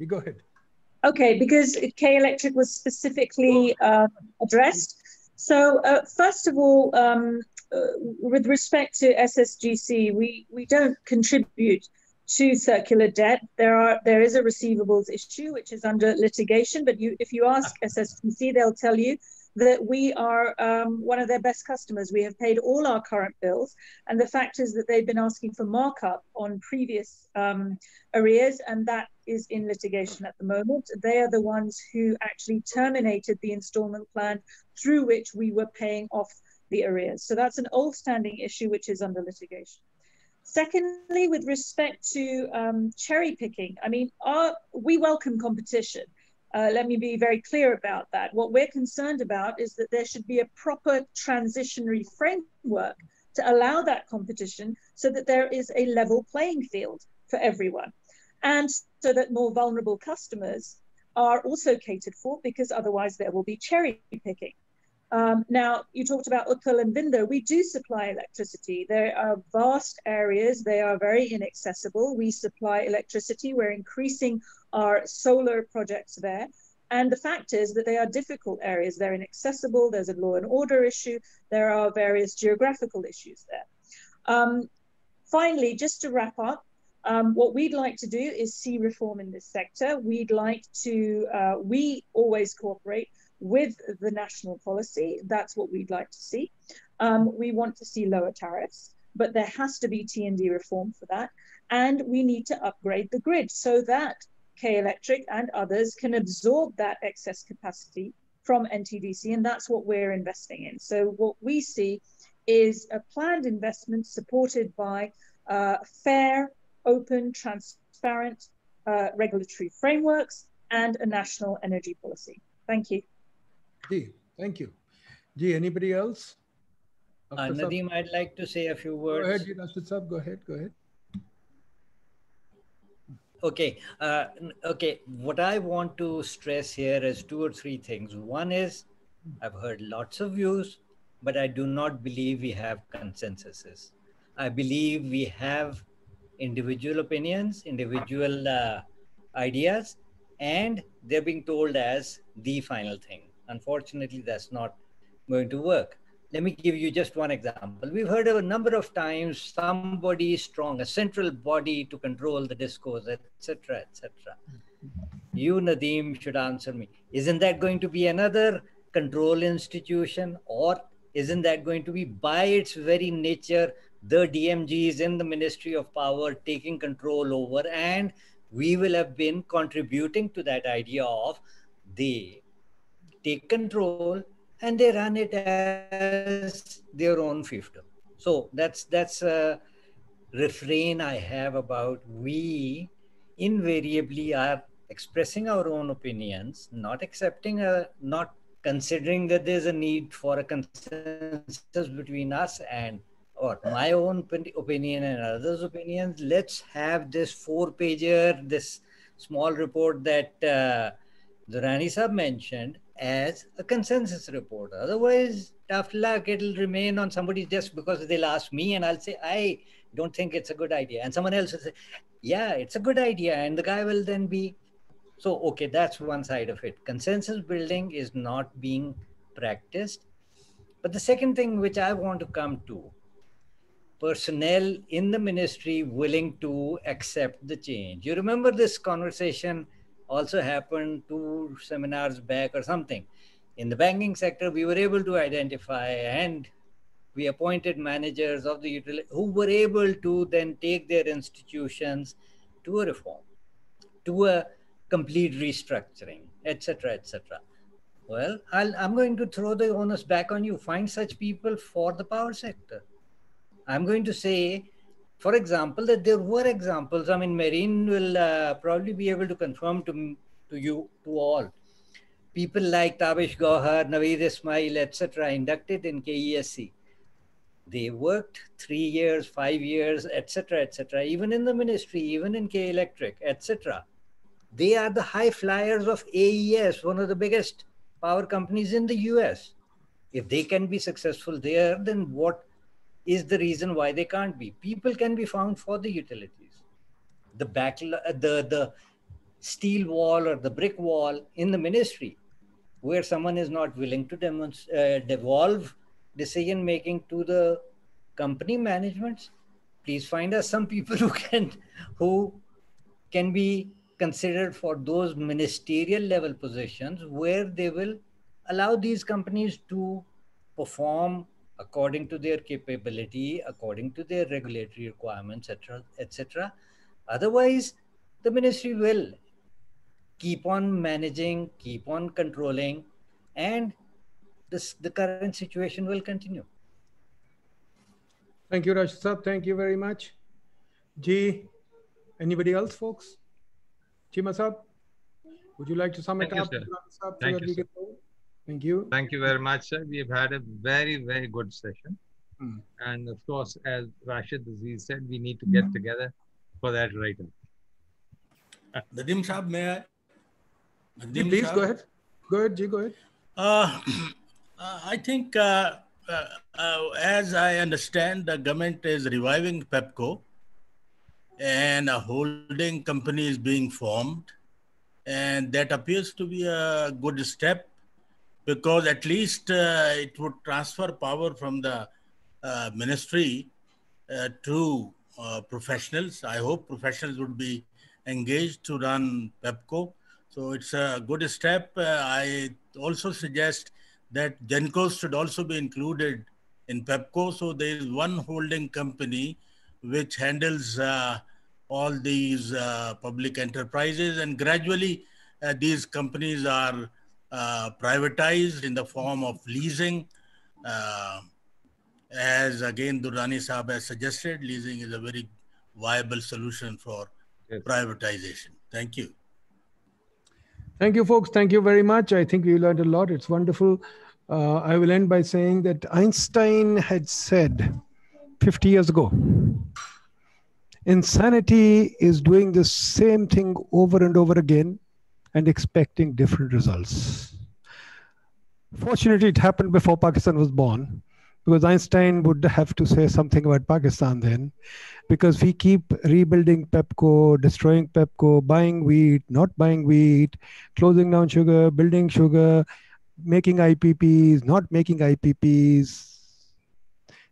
Go ahead. Okay, because K Electric was specifically uh, addressed. So uh, first of all, um, uh, with respect to SSGC, we, we don't contribute to circular debt. There are there is a receivables issue which is under litigation, but you if you ask SSGC, they'll tell you that we are um, one of their best customers. We have paid all our current bills. And the fact is that they've been asking for markup on previous um, arrears, and that is in litigation at the moment. They are the ones who actually terminated the installment plan through which we were paying off the arrears. So that's an old standing issue which is under litigation. Secondly, with respect to um, cherry picking, I mean, our, we welcome competition. Uh, let me be very clear about that. What we're concerned about is that there should be a proper transitionary framework to allow that competition so that there is a level playing field for everyone. And so that more vulnerable customers are also catered for because otherwise there will be cherry picking. Um, now, you talked about Uthal and Binder. We do supply electricity. There are vast areas. They are very inaccessible. We supply electricity. We're increasing our solar projects there. And the fact is that they are difficult areas. They're inaccessible. There's a law and order issue. There are various geographical issues there. Um, finally, just to wrap up, um, what we'd like to do is see reform in this sector. We'd like to, uh, we always cooperate with the national policy. That's what we'd like to see. Um, we want to see lower tariffs, but there has to be T&D reform for that. And we need to upgrade the grid so that K Electric and others can absorb that excess capacity from NTDC. And that's what we're investing in. So what we see is a planned investment supported by uh, fair, open, transparent uh, regulatory frameworks and a national energy policy. Thank you. Thank you. Gee, anybody else? Uh, Nadeem, I'd like to say a few words. Go ahead, Rashid Saab, go ahead, go ahead. Okay, uh, okay. What I want to stress here is two or three things. One is I've heard lots of views, but I do not believe we have consensuses. I believe we have individual opinions, individual uh, ideas, and they're being told as the final thing. Unfortunately, that's not going to work. Let me give you just one example. We've heard a number of times somebody strong, a central body to control the discos, etc., etc. You, Nadeem, should answer me. Isn't that going to be another control institution, or isn't that going to be by its very nature the DMGs in the Ministry of Power taking control over, and we will have been contributing to that idea of they take control and they run it as their own fiefdom. So that's that's a refrain I have about we invariably are expressing our own opinions, not accepting a not considering that there's a need for a consensus between us and or my own opinion and others' opinions. Let's have this four-pager, this small report that uh, Durrani Sahab mentioned as a consensus report. Otherwise, tough luck, it'll remain on somebody's desk because they'll ask me and I'll say, I don't think it's a good idea. And someone else will say, yeah, it's a good idea. And the guy will then be, so, okay, that's one side of it. Consensus building is not being practiced. But the second thing which I want to come to personnel in the ministry willing to accept the change. You remember this conversation also happened two seminars back or something. In the banking sector, we were able to identify and we appointed managers of the utility who were able to then take their institutions to a reform, to a complete restructuring, etc., etc. Well, i am going to throw the onus back on you. Find such people for the power sector. I'm going to say, for example, that there were examples. I mean, Marine will uh, probably be able to confirm to, to you, to all. People like Tabish Gohar, Naveed Ismail, etc., inducted in KESC. They worked three years, five years, etc., etc., even in the ministry, even in K Electric, etc. They are the high flyers of AES, one of the biggest power companies in the US. If they can be successful there, then what is the reason why they can't be. People can be found for the utilities. The back, the the steel wall or the brick wall in the ministry, where someone is not willing to uh, devolve decision making to the company managements. Please find us some people who can who can be considered for those ministerial level positions where they will allow these companies to perform according to their capability, according to their regulatory requirements, etc., etc. Otherwise, the ministry will keep on managing, keep on controlling, and this, the current situation will continue. Thank you, Raj Saab. Thank you very much. G, anybody else, folks? Cheema Saab, would you like to sum Thank it you, up? sir. Thank you, sir. Thank you. Thank you very much, sir. We've had a very, very good session. Hmm. And of course, as Rashid Aziz said, we need to get together for that right up. Nadeem Saab, may I? Ji, please go ahead. Go ahead, Ji, go ahead. Uh, uh, I think, uh, uh, uh, as I understand, the government is reviving PEPCO and a holding company is being formed. And that appears to be a good step because at least uh, it would transfer power from the uh, ministry uh, to uh, professionals. I hope professionals would be engaged to run PEPCO. So it's a good step. Uh, I also suggest that GENCOs should also be included in PEPCO. So there is one holding company which handles uh, all these uh, public enterprises and gradually these companies are uh, privatized in the form of leasing. Uh, as again Durrani Saab has suggested, leasing is a very viable solution for yes. privatization. Thank you. Thank you, folks. Thank you very much. I think we learned a lot. It's wonderful. Uh, I will end by saying that Einstein had said 50 years ago insanity is doing the same thing over and over again and expecting different results. Fortunately, it happened before Pakistan was born, because Einstein would have to say something about Pakistan then, because we keep rebuilding Pepco, destroying Pepco, buying wheat, not buying wheat, closing down sugar, building sugar, making IPPs, not making IPPs.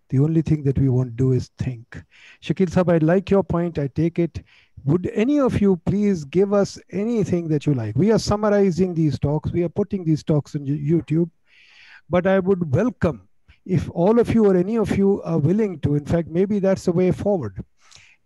The only thing that we won't do is think. Shakil Sahab, I like your point. I take it. Would any of you please give us anything that you like? We are summarizing these talks. We are putting these talks on YouTube. But I would welcome if all of you or any of you are willing to, in fact, maybe that's the way forward.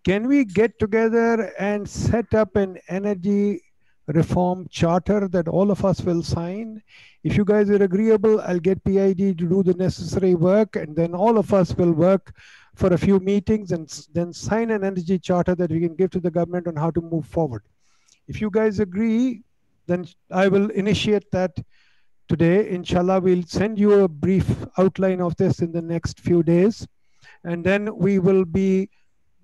Can we get together and set up an energy reform charter that all of us will sign? If you guys are agreeable, I'll get PID to do the necessary work, and then all of us will work for a few meetings and then sign an energy charter that we can give to the government on how to move forward. If you guys agree, then I will initiate that today. Inshallah, we'll send you a brief outline of this in the next few days. And then we will be,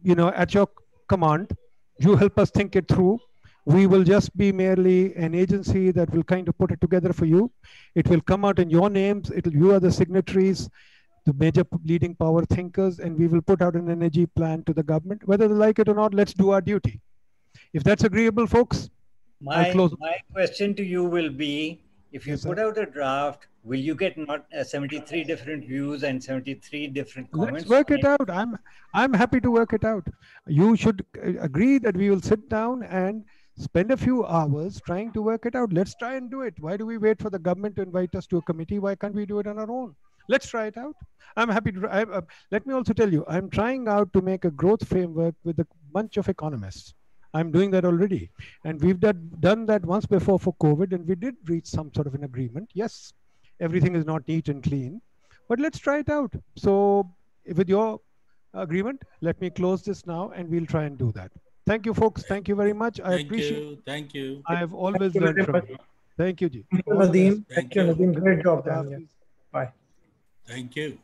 you know, at your command. You help us think it through. We will just be merely an agency that will kind of put it together for you. It will come out in your names. It'll, you are the signatories, the major leading power thinkers, and we will put out an energy plan to the government. Whether they like it or not, let's do our duty. If that's agreeable, folks, my, my question to you will be if you yes, put sir. out a draft, will you get not uh, 73 different views and 73 different comments? Let's work it out. I'm I'm happy to work it out. You should uh, agree that we will sit down and spend a few hours trying to work it out. Let's try and do it. Why do we wait for the government to invite us to a committee? Why can't we do it on our own? Let's try it out. I'm happy to. I, uh, let me also tell you, I'm trying out to make a growth framework with a bunch of economists I'm doing that already. And we've done, done that once before for COVID, and we did reach some sort of an agreement. Yes, everything is not neat and clean, but let's try it out. So, with your agreement, let me close this now, and we'll try and do that. Thank you, folks. Thank you very much. I Thank appreciate you. Thank you. I have always learned from you. Thank you, Ji. Thank you, Nadeem. Thank you, Nadeem. Great job, Daniel. Bye. Thank you.